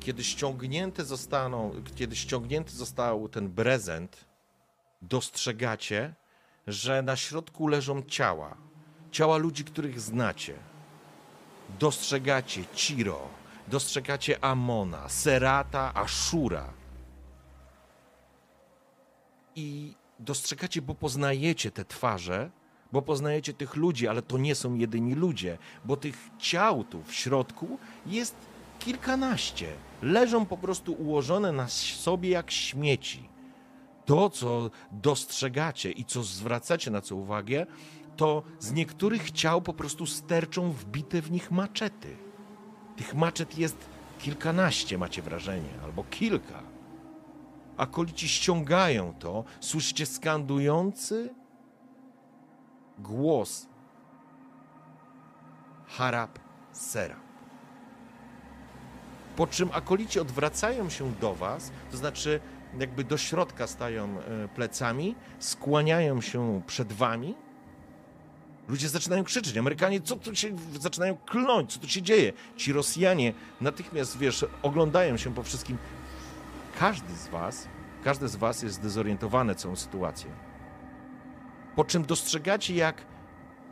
kiedy ściągnięte zostaną, kiedy ściągnięty został ten prezent, dostrzegacie, że na środku leżą ciała. Ciała ludzi, których znacie. Dostrzegacie Ciro, dostrzegacie Amona, Serata, Ashura. I dostrzegacie, bo poznajecie te twarze, bo poznajecie tych ludzi, ale to nie są jedyni ludzie, bo tych ciał tu w środku jest kilkanaście. Leżą po prostu ułożone na sobie jak śmieci to, co dostrzegacie i co zwracacie na co uwagę, to z niektórych ciał po prostu sterczą wbite w nich maczety. Tych maczet jest kilkanaście, macie wrażenie, albo kilka. Akolici ściągają to, słyszycie skandujący głos harap serap. Po czym akolici odwracają się do was, to znaczy jakby do środka stają e, plecami, skłaniają się przed wami. Ludzie zaczynają krzyczeć. Amerykanie, co tu się zaczynają klnąć, co tu się dzieje? Ci Rosjanie natychmiast, wiesz, oglądają się po wszystkim. Każdy z was, każdy z was jest zdezorientowany całą sytuacją. Po czym dostrzegacie, jak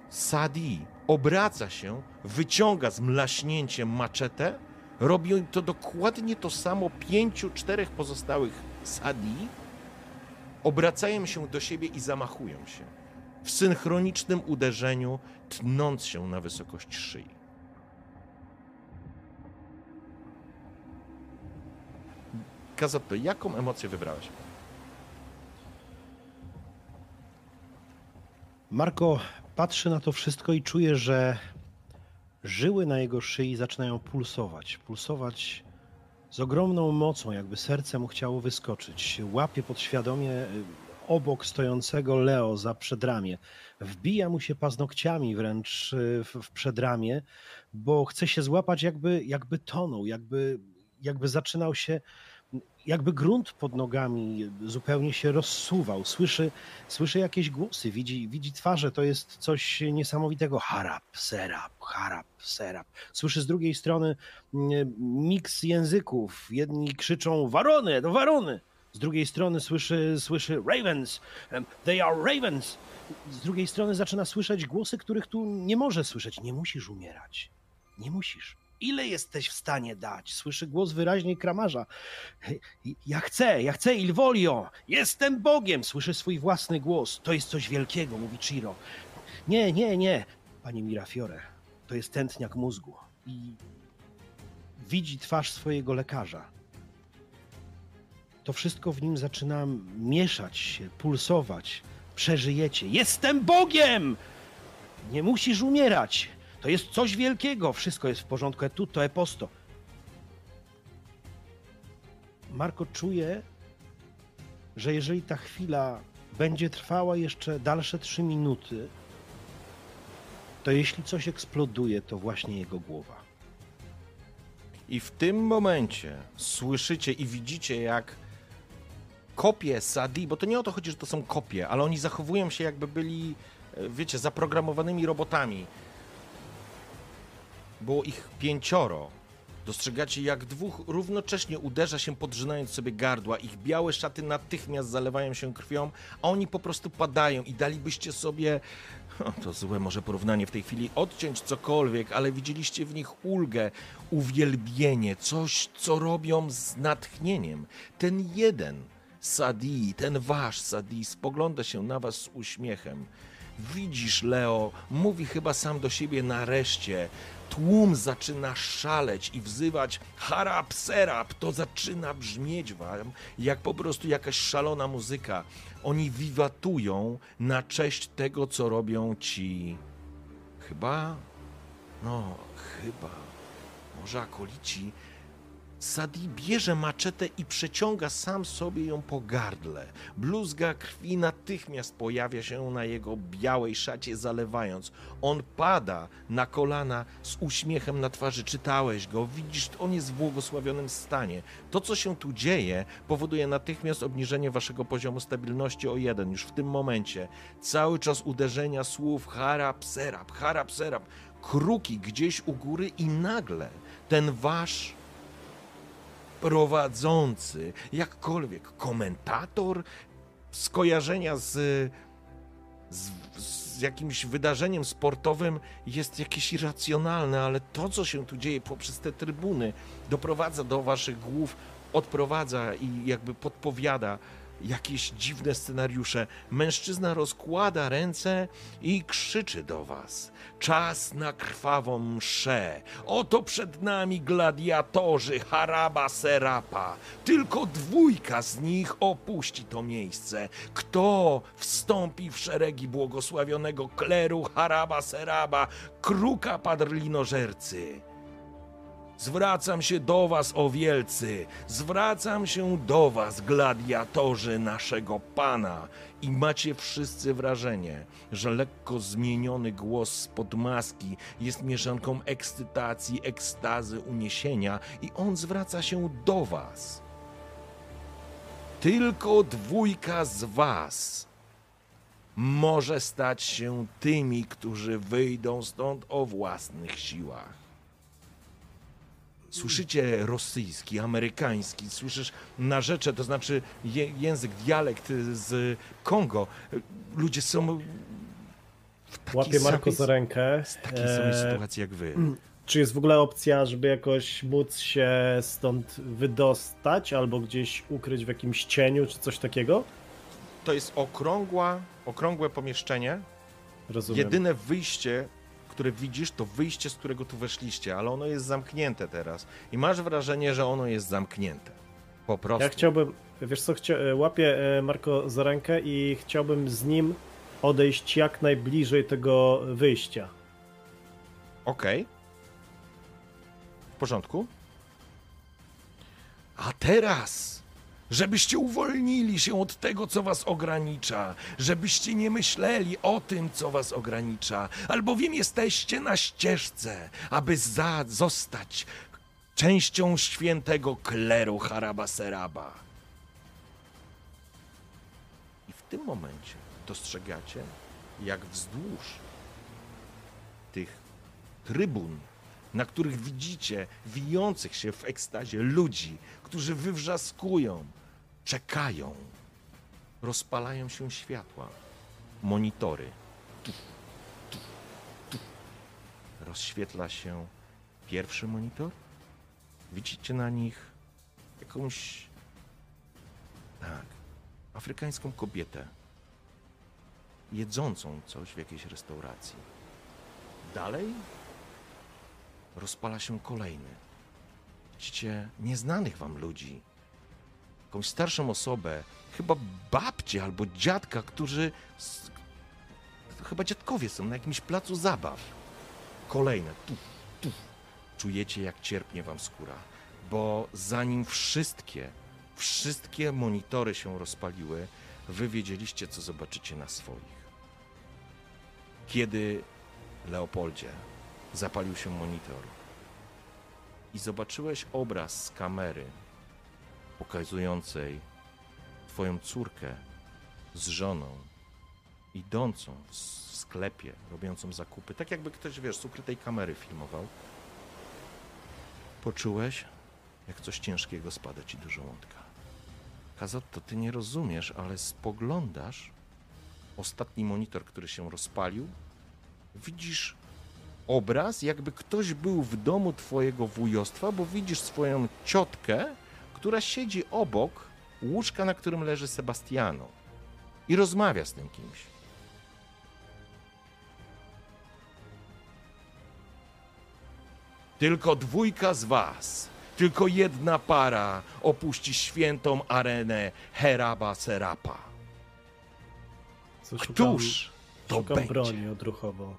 Sadi obraca się, wyciąga z mlaśnięciem maczetę, robi to dokładnie to samo pięciu, czterech pozostałych Sadi obracają się do siebie i zamachują się w synchronicznym uderzeniu, tnąc się na wysokość szyi. Kazotto, jaką emocję wybrałeś? Marko patrzy na to wszystko i czuje, że żyły na jego szyi zaczynają pulsować. Pulsować z ogromną mocą, jakby serce mu chciało wyskoczyć. Łapie podświadomie y, obok stojącego Leo za przedramię. Wbija mu się paznokciami wręcz y, w, przedramię, bo chce się złapać, jakby, jakby tonął, jakby, jakby zaczynał się jakby grunt pod nogami zupełnie się rozsuwał. Słyszy, słyszy jakieś głosy, widzi, widzi twarze. To jest coś niesamowitego. Harap, serap, harap, serap. Słyszy z drugiej strony mm, miks języków. Jedni krzyczą warony, to warony. Z drugiej strony słyszy, słyszy ravens, they are ravens. Z drugiej strony zaczyna słyszeć głosy, których tu nie może słyszeć. Nie musisz umierać. Nie musisz. Ile jesteś w stanie dać? Słyszy głos wyraźnie kramarza. Ja chcę, ja chcę, Ilvolio! Jestem Bogiem! Słyszy swój własny głos. To jest coś wielkiego, mówi Ciro. Nie, nie, nie, panie Mirafiore. To jest tętniak mózgu. I widzi twarz swojego lekarza. To wszystko w nim zaczyna mieszać się, pulsować. Przeżyjecie. Jestem Bogiem! Nie musisz umierać. To jest coś wielkiego. Wszystko jest w porządku. E tutto e posto. Marko czuje, że jeżeli ta chwila będzie trwała jeszcze dalsze trzy minuty, to jeśli coś eksploduje, to właśnie jego głowa. I w tym momencie słyszycie i widzicie, jak kopie Sadi, bo to nie o to chodzi, że to są kopie, ale oni zachowują się jakby byli, e, wiecie, zaprogramowanymi robotami. Było ich pięcioro. Dostrzegacie, jak dwóch równocześnie uderza się, podrzynając sobie gardła. Ich białe szaty natychmiast zalewają się krwią, a oni po prostu padają i dalibyście sobie to złe może porównanie w tej chwili, odciąć cokolwiek, ale widzieliście w nich ulgę, uwielbienie, coś, co robią z natchnieniem. Ten jeden Sadi, ten wasz Sadi, spogląda się na was z uśmiechem. Widzisz, Leo, mówi chyba sam do siebie nareszcie. Tłum zaczyna szaleć i wzywać harap serap. To zaczyna brzmieć wam jak po prostu jakaś szalona muzyka. Oni wiwatują na cześć tego, co robią ci. Chyba, no, chyba, może akolici Sadi bierze maczetę i przeciąga sam sobie ją po gardle. Bluzga krwi natychmiast pojawia się na jego białej szacie, zalewając. On pada na kolana z uśmiechem na twarzy. Czytałeś go, widzisz, on jest w błogosławionym stanie. To, co się tu dzieje, powoduje natychmiast obniżenie waszego poziomu stabilności o jeden. Już w tym momencie cały czas uderzenia słów harap, serap, harap, serap, kruki gdzieś u góry i nagle ten wasz prowadzący, jakkolwiek komentator, skojarzenia z, z, z, jakimś wydarzeniem sportowym jest jakieś irracjonalne, ale to, co się tu dzieje poprzez te trybuny, doprowadza do waszych głów, odprowadza i jakby podpowiada jakieś dziwne scenariusze. Mężczyzna rozkłada ręce i krzyczy do was. Czas na krwawą mszę. Oto przed nami gladiatorzy Haraba Serapa. Tylko dwójka z nich opuści to miejsce. Kto wstąpi w szeregi błogosławionego kleru Haraba Seraba, kruka padrlinożercy? Zwracam się do was, o wielcy, zwracam się do was, gladiatorzy naszego Pana. I macie wszyscy wrażenie, że lekko zmieniony głos spod maski jest mieszanką ekscytacji, ekstazy, uniesienia i on zwraca się do was. Tylko dwójka z was może stać się tymi, którzy wyjdą stąd o własnych siłach. Słyszycie rosyjski, amerykański, słyszysz narzecze, to znaczy je, język, dialekt z Kongo. Ludzie są w Łapie Marko za rękę. W takiej samej e, sytuacji jak wy. Czy jest w ogóle opcja, żeby jakoś móc się stąd wydostać albo gdzieś ukryć w jakimś cieniu czy coś takiego? To jest okrągła, okrągłe pomieszczenie. Rozumiem. Jedyne wyjście które widzisz, to wyjście, z którego tu weszliście, ale ono jest zamknięte teraz. I masz wrażenie, że ono jest zamknięte. Po prostu. Ja chciałbym, wiesz co, chcia, e, łapię e, Marko za rękę i chciałbym z nim odejść jak najbliżej tego wyjścia. Okej. Okay. W porządku. A teraz żebyście uwolnili się od tego, co was ogranicza, żebyście nie myśleli o tym, co was ogranicza, albowiem jesteście na ścieżce, aby za zostać częścią świętego kleru Harabaseraba. I w tym momencie dostrzegacie, jak wzdłuż tych trybun, na których widzicie wijących się w ekstazie ludzi, którzy wywrzaskują, czekają, rozpalają się światła, monitory. Rozświetla się pierwszy monitor. Widzicie na nich jakąś. Tak, afrykańską kobietę jedzącą coś w jakiejś restauracji. Dalej rozpala się kolejny. Widzicie nieznanych wam ludzi. Jakąś starszą osobę, chyba babcię albo dziadka, którzy. chyba dziadkowie są na jakimś placu zabaw. Kolejne. Tu, tu. Czujecie, jak cierpnie wam skóra, bo zanim wszystkie, wszystkie monitory się rozpaliły, wy wiedzieliście, co zobaczycie na swoich. Kiedy Leopoldzie zapalił się monitor i zobaczyłeś obraz z kamery pokazującej twoją córkę z żoną idącą w sklepie, robiącą zakupy, tak jakby ktoś, wiesz, z ukrytej kamery filmował. Poczułeś, jak coś ciężkiego spada ci do żołądka. Kazotto, ty nie rozumiesz, ale spoglądasz ostatni monitor, który się rozpalił, widzisz obraz, jakby ktoś był w domu twojego wujostwa, bo widzisz swoją ciotkę, która siedzi obok łóżka, na którym leży Sebastiano i rozmawia z tym kimś. Tylko dwójka z was, tylko jedna para opuści świętą arenę Heraba Serapa. Co, szukam- Któż to Szukam będzie? broni odruchowo.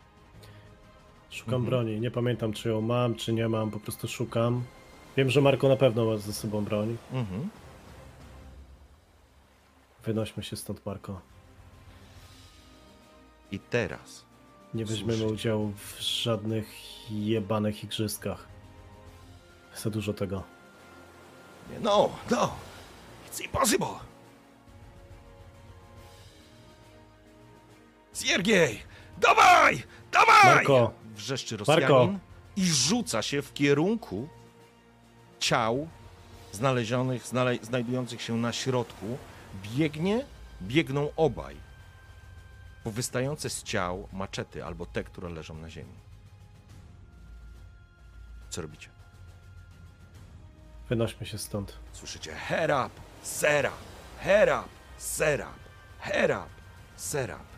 Szukam Mhm. broni. Nie pamiętam, czy ją mam, czy nie mam. Po prostu szukam. Wiem, że Marko na pewno ma ze sobą broń. Mhm. Wynośmy się stąd, Marko. I teraz Nie weźmiemy Słusznie. udziału w żadnych jebanych igrzyskach. Za dużo tego. No, no, it's impossible. Siergiej, dawaj, dawaj! Marko! wrzeszczy Marko! Rosjanin i rzuca się w kierunku ciał znalezionych, znale, znajdujących się na środku. Biegnie, biegną obaj. Po wystające z ciał maczety albo te, które leżą na ziemi. Co robicie? Wynośmy się stąd. Słyszycie herab, serap, herab, serap, herab, serap.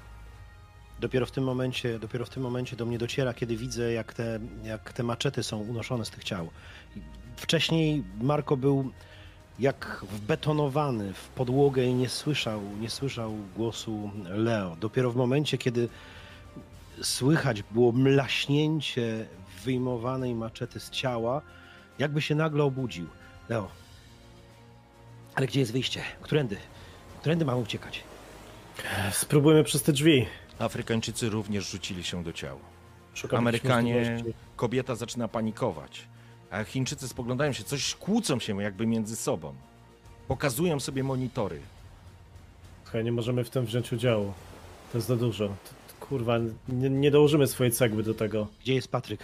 Dopiero w tym momencie, dopiero w tym momencie do mnie dociera, kiedy widzę, jak te, jak te maczety są unoszone z tych ciał. Wcześniej Marko był jak wbetonowany w podłogę i nie słyszał, nie słyszał głosu Leo. Dopiero w momencie, kiedy słychać było mlaśnięcie wyjmowanej maczety z ciała, jakby się nagle obudził. Leo, ale gdzie jest wyjście? Którędy? Którędy mamy uciekać? Spróbujmy przez te drzwi. Afrykańczycy również rzucili się do ciał. Szukam Amerykanie, kobieta zaczyna panikować, a Chińczycy spoglądają się, coś kłócą się jakby między sobą. Pokazują sobie monitory. Słuchaj, nie możemy w tym wziąć udziału. To jest za dużo. To, to, kurwa, nie, nie dołożymy swojej cegły do tego. Gdzie jest Patryk?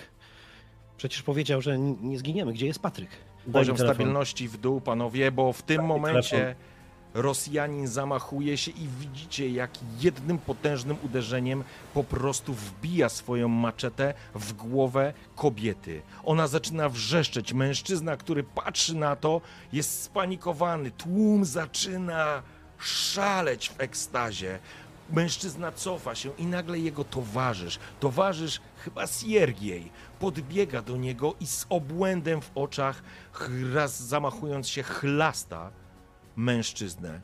Przecież powiedział, że nie zginiemy. Gdzie jest Patryk? Daj Poziom stabilności w dół, panowie, bo w tym mi momencie telefon. Rosjanin zamachuje się i widzicie, jak jednym potężnym uderzeniem po prostu wbija swoją maczetę w głowę kobiety. Ona zaczyna wrzeszczeć. Mężczyzna, który patrzy na to, jest spanikowany. Tłum zaczyna szaleć w ekstazie. Mężczyzna cofa się i nagle jego towarzysz, towarzysz chyba Siergiej, podbiega do niego i z obłędem w oczach, ch- raz zamachując się, chlasta mężczyznę.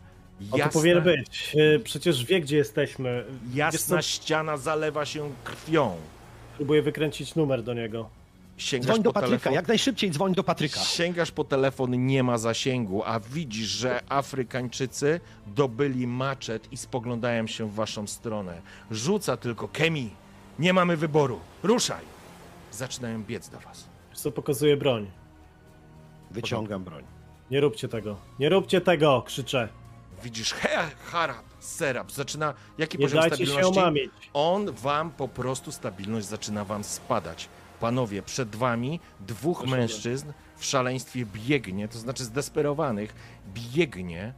O, to powinien być. E, Przecież wie, gdzie jesteśmy. Wiesz jasna co? ściana zalewa się krwią. Próbuję wykręcić numer do niego. Sięgasz Dzwoń do po Patryka, telefon, jak najszybciej dzwoń do Patryka. Sięgasz po telefon, nie ma zasięgu, a widzisz, że Afrykańczycy dobyli maczet i spoglądają się w waszą stronę. Rzuca tylko Kemi, nie mamy wyboru, ruszaj! Zaczynają biec do was. Wiesz Co pokazuje broń. Wyciągam broń. Nie róbcie tego. Nie róbcie tego! Krzyczę. Widzisz, he, harab, serap, zaczyna, jaki Nie poziom dajcie się stabilności? omamić. On wam po prostu stabilność zaczyna wam spadać. Panowie, przed wami dwóch Proszę mężczyzn w szaleństwie biegnie, to znaczy zdesperowanych, biegnie,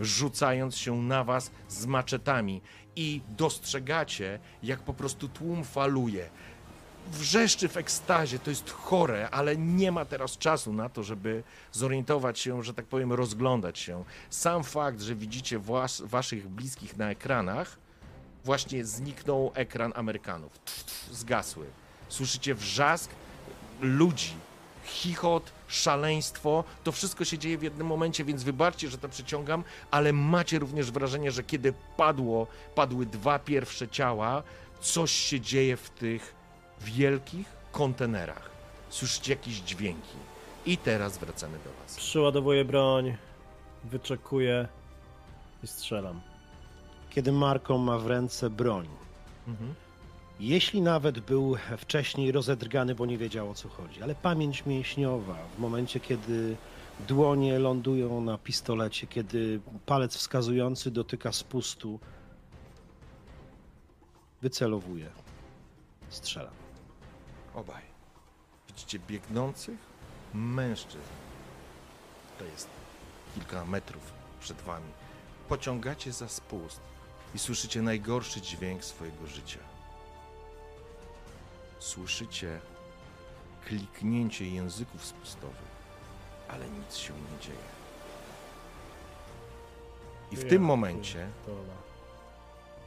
rzucając się na was z maczetami i dostrzegacie, jak po prostu tłum faluje. Wrzeszczy w ekstazie, to jest chore, ale nie ma teraz czasu na to, żeby zorientować się, że tak powiem, rozglądać się. Sam fakt, że widzicie was, waszych bliskich na ekranach, właśnie zniknął ekran Amerykanów. Zgasły. Słyszycie wrzask ludzi, chichot, szaleństwo. To wszystko się dzieje w jednym momencie, więc wybaczcie, że to przeciągam, ale macie również wrażenie, że kiedy padło, padły dwa pierwsze ciała, coś się dzieje w tych wielkich kontenerach. Słyszycie jakieś dźwięki. I teraz wracamy do was. Przyładowuję broń, wyczekuję i strzelam. Kiedy Marko ma w ręce broń, Mhm. jeśli nawet był wcześniej rozedrgany, bo nie wiedział o co chodzi, ale pamięć mięśniowa w momencie, kiedy dłonie lądują na pistolecie, kiedy palec wskazujący dotyka spustu, wycelowuje, strzelam. Obaj. Widzicie biegnących mężczyzn. To jest kilka metrów przed wami. Pociągacie za spust i słyszycie najgorszy dźwięk swojego życia. Słyszycie kliknięcie języków spustowych, ale nic się nie dzieje. I w Ja tym momencie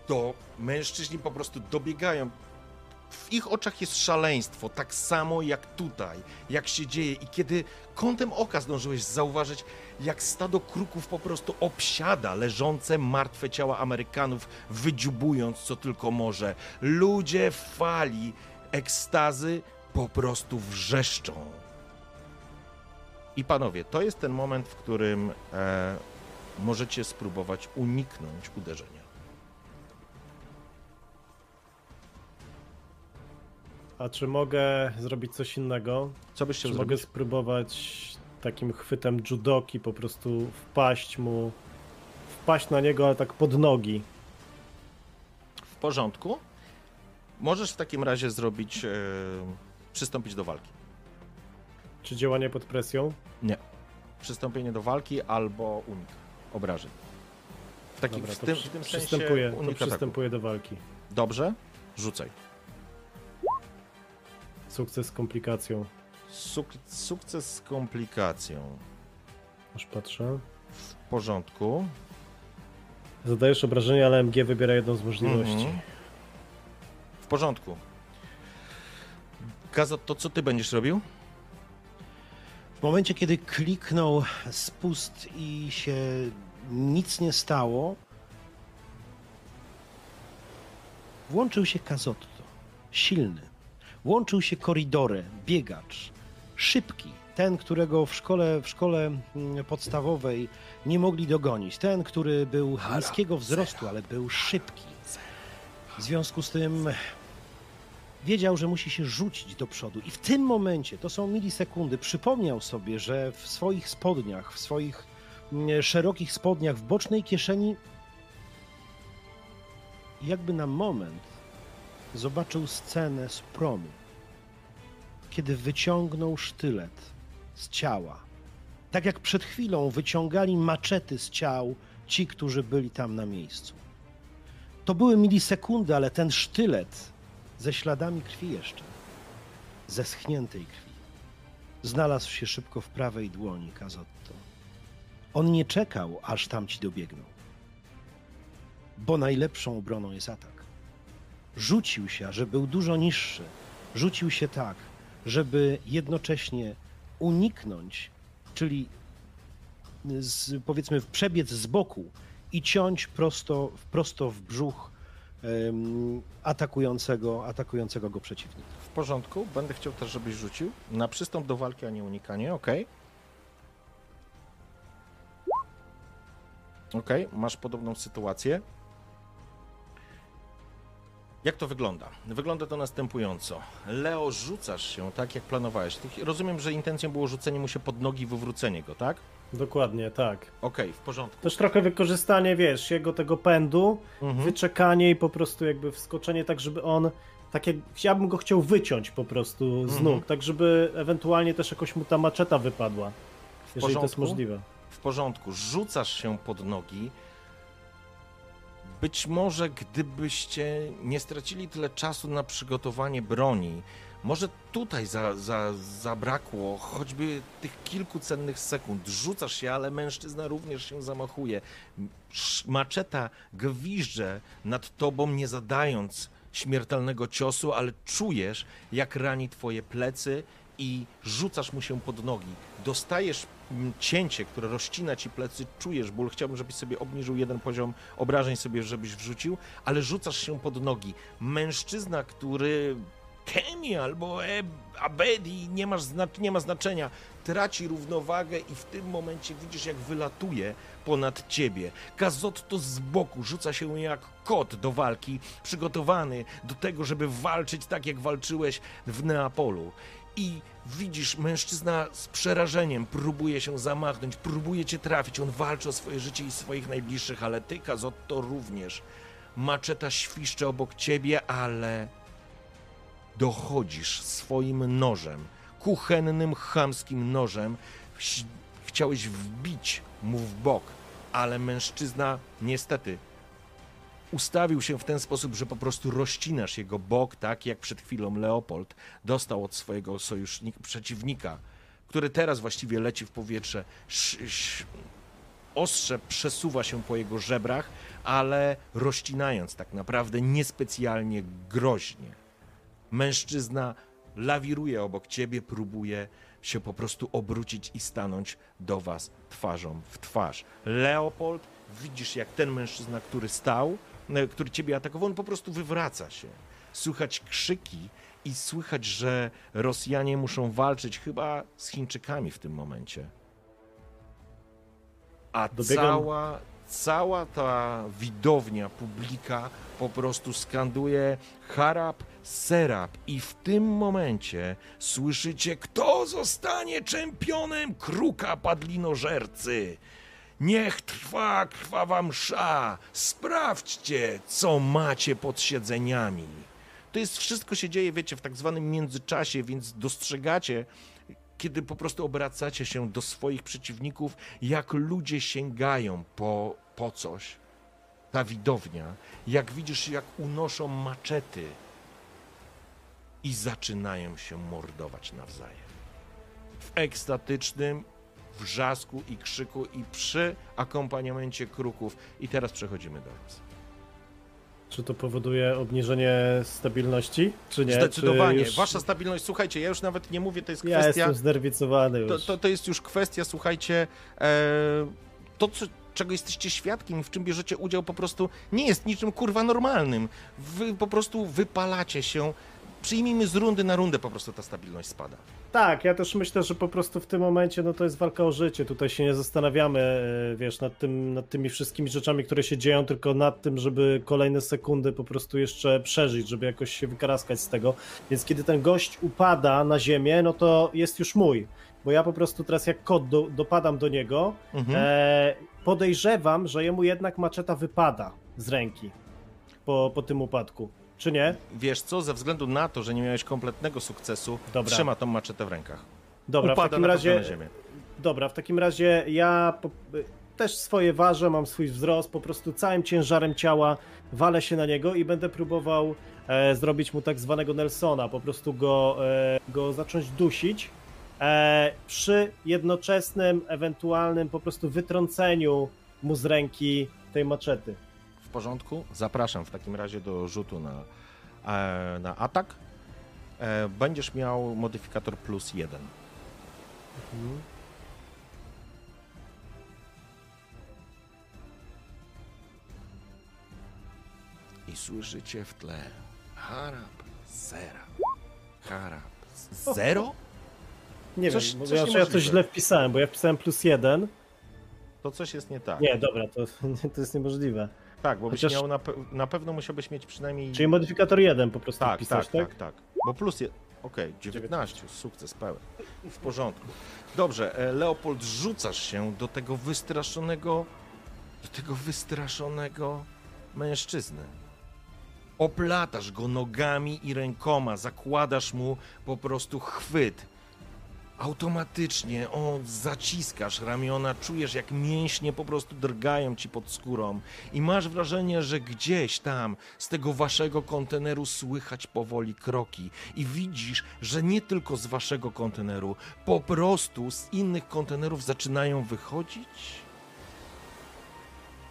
to mężczyźni po prostu dobiegają. W ich oczach jest szaleństwo, tak samo jak tutaj, jak się dzieje. I kiedy kątem oka zdążyłeś zauważyć, jak stado kruków po prostu obsiada leżące martwe ciała Amerykanów, wydziubując co tylko może. Ludzie w fali ekstazy po prostu wrzeszczą. I panowie, to jest ten moment, w którym e, możecie spróbować uniknąć uderzenia. A czy mogę zrobić coś innego? Co byś Czy chciał mogę zrobić? spróbować takim chwytem judoki po prostu wpaść mu, wpaść na niego, ale tak pod nogi? W porządku. Możesz w takim razie zrobić, e, przystąpić do walki. Czy działanie pod presją? Przystąpienie do walki albo unik obrażeń. W, takim, Dobra, w to tym, przy- w tym sensie przystępuję, to unik ataku. przystępuję do walki. Dobrze? Rzucaj. Sukces z komplikacją. Suk sukces z komplikacją. Już patrzę. W porządku. Zadajesz obrażenia, ale MG wybiera jedną z możliwości. Mhm. W porządku. Gazot, to co ty będziesz robił? W momencie, kiedy kliknął spust i się nic nie stało, włączył się Kazotto, silny. Włączył się Koridore, biegacz, szybki, ten, którego w szkole, w szkole mm, podstawowej nie mogli dogonić, ten, który był niskiego wzrostu, ale był szybki. W związku z tym wiedział, że musi się rzucić do przodu. I w tym momencie, to są milisekundy, przypomniał sobie, że w swoich spodniach, w swoich mm, szerokich spodniach, w bocznej kieszeni, jakby na moment zobaczył scenę z promu, kiedy wyciągnął sztylet z ciała. Tak jak przed chwilą wyciągali maczety z ciał ci, którzy byli tam na miejscu. To były milisekundy, ale ten sztylet ze śladami krwi jeszcze, ze schniętej krwi, znalazł się szybko w prawej dłoni Kazotto. On nie czekał, aż tamci dobiegną, bo najlepszą obroną jest atak. Rzucił się, że był dużo niższy, rzucił się tak, żeby jednocześnie uniknąć, czyli z, powiedzmy przebiec z boku i ciąć prosto, prosto w brzuch em, atakującego, atakującego go przeciwnika. W porządku, będę chciał też, żebyś rzucił na przystąp do walki, a nie unikanie, ok? Ok, masz podobną sytuację. Jak to wygląda? Wygląda to następująco. Leo, rzucasz się tak, jak planowałeś. Rozumiem, że intencją było rzucenie mu się pod nogi i wywrócenie go, tak? Dokładnie, tak. Okej, w porządku. Też trochę wykorzystanie, wiesz, jego tego pędu, Mhm. wyczekanie i po prostu jakby wskoczenie tak, żeby on, tak jak, ja bym go chciał wyciąć po prostu z Mhm. nóg, tak żeby ewentualnie też jakoś mu ta maczeta wypadła, jeżeli to jest porządku? możliwe. w porządku, rzucasz się pod nogi. Być może gdybyście nie stracili tyle czasu na przygotowanie broni, może tutaj za, za, zabrakło choćby tych kilku cennych sekund. Rzucasz się, ale mężczyzna również się zamachuje. Maczeta gwizdże nad tobą, nie zadając śmiertelnego ciosu, ale czujesz, jak rani twoje plecy i rzucasz mu się pod nogi. Dostajesz cięcie, które rozcina ci plecy, czujesz ból. Chciałbym, żebyś sobie obniżył jeden poziom obrażeń sobie, żebyś wrzucił, ale rzucasz się pod nogi. Mężczyzna, który Kemi albo e, Abedi, nie, masz nie ma znaczenia, traci równowagę i w tym momencie widzisz, jak wylatuje ponad ciebie. Kazotto z boku rzuca się jak kot do walki, przygotowany do tego, żeby walczyć tak, jak walczyłeś w Neapolu. I widzisz, mężczyzna z przerażeniem próbuje się zamachnąć, próbuje cię trafić. On walczy o swoje życie i swoich najbliższych, ale ty, Kazotto, również. Maczeta świszcze obok ciebie, ale dochodzisz swoim nożem, kuchennym, chamskim nożem. Chciałeś wbić mu w bok, ale mężczyzna niestety ustawił się w ten sposób, że po prostu rozcinasz jego bok, tak jak przed chwilą Leopold dostał od swojego sojusznika, przeciwnika, który teraz właściwie leci w powietrze. Sz, sz, ostrze przesuwa się po jego żebrach, ale rozcinając tak naprawdę niespecjalnie groźnie. Mężczyzna lawiruje obok ciebie, próbuje się po prostu obrócić i stanąć do was twarzą w twarz. Leopold, widzisz jak ten mężczyzna, który stał, który ciebie atakował, on po prostu wywraca się. Słychać krzyki i słychać, że Rosjanie muszą walczyć chyba z Chińczykami w tym momencie. A Dobiegam- cała, cała ta widownia, publika po prostu skanduje harap, serap i w tym momencie słyszycie, kto zostanie czempionem kruka padlinożercy. Niech trwa krwawa msza, sprawdźcie, co macie pod siedzeniami. To jest wszystko się dzieje, wiecie, w tak zwanym międzyczasie, więc dostrzegacie, kiedy po prostu obracacie się do swoich przeciwników, jak ludzie sięgają po, po coś. Ta widownia, jak widzisz, jak unoszą maczety i zaczynają się mordować nawzajem. W ekstatycznym wrzasku i krzyku i przy akompaniamencie kruków. I teraz przechodzimy do Was. Czy to powoduje obniżenie stabilności, czy nie? Zdecydowanie. Czy już... Wasza stabilność, słuchajcie, ja już nawet nie mówię, to jest Ja kwestia... jestem znerwicowany już. To, to, to jest już kwestia, słuchajcie, e, to, co, czego jesteście świadkiem w czym bierzecie udział, po prostu nie jest niczym kurwa normalnym. Wy po prostu wypalacie się. Przyjmijmy z rundy na rundę, po prostu ta stabilność spada. Tak, ja też myślę, że po prostu w tym momencie no to jest walka o życie. Tutaj się nie zastanawiamy, e, wiesz, nad, tym, nad tymi wszystkimi rzeczami, które się dzieją, tylko nad tym, żeby kolejne sekundy po prostu jeszcze przeżyć, żeby jakoś się wykaraskać z tego. Więc kiedy ten gość upada na ziemię, no to jest już mój. Bo ja po prostu teraz jak kot do, dopadam do niego, Mhm. e, podejrzewam, że jemu jednak maczeta wypada z ręki po, po tym upadku. Czy nie? Wiesz co, ze względu na to, że nie miałeś kompletnego sukcesu, Dobra. trzyma tą maczetę w rękach. Dobra, Upada w takim na razie. na ziemię. Dobra, w takim razie ja po, też swoje ważę, mam swój wzrost, po prostu całym ciężarem ciała walę się na niego i będę próbował e, zrobić mu tak zwanego Nelsona, po prostu go, e, go zacząć dusić e, przy jednoczesnym, ewentualnym po prostu wytrąceniu mu z ręki tej maczety. W porządku? Zapraszam w takim razie do rzutu na, e, na atak. E, będziesz miał modyfikator plus jeden. i słyszycie w tle harap zera. Harap zero? Nie Coś- wiem, coś ja, ja coś źle wpisałem, bo ja wpisałem plus jeden. To coś jest nie tak. Nie, dobra, to, to jest niemożliwe. Tak, bo byś Chociaż- miał na, pe- na pewno musiałbyś mieć przynajmniej. Czyli modyfikator jeden po prostu tak, wpisać, tak, tak, tak. Bo plus je... Okej, 19, sukces pełen. W porządku. Dobrze, e, Leopold, rzucasz się do tego wystraszonego, do tego wystraszonego mężczyzny. Oplatasz go nogami i rękoma, zakładasz mu po prostu chwyt. Automatycznie o, zaciskasz ramiona, czujesz jak mięśnie po prostu drgają ci pod skórą i masz wrażenie, że gdzieś tam z tego waszego konteneru słychać powoli kroki i widzisz, że nie tylko z waszego konteneru, po prostu z innych kontenerów zaczynają wychodzić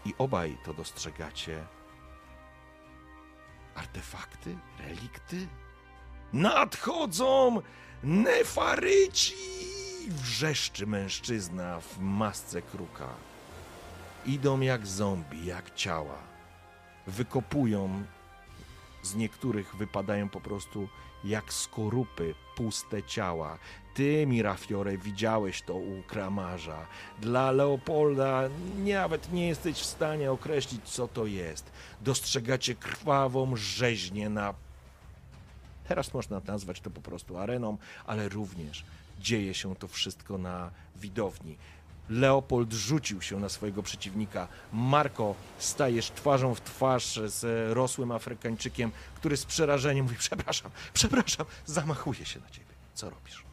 i obaj to dostrzegacie. Artefakty, relikty? Nadchodzą nefaryci! Wrzeszczy mężczyzna w masce kruka. Idą jak zombie, jak ciała. Wykopują. Z niektórych wypadają po prostu jak skorupy, puste ciała. Ty, Mirafiore, widziałeś to u kramarza. Dla Leopolda nawet nie jesteś w stanie określić, co to jest. Dostrzegacie krwawą rzeźnię na Teraz można nazwać to po prostu areną, ale również dzieje się to wszystko na widowni. Leopold rzucił się na swojego przeciwnika. Marko, stajesz twarzą w twarz z rosłym Afrykańczykiem, który z przerażeniem mówi: Przepraszam, przepraszam, zamachuje się na ciebie. Co robisz?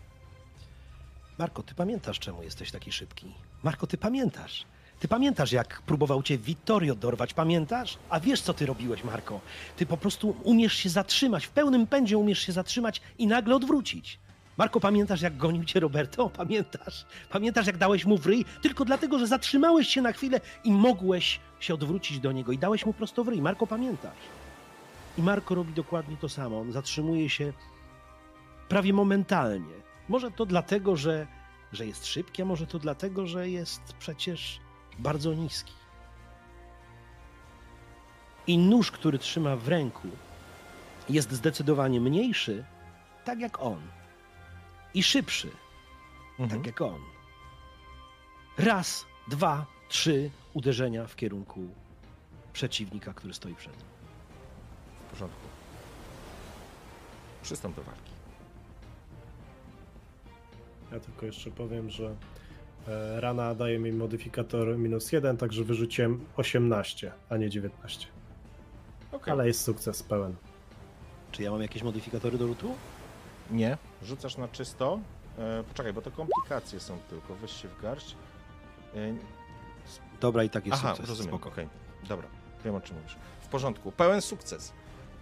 Marko, ty pamiętasz, czemu jesteś taki szybki? Marko, ty pamiętasz. Ty pamiętasz, jak próbował cię Vittorio dorwać, pamiętasz? A wiesz, co ty robiłeś, Marko? Ty po prostu umiesz się zatrzymać, w pełnym pędzie umiesz się zatrzymać i nagle odwrócić. Marko, pamiętasz, jak gonił cię Roberto? Pamiętasz? Pamiętasz, jak dałeś mu w ryj? Tylko dlatego, że zatrzymałeś się na chwilę i mogłeś się odwrócić do niego i dałeś mu prosto w ryj. Marko, pamiętasz? I Marko robi dokładnie to samo. On zatrzymuje się prawie momentalnie. Może to dlatego, że, że jest szybki, a może to dlatego, że jest przecież bardzo niski. I nóż, który trzyma w ręku, jest zdecydowanie mniejszy, tak jak on. I szybszy, tak jak on. Raz, dwa, trzy uderzenia w kierunku przeciwnika, który stoi przed nim. W porządku. Przystąp do walki. Ja tylko jeszcze powiem, że rana daje mi modyfikator minus jeden, także wyrzuciłem 18, a nie 19. Okay. Ale jest sukces pełen. Czy ja mam jakieś modyfikatory do rzutu? Nie, rzucasz na czysto. E, poczekaj, bo to komplikacje są tylko. Weź się w garść. E, Dobra, i tak jest Aha, sukces. rozumiem. Spoko. Okej, dobra, wiem o czym mówisz. W porządku, pełen sukces.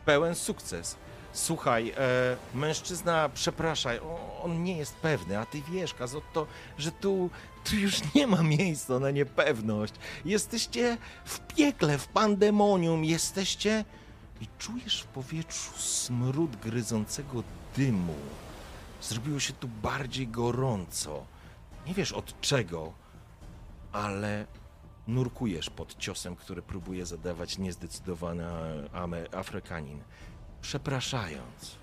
Pełen sukces. Słuchaj, e, mężczyzna, przepraszaj, o, on nie jest pewny, a ty wiesz, Kazotto, że tu, tu już nie ma miejsca na niepewność. Jesteście w piekle, w pandemonium, jesteście i czujesz w powietrzu smród gryzącego dymu. Zrobiło się tu bardziej gorąco. Nie wiesz od czego, ale nurkujesz pod ciosem, który próbuje zadawać niezdecydowany Afrykanin. Przepraszając,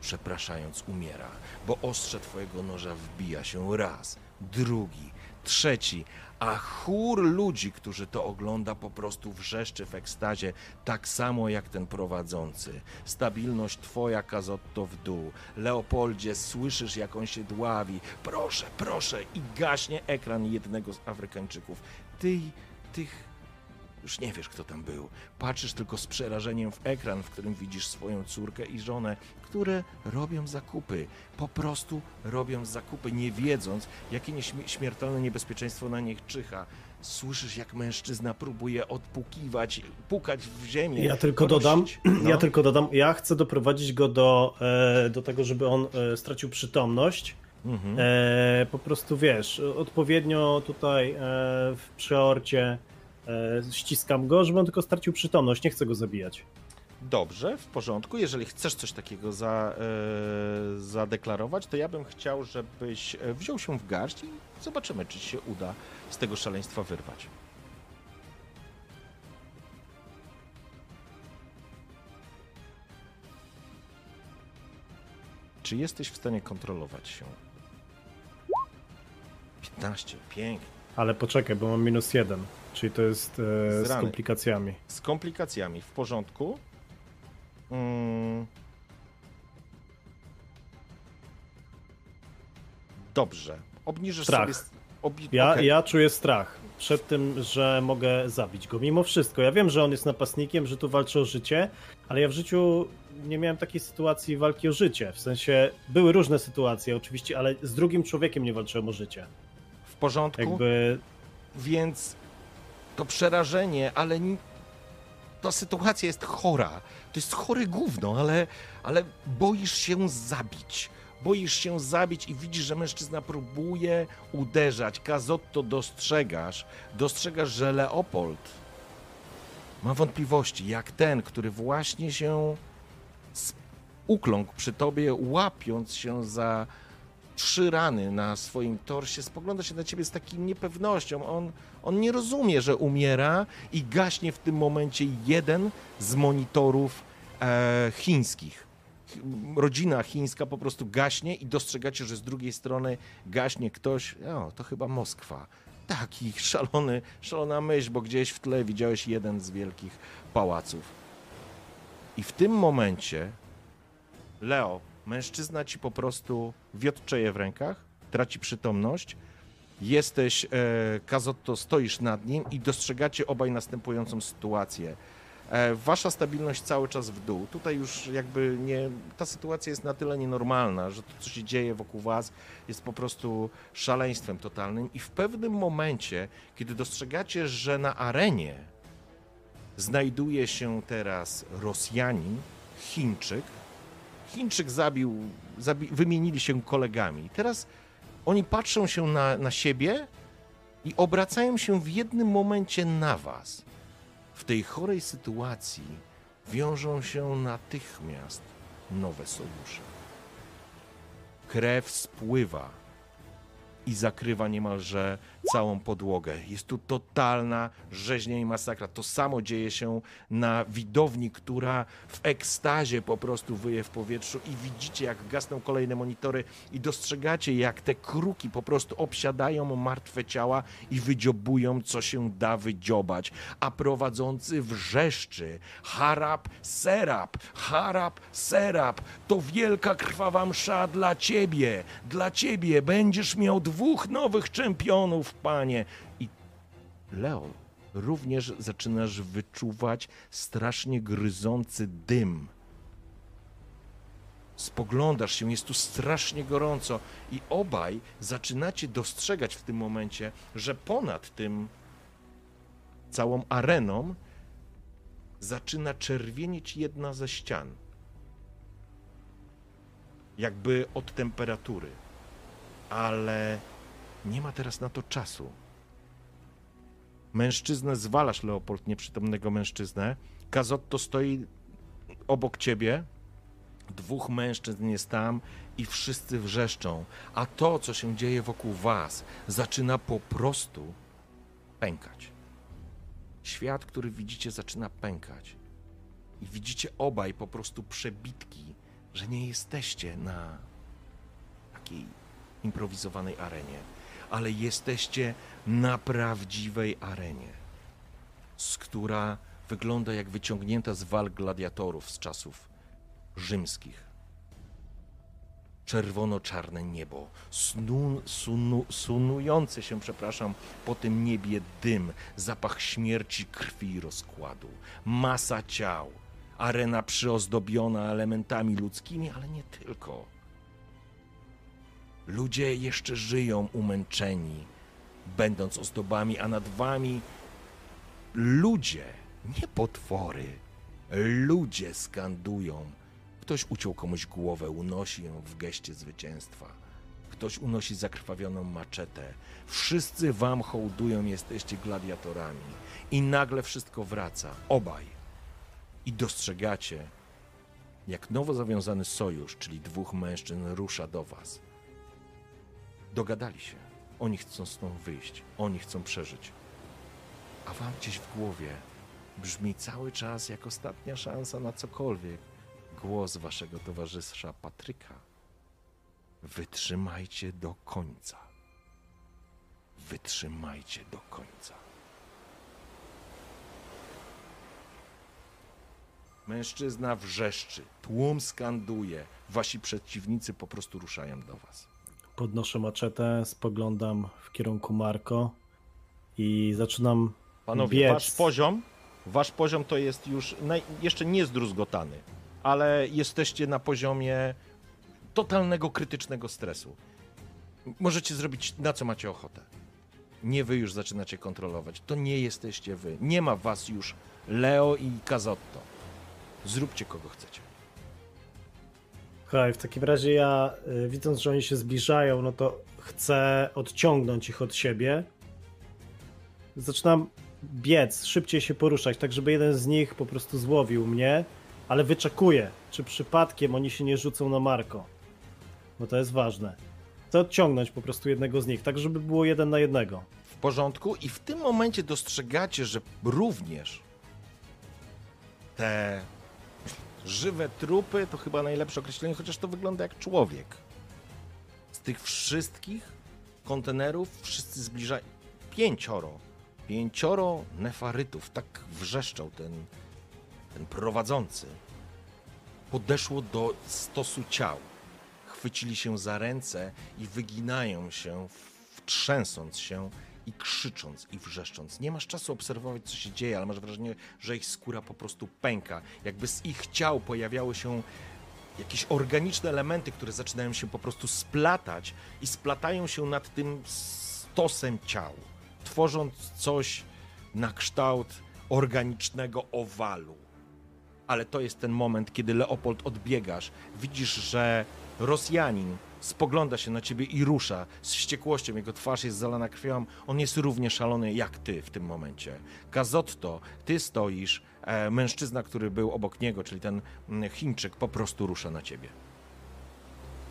przepraszając umiera, bo ostrze twojego noża wbija się raz, drugi, trzeci, a chór ludzi, którzy to ogląda, po prostu wrzeszczy w ekstazie, tak samo jak ten prowadzący. Stabilność twoja, Kazotto, w dół. Leopoldzie, słyszysz, jak on się dławi. Proszę, proszę, i gaśnie ekran jednego z Afrykańczyków. Ty, tych już nie wiesz, kto tam był. Patrzysz tylko z przerażeniem w ekran, w którym widzisz swoją córkę i żonę, które robią zakupy. Po prostu robią zakupy, nie wiedząc, jakie nieśmi- śmiertelne niebezpieczeństwo na nich czyha. Słyszysz, jak mężczyzna próbuje odpukiwać, pukać w ziemię. Ja tylko dodam, No. ja tylko dodam, ja chcę doprowadzić go do, e, do tego, żeby on e, stracił przytomność. Mhm. E, po prostu wiesz, odpowiednio tutaj w przeorcie E, ściskam go, żeby on tylko stracił przytomność, nie chcę go zabijać. Dobrze, w porządku. Jeżeli chcesz coś takiego za, e, zadeklarować, to ja bym chciał, żebyś e, wziął się w garść i zobaczymy, czy ci się uda z tego szaleństwa wyrwać. Czy jesteś w stanie kontrolować się? 15, pięknie. Ale poczekaj, bo mam minus jeden. Czyli to jest e, z rany. komplikacjami. Z komplikacjami, w porządku. Mm. Dobrze. Obniżysz Strach. sobie... Ja, okej. ja czuję strach przed tym, że mogę zabić go. Mimo wszystko. Ja wiem, że on jest napastnikiem, że tu walczy o życie, ale ja w życiu nie miałem takiej sytuacji walki o życie. W sensie były różne sytuacje oczywiście, ale z drugim człowiekiem nie walczyłem o życie. W porządku. Jakby Więc to przerażenie, ale ta sytuacja jest chora. To jest chore gówno, ale, ale boisz się zabić. Boisz się zabić i widzisz, że mężczyzna próbuje uderzać. Kazotto dostrzegasz. Dostrzegasz, że Leopold ma wątpliwości, jak ten, który właśnie się ukląkł przy tobie, łapiąc się za trzy rany na swoim torsie, spogląda się na ciebie z taką niepewnością. On, on nie rozumie, że umiera i gaśnie w tym momencie jeden z monitorów e, chińskich. Ch- Rodzina chińska po prostu gaśnie i dostrzegacie, że z drugiej strony gaśnie ktoś, o, to chyba Moskwa. Taki szalony, szalona myśl, bo gdzieś w tle widziałeś jeden z wielkich pałaców. I w tym momencie Leo, mężczyzna ci po prostu wiotczeje w rękach, traci przytomność. Jesteś, e, Kazotto, stoisz nad nim i dostrzegacie obaj następującą sytuację. E, wasza stabilność cały czas w dół. Tutaj już jakby nie, ta sytuacja jest na tyle nienormalna, że to, co się dzieje wokół was, jest po prostu szaleństwem totalnym. I w pewnym momencie, kiedy dostrzegacie, że na arenie znajduje się teraz Rosjanin, Chińczyk, Chińczyk zabił, zabi, wymienili się kolegami. Teraz oni patrzą się na, na siebie i obracają się w jednym momencie na was. W tej chorej sytuacji wiążą się natychmiast nowe sojusze. Krew spływa i zakrywa niemalże całą podłogę. Jest tu totalna rzeźnia i masakra. To samo dzieje się na widowni, która w ekstazie po prostu wyje w powietrzu i widzicie, jak gasną kolejne monitory i dostrzegacie, jak te kruki po prostu obsiadają martwe ciała i wydziobują, co się da wydziobać. A prowadzący wrzeszczy harap serap, harap serap. To wielka krwawa msza dla ciebie, dla ciebie. Będziesz miał dwóch nowych czempionów, panie. I Leo, również zaczynasz wyczuwać strasznie gryzący dym. Spoglądasz się, jest tu strasznie gorąco i obaj zaczynacie dostrzegać w tym momencie, że ponad tym całą areną zaczyna czerwienić jedna ze ścian. Jakby od temperatury. Ale nie ma teraz na to czasu. Mężczyznę zwalasz, Leopold, nieprzytomnego mężczyznę. Kazotto stoi obok ciebie. Dwóch mężczyzn jest tam i wszyscy wrzeszczą. A to, co się dzieje wokół was, zaczyna po prostu pękać. Świat, który widzicie, zaczyna pękać. I widzicie obaj po prostu przebitki, że nie jesteście na takiej improwizowanej arenie, ale jesteście na prawdziwej arenie, z która wygląda jak wyciągnięta z walk gladiatorów z czasów rzymskich. Czerwono-czarne niebo, snu, sunu, sunujący się, przepraszam, po tym niebie dym, zapach śmierci, krwi i rozkładu, masa ciał, arena przyozdobiona elementami ludzkimi, ale nie tylko. Ludzie jeszcze żyją umęczeni, będąc ozdobami, a nad wami ludzie, nie potwory, ludzie skandują. Ktoś uciął komuś głowę, unosi ją w geście zwycięstwa. Ktoś unosi zakrwawioną maczetę. Wszyscy wam hołdują, jesteście gladiatorami. I nagle wszystko wraca. Obaj. I dostrzegacie, jak nowo zawiązany sojusz, czyli dwóch mężczyzn, rusza do was. Dogadali się. Oni chcą stąd wyjść. Oni chcą przeżyć. A wam gdzieś w głowie brzmi cały czas jak ostatnia szansa na cokolwiek głos waszego towarzysza Patryka. Wytrzymajcie do końca. Wytrzymajcie do końca. Mężczyzna wrzeszczy, tłum skanduje, wasi przeciwnicy po prostu ruszają do was. Podnoszę maczetę, spoglądam w kierunku Marko i zaczynam Panowie, biec. wasz poziom, wasz poziom to jest już naj, jeszcze nie zdruzgotany, ale jesteście na poziomie totalnego krytycznego stresu. Możecie zrobić na co macie ochotę. Nie wy już zaczynacie kontrolować. To nie jesteście wy. Nie ma was już Leo i Kazotto. Zróbcie kogo chcecie. Słuchaj, w takim razie ja, y, widząc, że oni się zbliżają, no to chcę odciągnąć ich od siebie. Zaczynam biec, szybciej się poruszać, tak żeby jeden z nich po prostu złowił mnie, ale wyczekuję, czy przypadkiem oni się nie rzucą na Marko. Bo to jest ważne. Chcę odciągnąć po prostu jednego z nich, tak żeby było jeden na jednego. W porządku i w tym momencie dostrzegacie, że również te żywe trupy to chyba najlepsze określenie, chociaż to wygląda jak człowiek. Z tych wszystkich kontenerów wszyscy zbliżają. Pięcioro. Pięcioro nefarytów. Tak wrzeszczał ten, ten prowadzący. Podeszło do stosu ciał. Chwycili się za ręce i wyginają się, trzęsąc się i krzycząc i wrzeszcząc. Nie masz czasu obserwować, co się dzieje, ale masz wrażenie, że ich skóra po prostu pęka. Jakby z ich ciał pojawiały się jakieś organiczne elementy, które zaczynają się po prostu splatać i splatają się nad tym stosem ciał, tworząc coś na kształt organicznego owalu. Ale to jest ten moment, kiedy Leopold odbiegasz, widzisz, że Rosjanin spogląda się na ciebie i rusza z wściekłością. Jego twarz jest zalana krwią. On jest równie szalony jak ty w tym momencie. Kazotto, ty stoisz, e, mężczyzna, który był obok niego, czyli ten mm, Chińczyk, po prostu rusza na ciebie.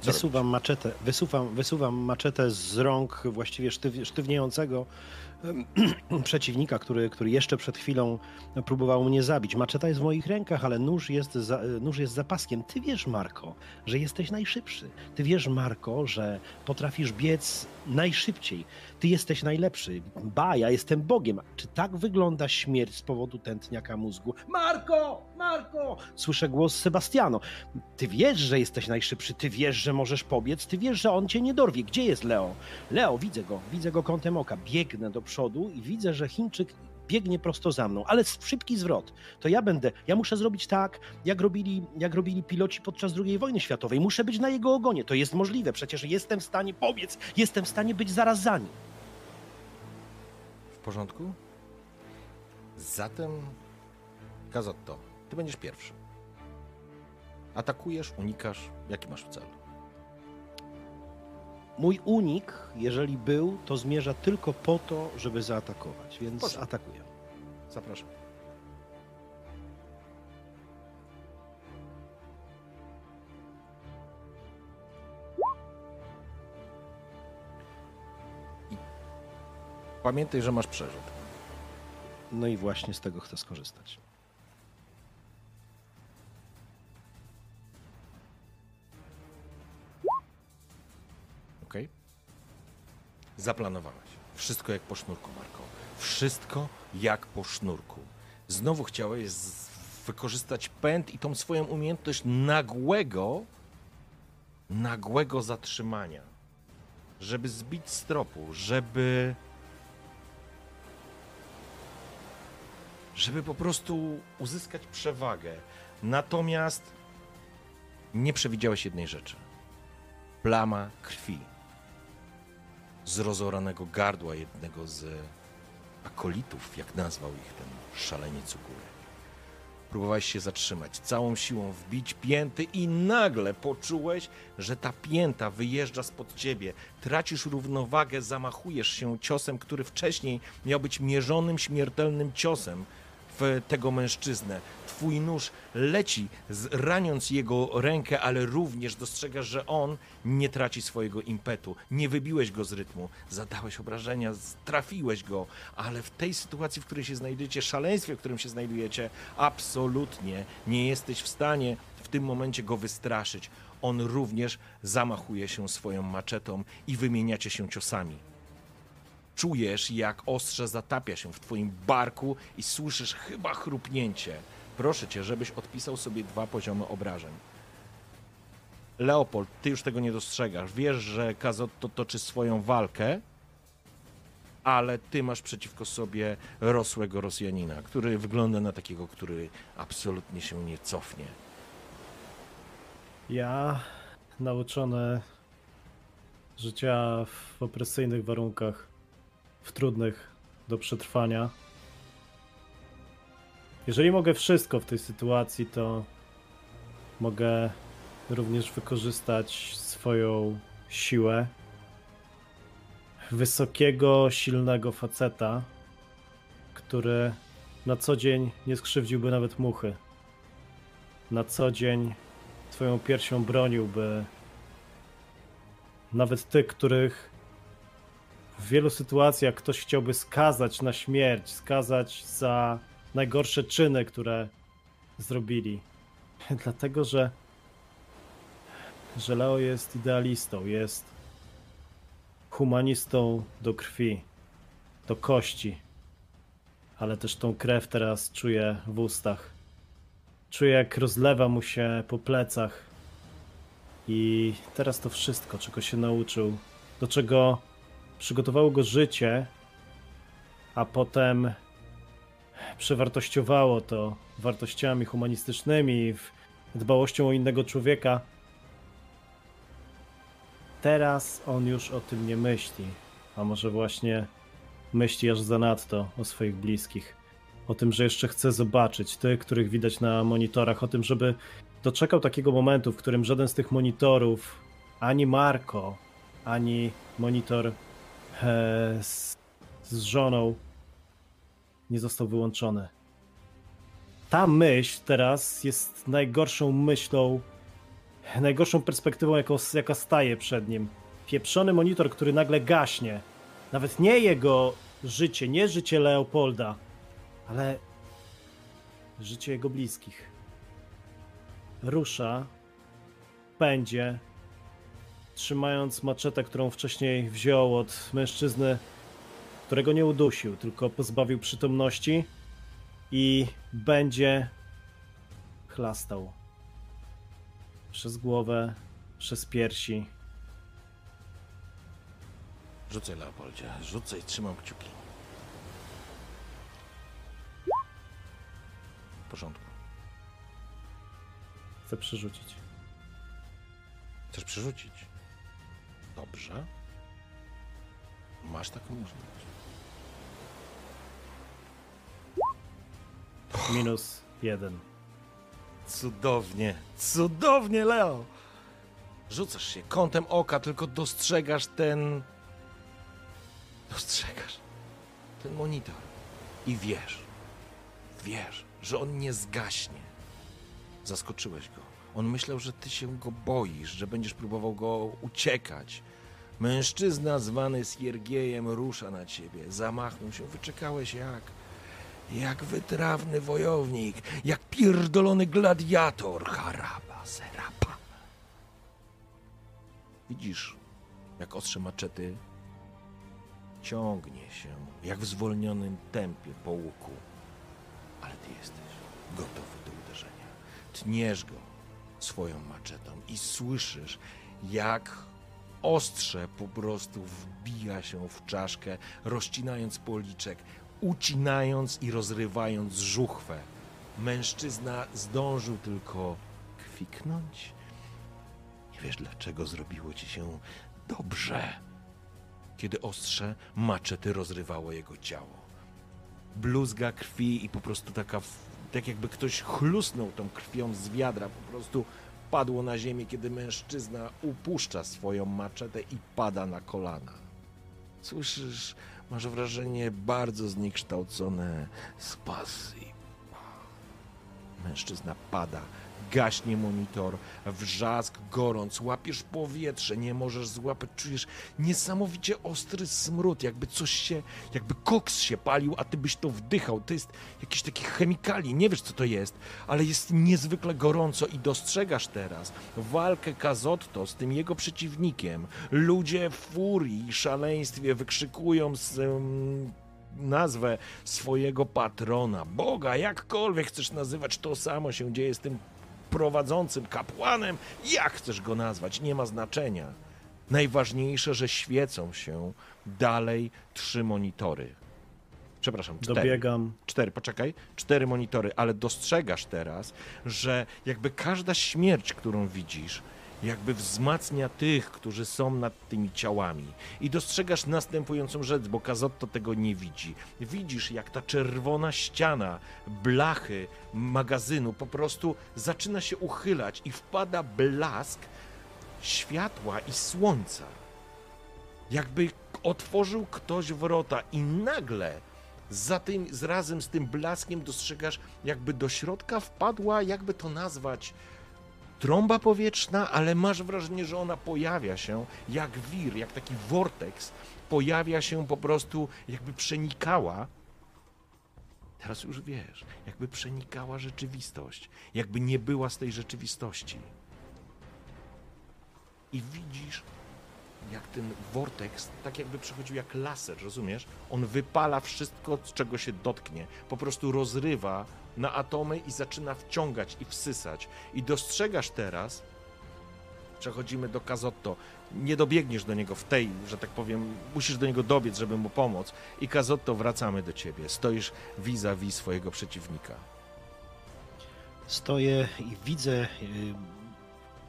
Wysuwam maczetę, wysuwam, wysuwam maczetę z rąk właściwie sztyw, sztywniejącego przeciwnika, który, który jeszcze przed chwilą próbował mnie zabić. Maczeta jest w moich rękach, ale nóż jest, za, nóż jest za paskiem. Ty wiesz, Marko, że jesteś najszybszy. Ty wiesz, Marko, że potrafisz biec najszybciej. Ty jesteś najlepszy. Ba, ja jestem Bogiem. Czy tak wygląda śmierć z powodu tętniaka mózgu? Marko! Marko! Słyszę głos Sebastiano. Ty wiesz, że jesteś najszybszy, ty wiesz, że możesz pobiec, ty wiesz, że on cię nie dorwie. Gdzie jest Leo? Leo, widzę go, widzę go kątem oka. Biegnę do przodu i widzę, że Chińczyk biegnie prosto za mną, ale szybki zwrot. To ja będę, ja muszę zrobić tak, jak robili, jak robili piloci podczas II wojny światowej. Muszę być na jego ogonie. To jest możliwe, przecież jestem w stanie pobiec, jestem w stanie być zaraz za nim. W porządku? Zatem, Kazotto, ty będziesz pierwszy. Atakujesz, unikasz. Jaki masz cel? Mój unik, jeżeli był, to zmierza tylko po to, żeby zaatakować, więc Proszę. atakuję. Zapraszam. I pamiętaj, że masz przerzut. No i właśnie z tego chcę skorzystać. Zaplanowałeś. Wszystko jak po sznurku, Marko. Wszystko jak po sznurku. Znowu chciałeś wykorzystać pęd i tą swoją umiejętność nagłego, nagłego zatrzymania. Żeby zbić z tropu, żeby. Żeby po prostu uzyskać przewagę. Natomiast nie przewidziałeś jednej rzeczy plama krwi z rozoranego gardła jednego z akolitów, jak nazwał ich ten szaleniec u góry. Próbowałeś się zatrzymać, całą siłą wbić pięty i nagle poczułeś, że ta pięta wyjeżdża spod ciebie. Tracisz równowagę, zamachujesz się ciosem, który wcześniej miał być mierzonym, śmiertelnym ciosem w tego mężczyznę. Twój nóż leci, raniąc jego rękę, ale również dostrzegasz, że on nie traci swojego impetu. Nie wybiłeś go z rytmu, zadałeś obrażenia, trafiłeś go, ale w tej sytuacji, w której się znajdujecie, szaleństwie, w którym się znajdujecie, absolutnie nie jesteś w stanie w tym momencie go wystraszyć. on również zamachuje się swoją maczetą i wymieniacie się ciosami. Czujesz, jak ostrze zatapia się w twoim barku i słyszysz chyba chrupnięcie. Proszę cię, żebyś odpisał sobie dwa poziomy obrażeń. Leopold, ty już tego nie dostrzegasz. Wiesz, że Kazotto toczy swoją walkę, ale ty masz przeciwko sobie rosłego Rosjanina, który wygląda na takiego, który absolutnie się nie cofnie. Ja, nauczony życia w opresyjnych warunkach, w trudnych do przetrwania, jeżeli mogę wszystko w tej sytuacji, to mogę również wykorzystać swoją siłę wysokiego, silnego faceta, który na co dzień nie skrzywdziłby nawet muchy. Na co dzień swoją piersią broniłby nawet tych, których w wielu sytuacjach ktoś chciałby skazać na śmierć, skazać za najgorsze czyny, które zrobili. Dlatego, że, że Leo jest idealistą, jest humanistą do krwi, do kości, ale też tą krew teraz czuję w ustach. Czuję, jak rozlewa mu się po plecach. I teraz to wszystko, czego się nauczył, do czego przygotowało go życie, a potem przewartościowało to wartościami humanistycznymi, dbałością o innego człowieka. Teraz on już o tym nie myśli, a może właśnie myśli aż zanadto o swoich bliskich. O tym, że jeszcze chce zobaczyć tych, których widać na monitorach, o tym, żeby doczekał takiego momentu, w którym żaden z tych monitorów, ani Marko, ani monitor z, z żoną nie został wyłączony. Ta myśl teraz jest najgorszą myślą, najgorszą perspektywą, jaką, jaka staje przed nim. Pieprzony monitor, który nagle gaśnie. Nawet nie jego życie, nie życie Leopolda, ale życie jego bliskich. Rusza, pędzie, trzymając maczetę, którą wcześniej wziął od mężczyzny, którego nie udusił, tylko pozbawił przytomności i będzie chlastał przez głowę, przez piersi. Rzucaj, Leopoldzie, rzucaj, trzymam kciuki. W porządku. Chcę przerzucić. Chcesz przerzucić? Dobrze. Masz taką możliwość. Minus jeden. Cudownie, cudownie, Leo! Rzucasz się kątem oka, tylko dostrzegasz ten. Dostrzegasz ten monitor. I wiesz, wiesz, że on nie zgaśnie. Zaskoczyłeś go. On myślał, że ty się go boisz, że będziesz próbował go uciekać. Mężczyzna zwany Siergiejem rusza na ciebie. Zamachnął się. Wyczekałeś jak? Jak wytrawny wojownik, jak pierdolony gladiator, haraba, serapa. Widzisz, jak ostrze maczety ciągnie się, jak w zwolnionym tempie po łuku. Ale ty jesteś gotowy do uderzenia. Tniesz go swoją maczetą i słyszysz, jak ostrze po prostu wbija się w czaszkę, rozcinając policzek, ucinając i rozrywając żuchwę. Mężczyzna zdążył tylko kwiknąć. Nie wiesz, dlaczego zrobiło ci się dobrze, kiedy ostrze maczety rozrywało jego ciało. Bluzga krwi i po prostu taka, tak jakby ktoś chlusnął tą krwią z wiadra, po prostu padło na ziemię, kiedy mężczyzna upuszcza swoją maczetę i pada na kolana. Słyszysz Masz wrażenie bardzo zniekształcone z pasji. mężczyzna pada. Gaśnie monitor, wrzask, gorąc, łapiesz powietrze, nie możesz złapać, czujesz niesamowicie ostry smród, jakby coś się, jakby koks się palił, a ty byś to wdychał. To jest jakiś taki chemikali, nie wiesz co to jest, ale jest niezwykle gorąco i dostrzegasz teraz walkę Kazotto z tym jego przeciwnikiem. Ludzie w furii i szaleństwie wykrzykują z em, nazwę swojego patrona, Boga, jakkolwiek chcesz nazywać, to samo się dzieje z tym prowadzącym kapłanem, jak chcesz go nazwać, nie ma znaczenia. Najważniejsze, że świecą się dalej trzy monitory. Przepraszam, cztery. Dobiegam. Cztery, poczekaj, cztery monitory, ale dostrzegasz teraz, że jakby każda śmierć, którą widzisz, jakby wzmacnia tych, którzy są nad tymi ciałami. I dostrzegasz następującą rzecz, bo Kazotto tego nie widzi. Widzisz, jak ta czerwona ściana blachy magazynu po prostu zaczyna się uchylać i wpada blask światła i słońca. Jakby otworzył ktoś wrota i nagle za tym, razem z tym blaskiem dostrzegasz, jakby do środka wpadła, jakby to nazwać, trąba powietrzna, ale masz wrażenie, że ona pojawia się jak wir, jak taki vortex, pojawia się po prostu, jakby przenikała. Teraz już wiesz, jakby przenikała rzeczywistość, jakby nie była z tej rzeczywistości. I widzisz, jak ten vortex, tak jakby przechodził jak laser, rozumiesz? On wypala wszystko, z czego się dotknie. Po prostu rozrywa na atomy i zaczyna wciągać i wsysać. I dostrzegasz teraz, przechodzimy do Kazotto, nie dobiegniesz do niego w tej, że tak powiem, musisz do niego dobiec, żeby mu pomóc. I Kazotto, wracamy do ciebie. Stoisz vis-a-vis swojego przeciwnika. Stoję i widzę y,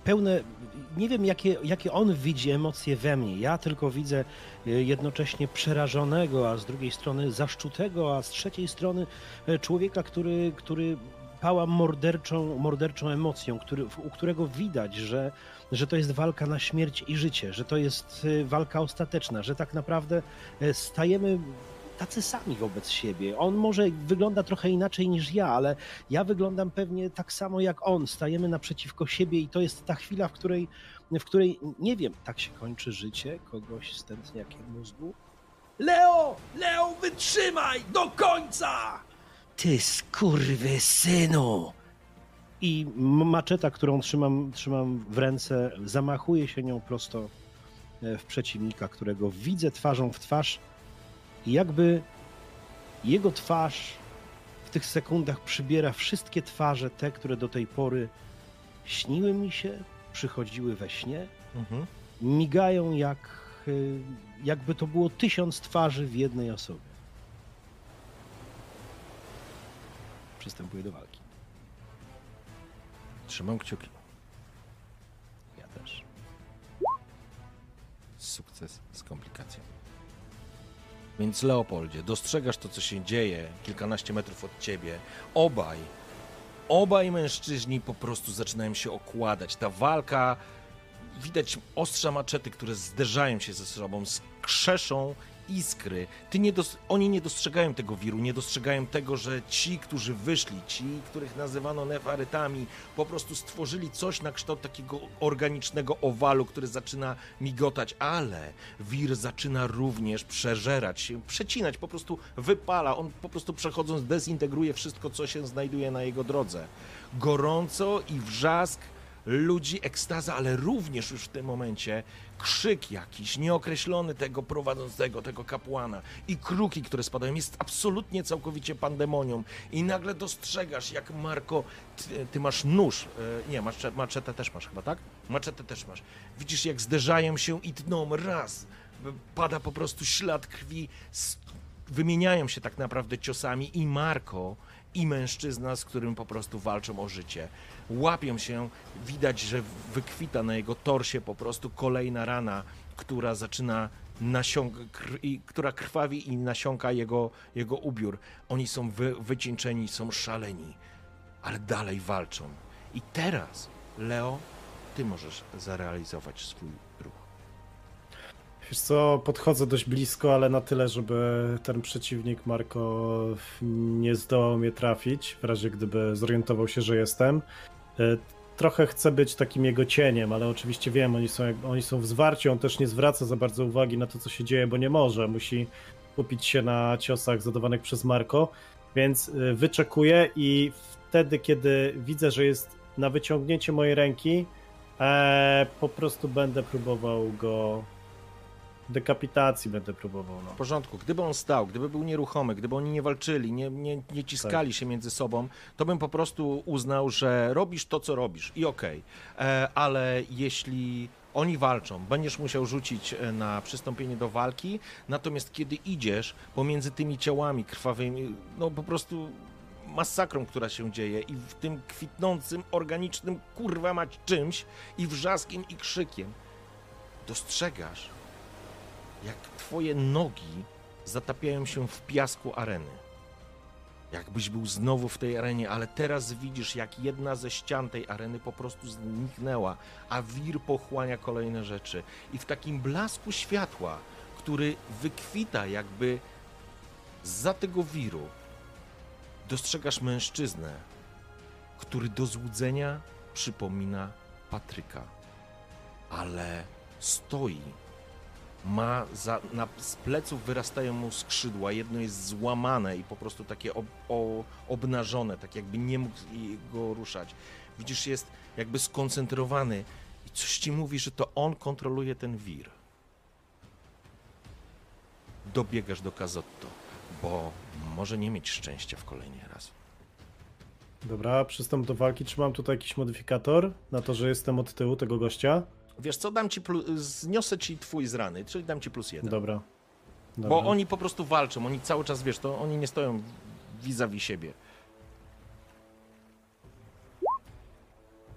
pełne, nie wiem jakie, jakie on widzi emocje we mnie. Ja tylko widzę y, jednocześnie przerażonego, a z drugiej strony zaszczutego, a z trzeciej strony y, człowieka, który, który pała morderczą, morderczą emocją, który, u którego widać, że, że to jest walka na śmierć i życie, że to jest y, walka ostateczna, że tak naprawdę stajemy tacy sami wobec siebie. On może wygląda trochę inaczej niż ja, ale ja wyglądam pewnie tak samo jak on. Stajemy naprzeciwko siebie i to jest ta chwila, w której, w której nie wiem, tak się kończy życie kogoś z tętniakiem mózgu. Leo! Leo, wytrzymaj! Do końca! Ty skurwy synu! I maczeta, którą trzymam, trzymam w ręce, zamachuje się nią prosto e, w przeciwnika, którego widzę twarzą w twarz i jakby jego twarz w tych sekundach przybiera wszystkie twarze, te, które do tej pory śniły mi się, przychodziły we śnie, Mhm. migają jak, y, jakby to było tysiąc twarzy w jednej osobie. Przystępuję do walki. Trzymam kciuki. Ja też. Sukces z komplikacją. Więc Leopoldzie, dostrzegasz to, co się dzieje kilkanaście metrów od ciebie. Obaj, obaj mężczyźni po prostu zaczynają się okładać. Ta walka, widać ostrza maczety, które zderzają się ze sobą, skrzeszą iskry. Ty nie dos- oni nie dostrzegają tego wiru, nie dostrzegają tego, że ci, którzy wyszli, ci, których nazywano nefarytami, po prostu stworzyli coś na kształt takiego organicznego owalu, który zaczyna migotać, ale wir zaczyna również przeżerać się, przecinać, po prostu wypala. On po prostu przechodząc dezintegruje wszystko, co się znajduje na jego drodze. Gorąco i wrzask ludzi, ekstaza, ale również już w tym momencie krzyk jakiś nieokreślony tego prowadzącego, tego kapłana i kruki, które spadają. Jest absolutnie całkowicie pandemonium i nagle dostrzegasz, jak Marko, ty, ty masz nóż, e, nie, masz, maczetę też masz chyba, tak? Maczetę też masz. Widzisz, jak zderzają się i tną raz. Pada po prostu ślad krwi, wymieniają się tak naprawdę ciosami i Marko, i mężczyzna, z którym po prostu walczą o życie. Łapią się, widać, że wykwita na jego torsie po prostu kolejna rana, która zaczyna nasiąka, kr- i, która krwawi i nasiąka jego, jego ubiór. Oni są wy, wycieńczeni, są szaleni, ale dalej walczą. I teraz, Leo, ty możesz zarealizować swój. Wiesz co, podchodzę dość blisko, ale na tyle, żeby ten przeciwnik Marko nie zdołał mnie trafić, w razie gdyby zorientował się, że jestem. E, trochę chcę być takim jego cieniem, ale oczywiście wiem, oni są, oni są w zwarciu, on też nie zwraca za bardzo uwagi na to, co się dzieje, bo nie może. Musi kupić się na ciosach zadawanych przez Marko, więc e, wyczekuję i wtedy, kiedy widzę, że jest na wyciągnięcie mojej ręki, e, po prostu będę próbował go dekapitacji będę próbował. No. W porządku. Gdyby on stał, gdyby był nieruchomy, gdyby oni nie walczyli, nie, nie, nie ciskali tak. się między sobą, to bym po prostu uznał, że robisz to, co robisz i okej. Okay. E, ale jeśli oni walczą, będziesz musiał rzucić e, na przystąpienie do walki, natomiast kiedy idziesz pomiędzy tymi ciałami krwawymi, no po prostu masakrą, która się dzieje i w tym kwitnącym, organicznym kurwa mać czymś i wrzaskiem i krzykiem dostrzegasz, jak twoje nogi zatapiają się w piasku areny. Jakbyś był znowu w tej arenie, ale teraz widzisz, jak jedna ze ścian tej areny po prostu zniknęła, a wir pochłania kolejne rzeczy. I w takim blasku światła, który wykwita jakby za tego wiru, dostrzegasz mężczyznę, który do złudzenia przypomina Patryka, ale stoi ma za, na, z pleców wyrastają mu skrzydła, jedno jest złamane i po prostu takie ob, o, obnażone, tak jakby nie mógł go ruszać. Widzisz, jest jakby skoncentrowany i coś ci mówi, że to on kontroluje ten wir. Dobiegasz do Kazotto, bo może nie mieć szczęścia w kolejny raz. Dobra, przystąp do walki. Czy mam tutaj jakiś modyfikator na to, że jestem od tyłu tego gościa? Wiesz co, dam ci plus, zniosę ci twój z rany, czyli dam ci plus jeden. Dobra. Dobra. Bo oni po prostu walczą, oni cały czas, wiesz, to oni nie stoją vis-a-vis siebie.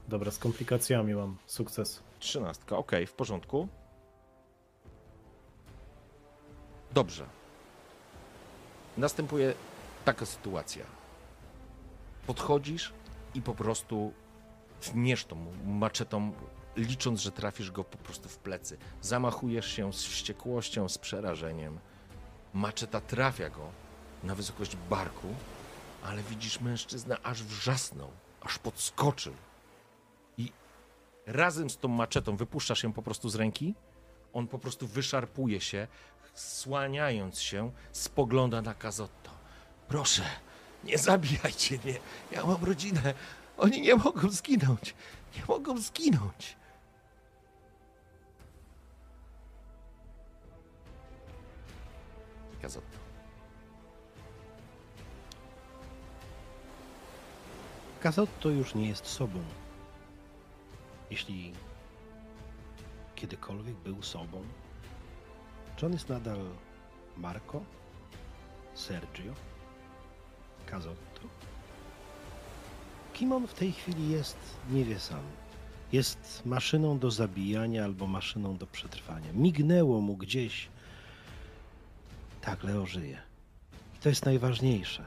Dobra, z komplikacjami mam sukces. Trzynastka, okej, okay, w porządku. Dobrze. Następuje taka sytuacja. Podchodzisz i po prostu tniesz tą maczetą licząc, że trafisz go po prostu w plecy. Zamachujesz się z wściekłością, z przerażeniem. Maczeta trafia go na wysokość barku, ale widzisz mężczyznę aż wrzasnął, aż podskoczył. I razem z tą maczetą wypuszczasz ją po prostu z ręki, on po prostu wyszarpuje się, słaniając się, spogląda na Kazotto. Proszę, nie zabijajcie mnie, ja mam rodzinę, oni nie mogą zginąć, nie mogą zginąć. Kazotto. Kazotto już nie jest sobą. Jeśli kiedykolwiek był sobą, czy on jest nadal Marco? Sergio? Kazotto? Kim on w tej chwili jest, nie wie sam. Jest maszyną do zabijania albo maszyną do przetrwania. Mignęło mu gdzieś tak, Leo żyje. I to jest najważniejsze.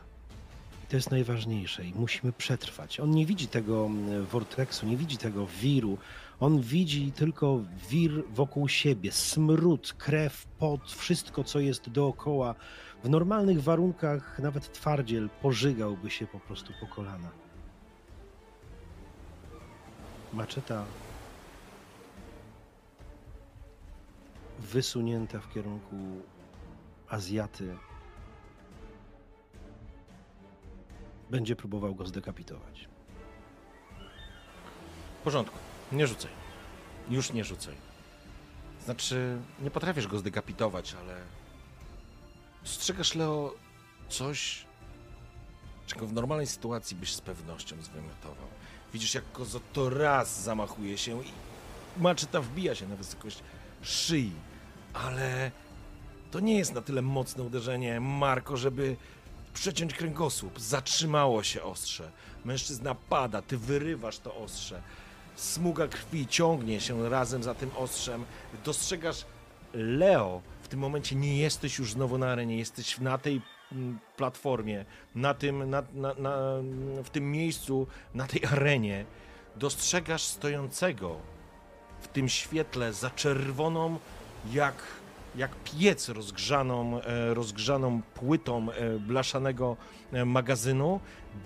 I to jest najważniejsze i musimy przetrwać. On nie widzi tego mm, vortexu, nie widzi tego wiru. On widzi tylko wir wokół siebie, smród, krew, pot, wszystko, co jest dookoła. W normalnych warunkach nawet twardziel pożygałby się po prostu po kolana. Maczeta wysunięta w kierunku Azjaty będzie próbował go zdekapitować. W porządku, nie rzucaj. Już nie rzucaj. Znaczy, nie potrafisz go zdekapitować, ale dostrzegasz, Leo, coś, czego w normalnej sytuacji byś z pewnością zwymiotował. Widzisz, jak kozo to raz zamachuje się i maczeta wbija się na wysokość szyi, ale to nie jest na tyle mocne uderzenie, Marko, żeby przeciąć kręgosłup. Zatrzymało się ostrze. Mężczyzna pada, ty wyrywasz to ostrze. Smuga krwi ciągnie się razem za tym ostrzem. Dostrzegasz Leo. W tym momencie nie jesteś już znowu na arenie, jesteś na tej mm, platformie, na tym, na, na, na, w tym miejscu, na tej arenie. Dostrzegasz stojącego w tym świetle za czerwoną, jak jak piec rozgrzaną, e, rozgrzaną płytą e, blaszanego e, magazynu.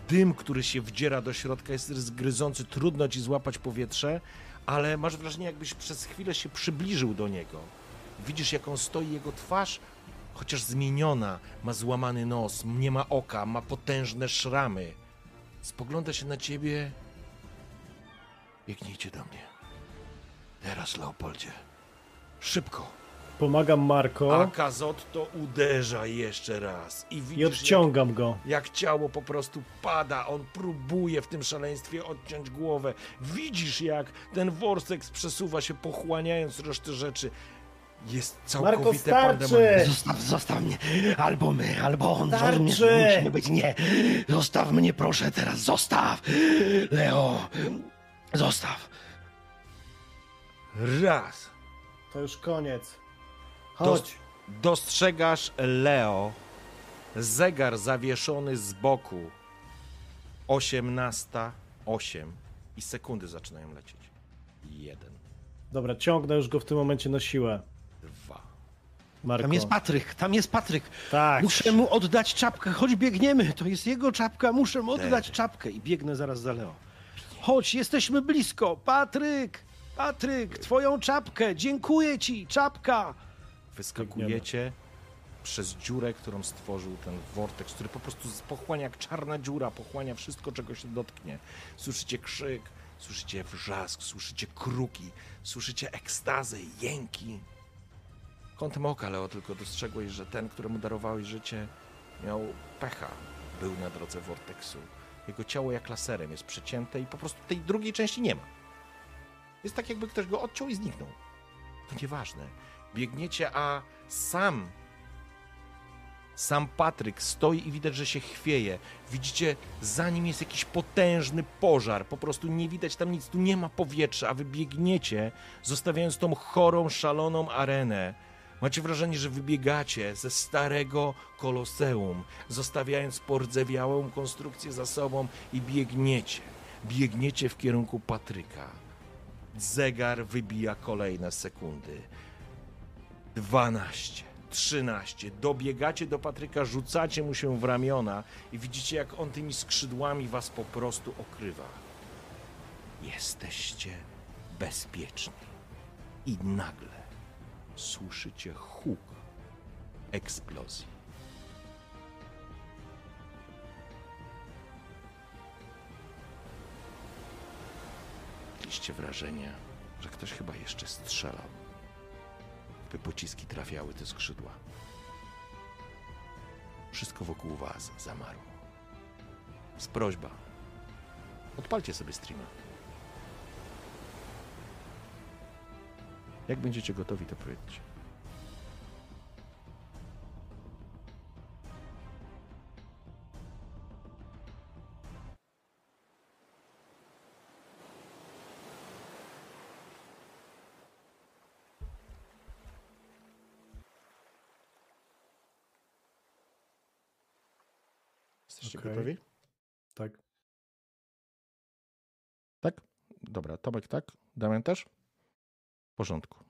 Dym, który się wdziera do środka, jest zgryzący, trudno ci złapać powietrze, ale masz wrażenie, jakbyś przez chwilę się przybliżył do niego. Widzisz, jak on stoi, jego twarz, chociaż zmieniona, ma złamany nos, nie ma oka, ma potężne szramy. Spogląda się na ciebie. Biegnijcie do mnie. Teraz, Leopoldzie. Szybko. Pomagam Marko A Kazot to uderza jeszcze raz. I i widzisz, jak, odciągam go. jak ciało po prostu pada. On próbuje w tym szaleństwie odciąć głowę. Widzisz, jak ten worsek przesuwa się, pochłaniając resztę rzeczy. Jest Marko, całkowite starczy! pandemonium. Zostaw, zostaw mnie. Albo my, albo on. Starczy! Nie, musimy być nie. Zostaw mnie, proszę teraz. Zostaw. Leo. Zostaw. Raz. To już koniec. Chodź. Dostrzegasz Leo. Zegar zawieszony z boku. 18.08 i sekundy zaczynają lecieć. Jeden, Dobra, ciągnę już go w tym momencie na siłę. dwa. Marko. Tam jest Patryk, tam jest Patryk. Tak. Muszę mu oddać czapkę, choć biegniemy. To jest jego czapka, muszę mu oddać czapkę. I biegnę zaraz za Leo. Chodź, jesteśmy blisko. Patryk, Patryk, twoją czapkę. Dziękuję ci, czapka. Wyskakujecie przez dziurę, którą stworzył ten vortex, który po prostu pochłania jak czarna dziura, pochłania wszystko, czego się dotknie. Słyszycie krzyk, słyszycie wrzask, słyszycie kruki, słyszycie ekstazę, jęki. Kątem oka, Leo, tylko dostrzegłeś, że ten, któremu darowałeś życie, miał pecha. Był na drodze vortexu. Jego ciało jak laserem jest przecięte i po prostu tej drugiej części nie ma. Jest tak, jakby ktoś go odciął i zniknął. To nieważne. Biegniecie, a sam sam Patryk stoi i widać, że się chwieje. Widzicie, za nim jest jakiś potężny pożar. Po prostu nie widać tam nic, tu nie ma powietrza, a wy biegniecie, zostawiając tą chorą, szaloną arenę. Macie wrażenie, że wybiegacie ze starego koloseum, zostawiając pordzewiałą konstrukcję za sobą i biegniecie. Biegniecie w kierunku Patryka. Zegar wybija kolejne sekundy. 12, 13. Dobiegacie do Patryka, rzucacie mu się w ramiona i widzicie, jak on tymi skrzydłami was po prostu okrywa. Jesteście bezpieczni. I nagle słyszycie huk eksplozji. Mieliście wrażenie, że ktoś chyba jeszcze strzelał by pociski trafiały te skrzydła. Wszystko wokół was zamarło. Z prośba. Odpalcie sobie streama. Jak będziecie gotowi, to powiedzcie. Okej. gotowi? Tak. Tak? Dobra, Tomek tak? Damian też? W porządku.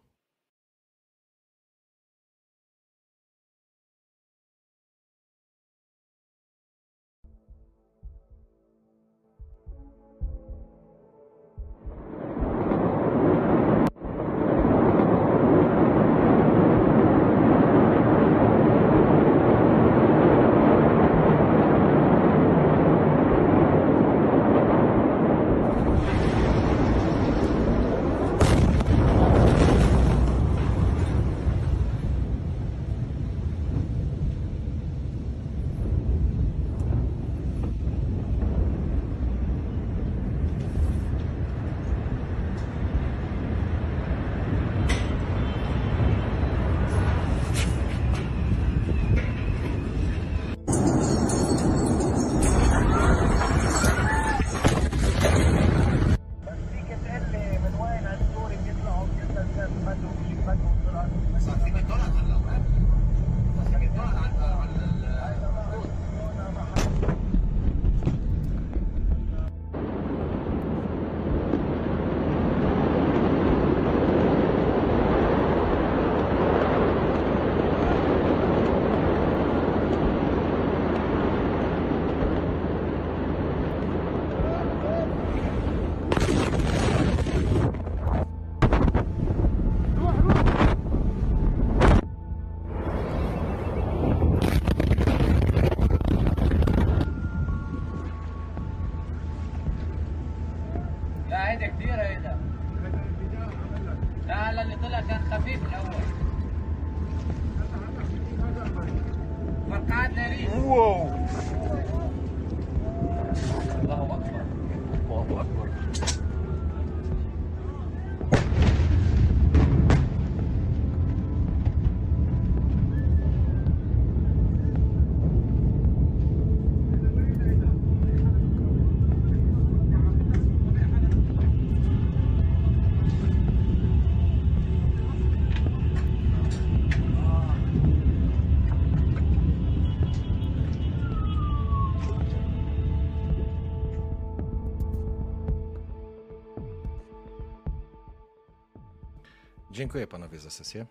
Dziękuję panowie za sesję.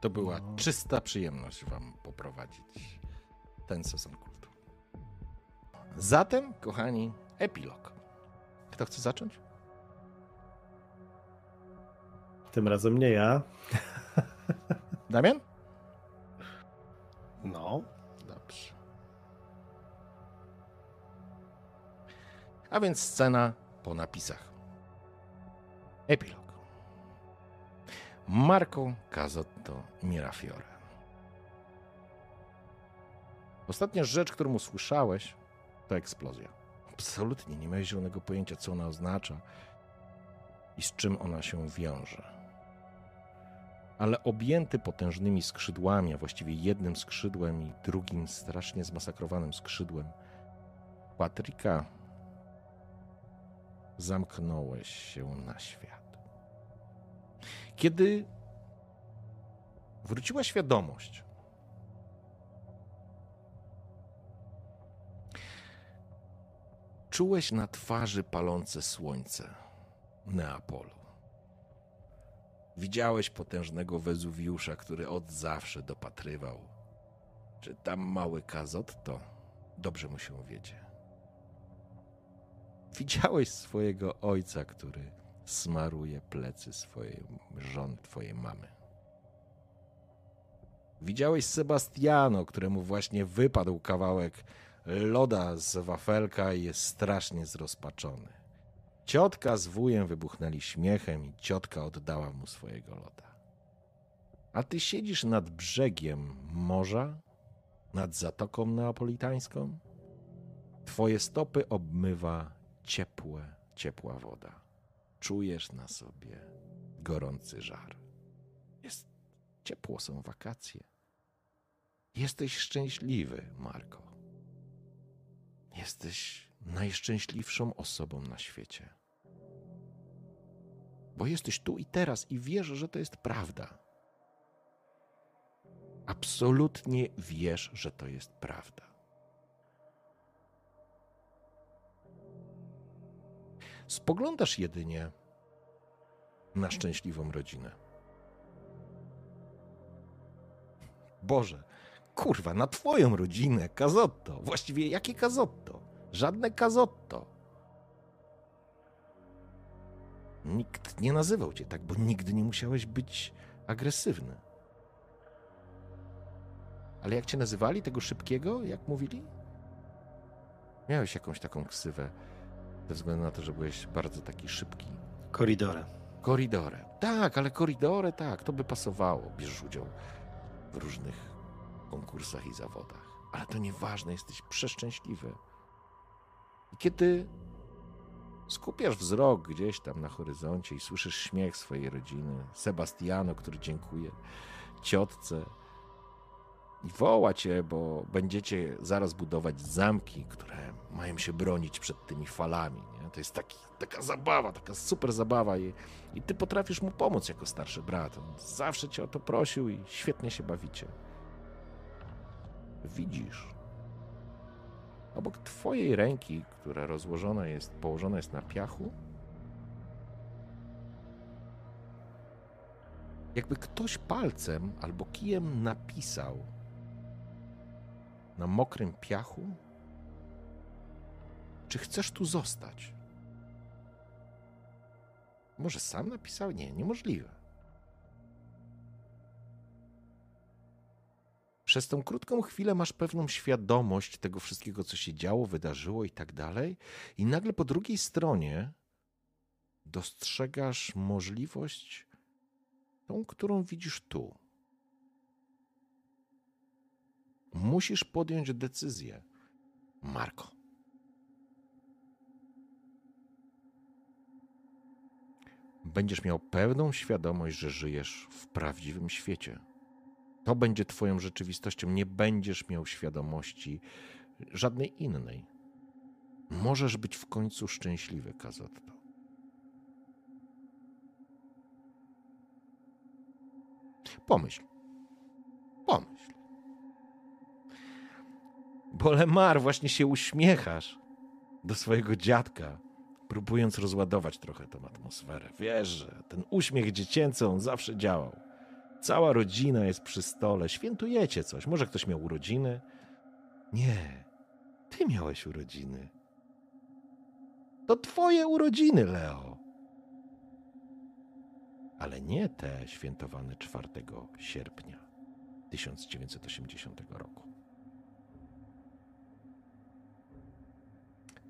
To była czysta przyjemność wam poprowadzić ten sezon kultu. Zatem, kochani, epilog. Kto chce zacząć? Tym razem nie ja. Damian? No, Dobrze. A więc scena po napisach. Epilog. Marco Cazotto Mirafiore. Ostatnia rzecz, którą usłyszałeś, to eksplozja. Absolutnie nie miałeś zielonego pojęcia, co ona oznacza i z czym ona się wiąże. Ale objęty potężnymi skrzydłami, a właściwie jednym skrzydłem i drugim strasznie zmasakrowanym skrzydłem, Patryka zamknąłeś się na świat. Kiedy wróciła świadomość, czułeś na twarzy palące słońce Neapolu. Widziałeś potężnego Wezuwiusza, który od zawsze dopatrywał, czy tam mały Kazotto dobrze mu się wiedzie. Widziałeś swojego ojca, który smaruje plecy swojej żony, twojej mamy. Widziałeś Sebastiano, któremu właśnie wypadł kawałek loda z wafelka i jest strasznie zrozpaczony. Ciotka z wujem wybuchnęli śmiechem i ciotka oddała mu swojego loda. A ty siedzisz nad brzegiem morza, nad zatoką neapolitańską. Twoje stopy obmywa ciepłe, ciepła woda. Czujesz na sobie gorący żar. Jest ciepło, są wakacje. Jesteś szczęśliwy, Marko. Jesteś najszczęśliwszą osobą na świecie. Bo jesteś tu i teraz i wiesz, że to jest prawda. Absolutnie wiesz, że to jest prawda. Spoglądasz jedynie na szczęśliwą rodzinę. Boże, kurwa, na twoją rodzinę, Kazotto. Właściwie jakie Kazotto? Żadne Kazotto. Nikt nie nazywał cię tak, bo nigdy nie musiałeś być agresywny. Ale jak cię nazywali, tego szybkiego, jak mówili? Miałeś jakąś taką ksywę, ze względu na to, że byłeś bardzo taki szybki. koridorem. Koridorem. Tak, ale koridory, tak, to by pasowało. Bierzesz udział w różnych konkursach i zawodach. Ale to nieważne, jesteś przeszczęśliwy. I kiedy skupiasz wzrok gdzieś tam na horyzoncie i słyszysz śmiech swojej rodziny, Sebastiano, który dziękuję ciotce i woła cię, bo będziecie zaraz budować zamki, które mają się bronić przed tymi falami. Nie? To jest taki, taka zabawa, taka super zabawa i, i ty potrafisz mu pomóc jako starszy brat. On zawsze cię o to prosił i świetnie się bawicie. Widzisz, obok twojej ręki, która rozłożona jest, położona jest na piachu, jakby ktoś palcem albo kijem napisał na mokrym piachu, czy chcesz tu zostać? Może sam napisał? Nie, niemożliwe. Przez tą krótką chwilę masz pewną świadomość tego wszystkiego, co się działo, wydarzyło i tak dalej, i nagle po drugiej stronie dostrzegasz możliwość, tą, którą widzisz tu. Musisz podjąć decyzję, Marko. Będziesz miał pełną świadomość, że żyjesz w prawdziwym świecie. To będzie Twoją rzeczywistością. Nie będziesz miał świadomości żadnej innej. Możesz być w końcu szczęśliwy. Pomyśl. Pomyśl. Bo Lemar właśnie się uśmiechasz do swojego dziadka, próbując rozładować trochę tą atmosferę. Wiesz, że ten uśmiech dziecięcy on zawsze działał. Cała rodzina jest przy stole, świętujecie coś. Może ktoś miał urodziny? Nie, ty miałeś urodziny. To twoje urodziny, Leo. Ale nie te świętowane 4 sierpnia 1980 roku.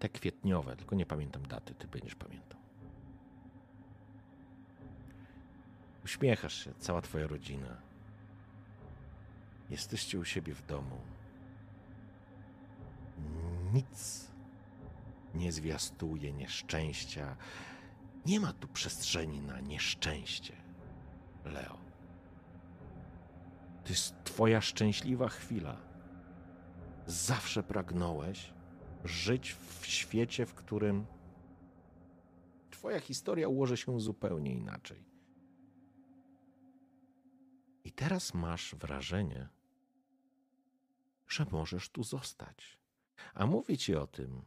Te kwietniowe, tylko nie pamiętam daty, ty będziesz pamiętał. Uśmiechasz się, cała twoja rodzina. Jesteście u siebie w domu. Nic nie zwiastuje nieszczęścia. Nie ma tu przestrzeni na nieszczęście, Leo. To jest twoja szczęśliwa chwila. Zawsze pragnąłeś żyć w świecie, w którym twoja historia ułoży się zupełnie inaczej. I teraz masz wrażenie, że możesz tu zostać. A mówię ci o tym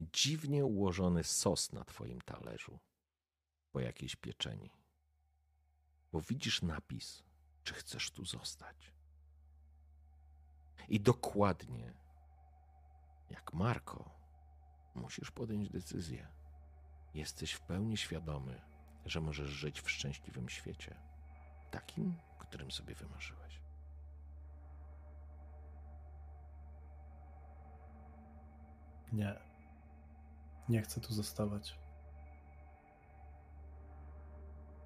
dziwnie ułożony sos na twoim talerzu po jakiejś pieczeni. Bo widzisz napis, czy chcesz tu zostać. I dokładnie jak Marko, musisz podjąć decyzję. Jesteś w pełni świadomy, że możesz żyć w szczęśliwym świecie, takim, którym sobie wymarzyłeś. Nie. Nie chcę tu zostawać.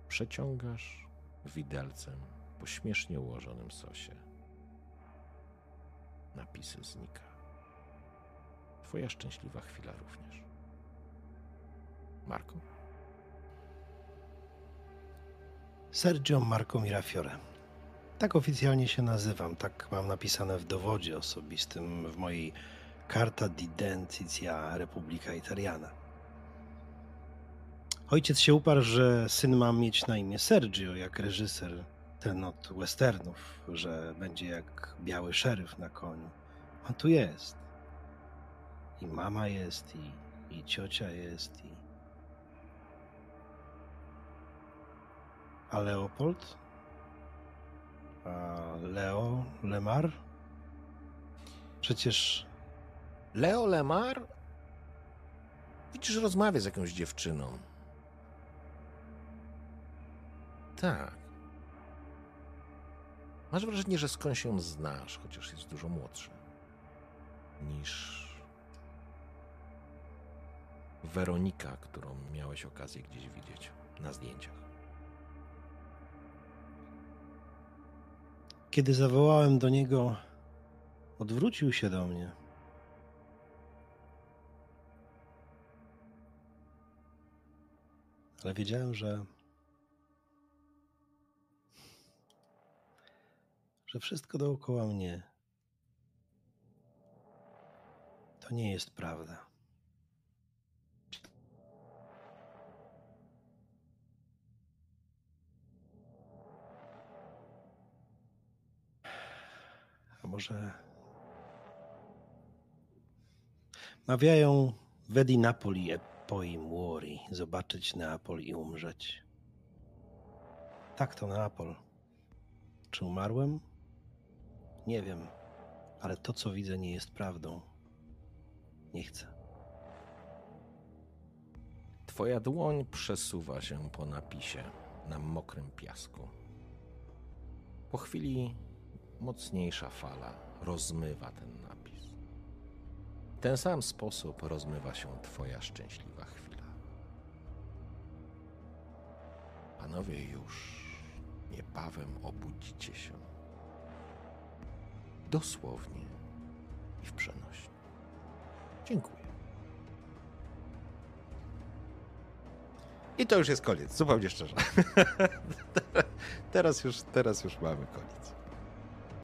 Przeciągasz widelcem po śmiesznie ułożonym sosie. Napisy znika. Twoja szczęśliwa chwila również. Marko? Sergio Marco Mirafiore. Tak oficjalnie się nazywam, tak mam napisane w dowodzie osobistym w mojej Carta d'Identizia Republica Italiana. Ojciec się uparł, że syn ma mieć na imię Sergio, jak reżyser ten od westernów, że będzie jak biały szeryf na koniu. On tu jest. I mama jest, i, i ciocia jest, i... A Leopold? A Leo Lemar? Przecież Leo Lemar? Widzisz, rozmawia z jakąś dziewczyną. Tak. Masz wrażenie, że skąd się znasz, chociaż jest dużo młodszy niż Weronika, którą miałeś okazję gdzieś widzieć na zdjęciach. kiedy zawołałem do niego, odwrócił się do mnie. Ale wiedziałem, że że wszystko dookoła mnie to nie jest prawda. Może mawiają Vedi Napoli e poi muori, zobaczyć Neapol i umrzeć. Tak to Neapol. Czy umarłem? Nie wiem, ale to, co widzę, nie jest prawdą. Nie chcę. Twoja dłoń przesuwa się po napisie na mokrym piasku. Po chwili mocniejsza fala rozmywa ten napis. W ten sam sposób rozmywa się Twoja szczęśliwa chwila. Panowie, już niebawem obudzicie się. Dosłownie i w przenośni. Dziękuję. I to już jest koniec, zupełnie szczerze. teraz, już, teraz już mamy koniec.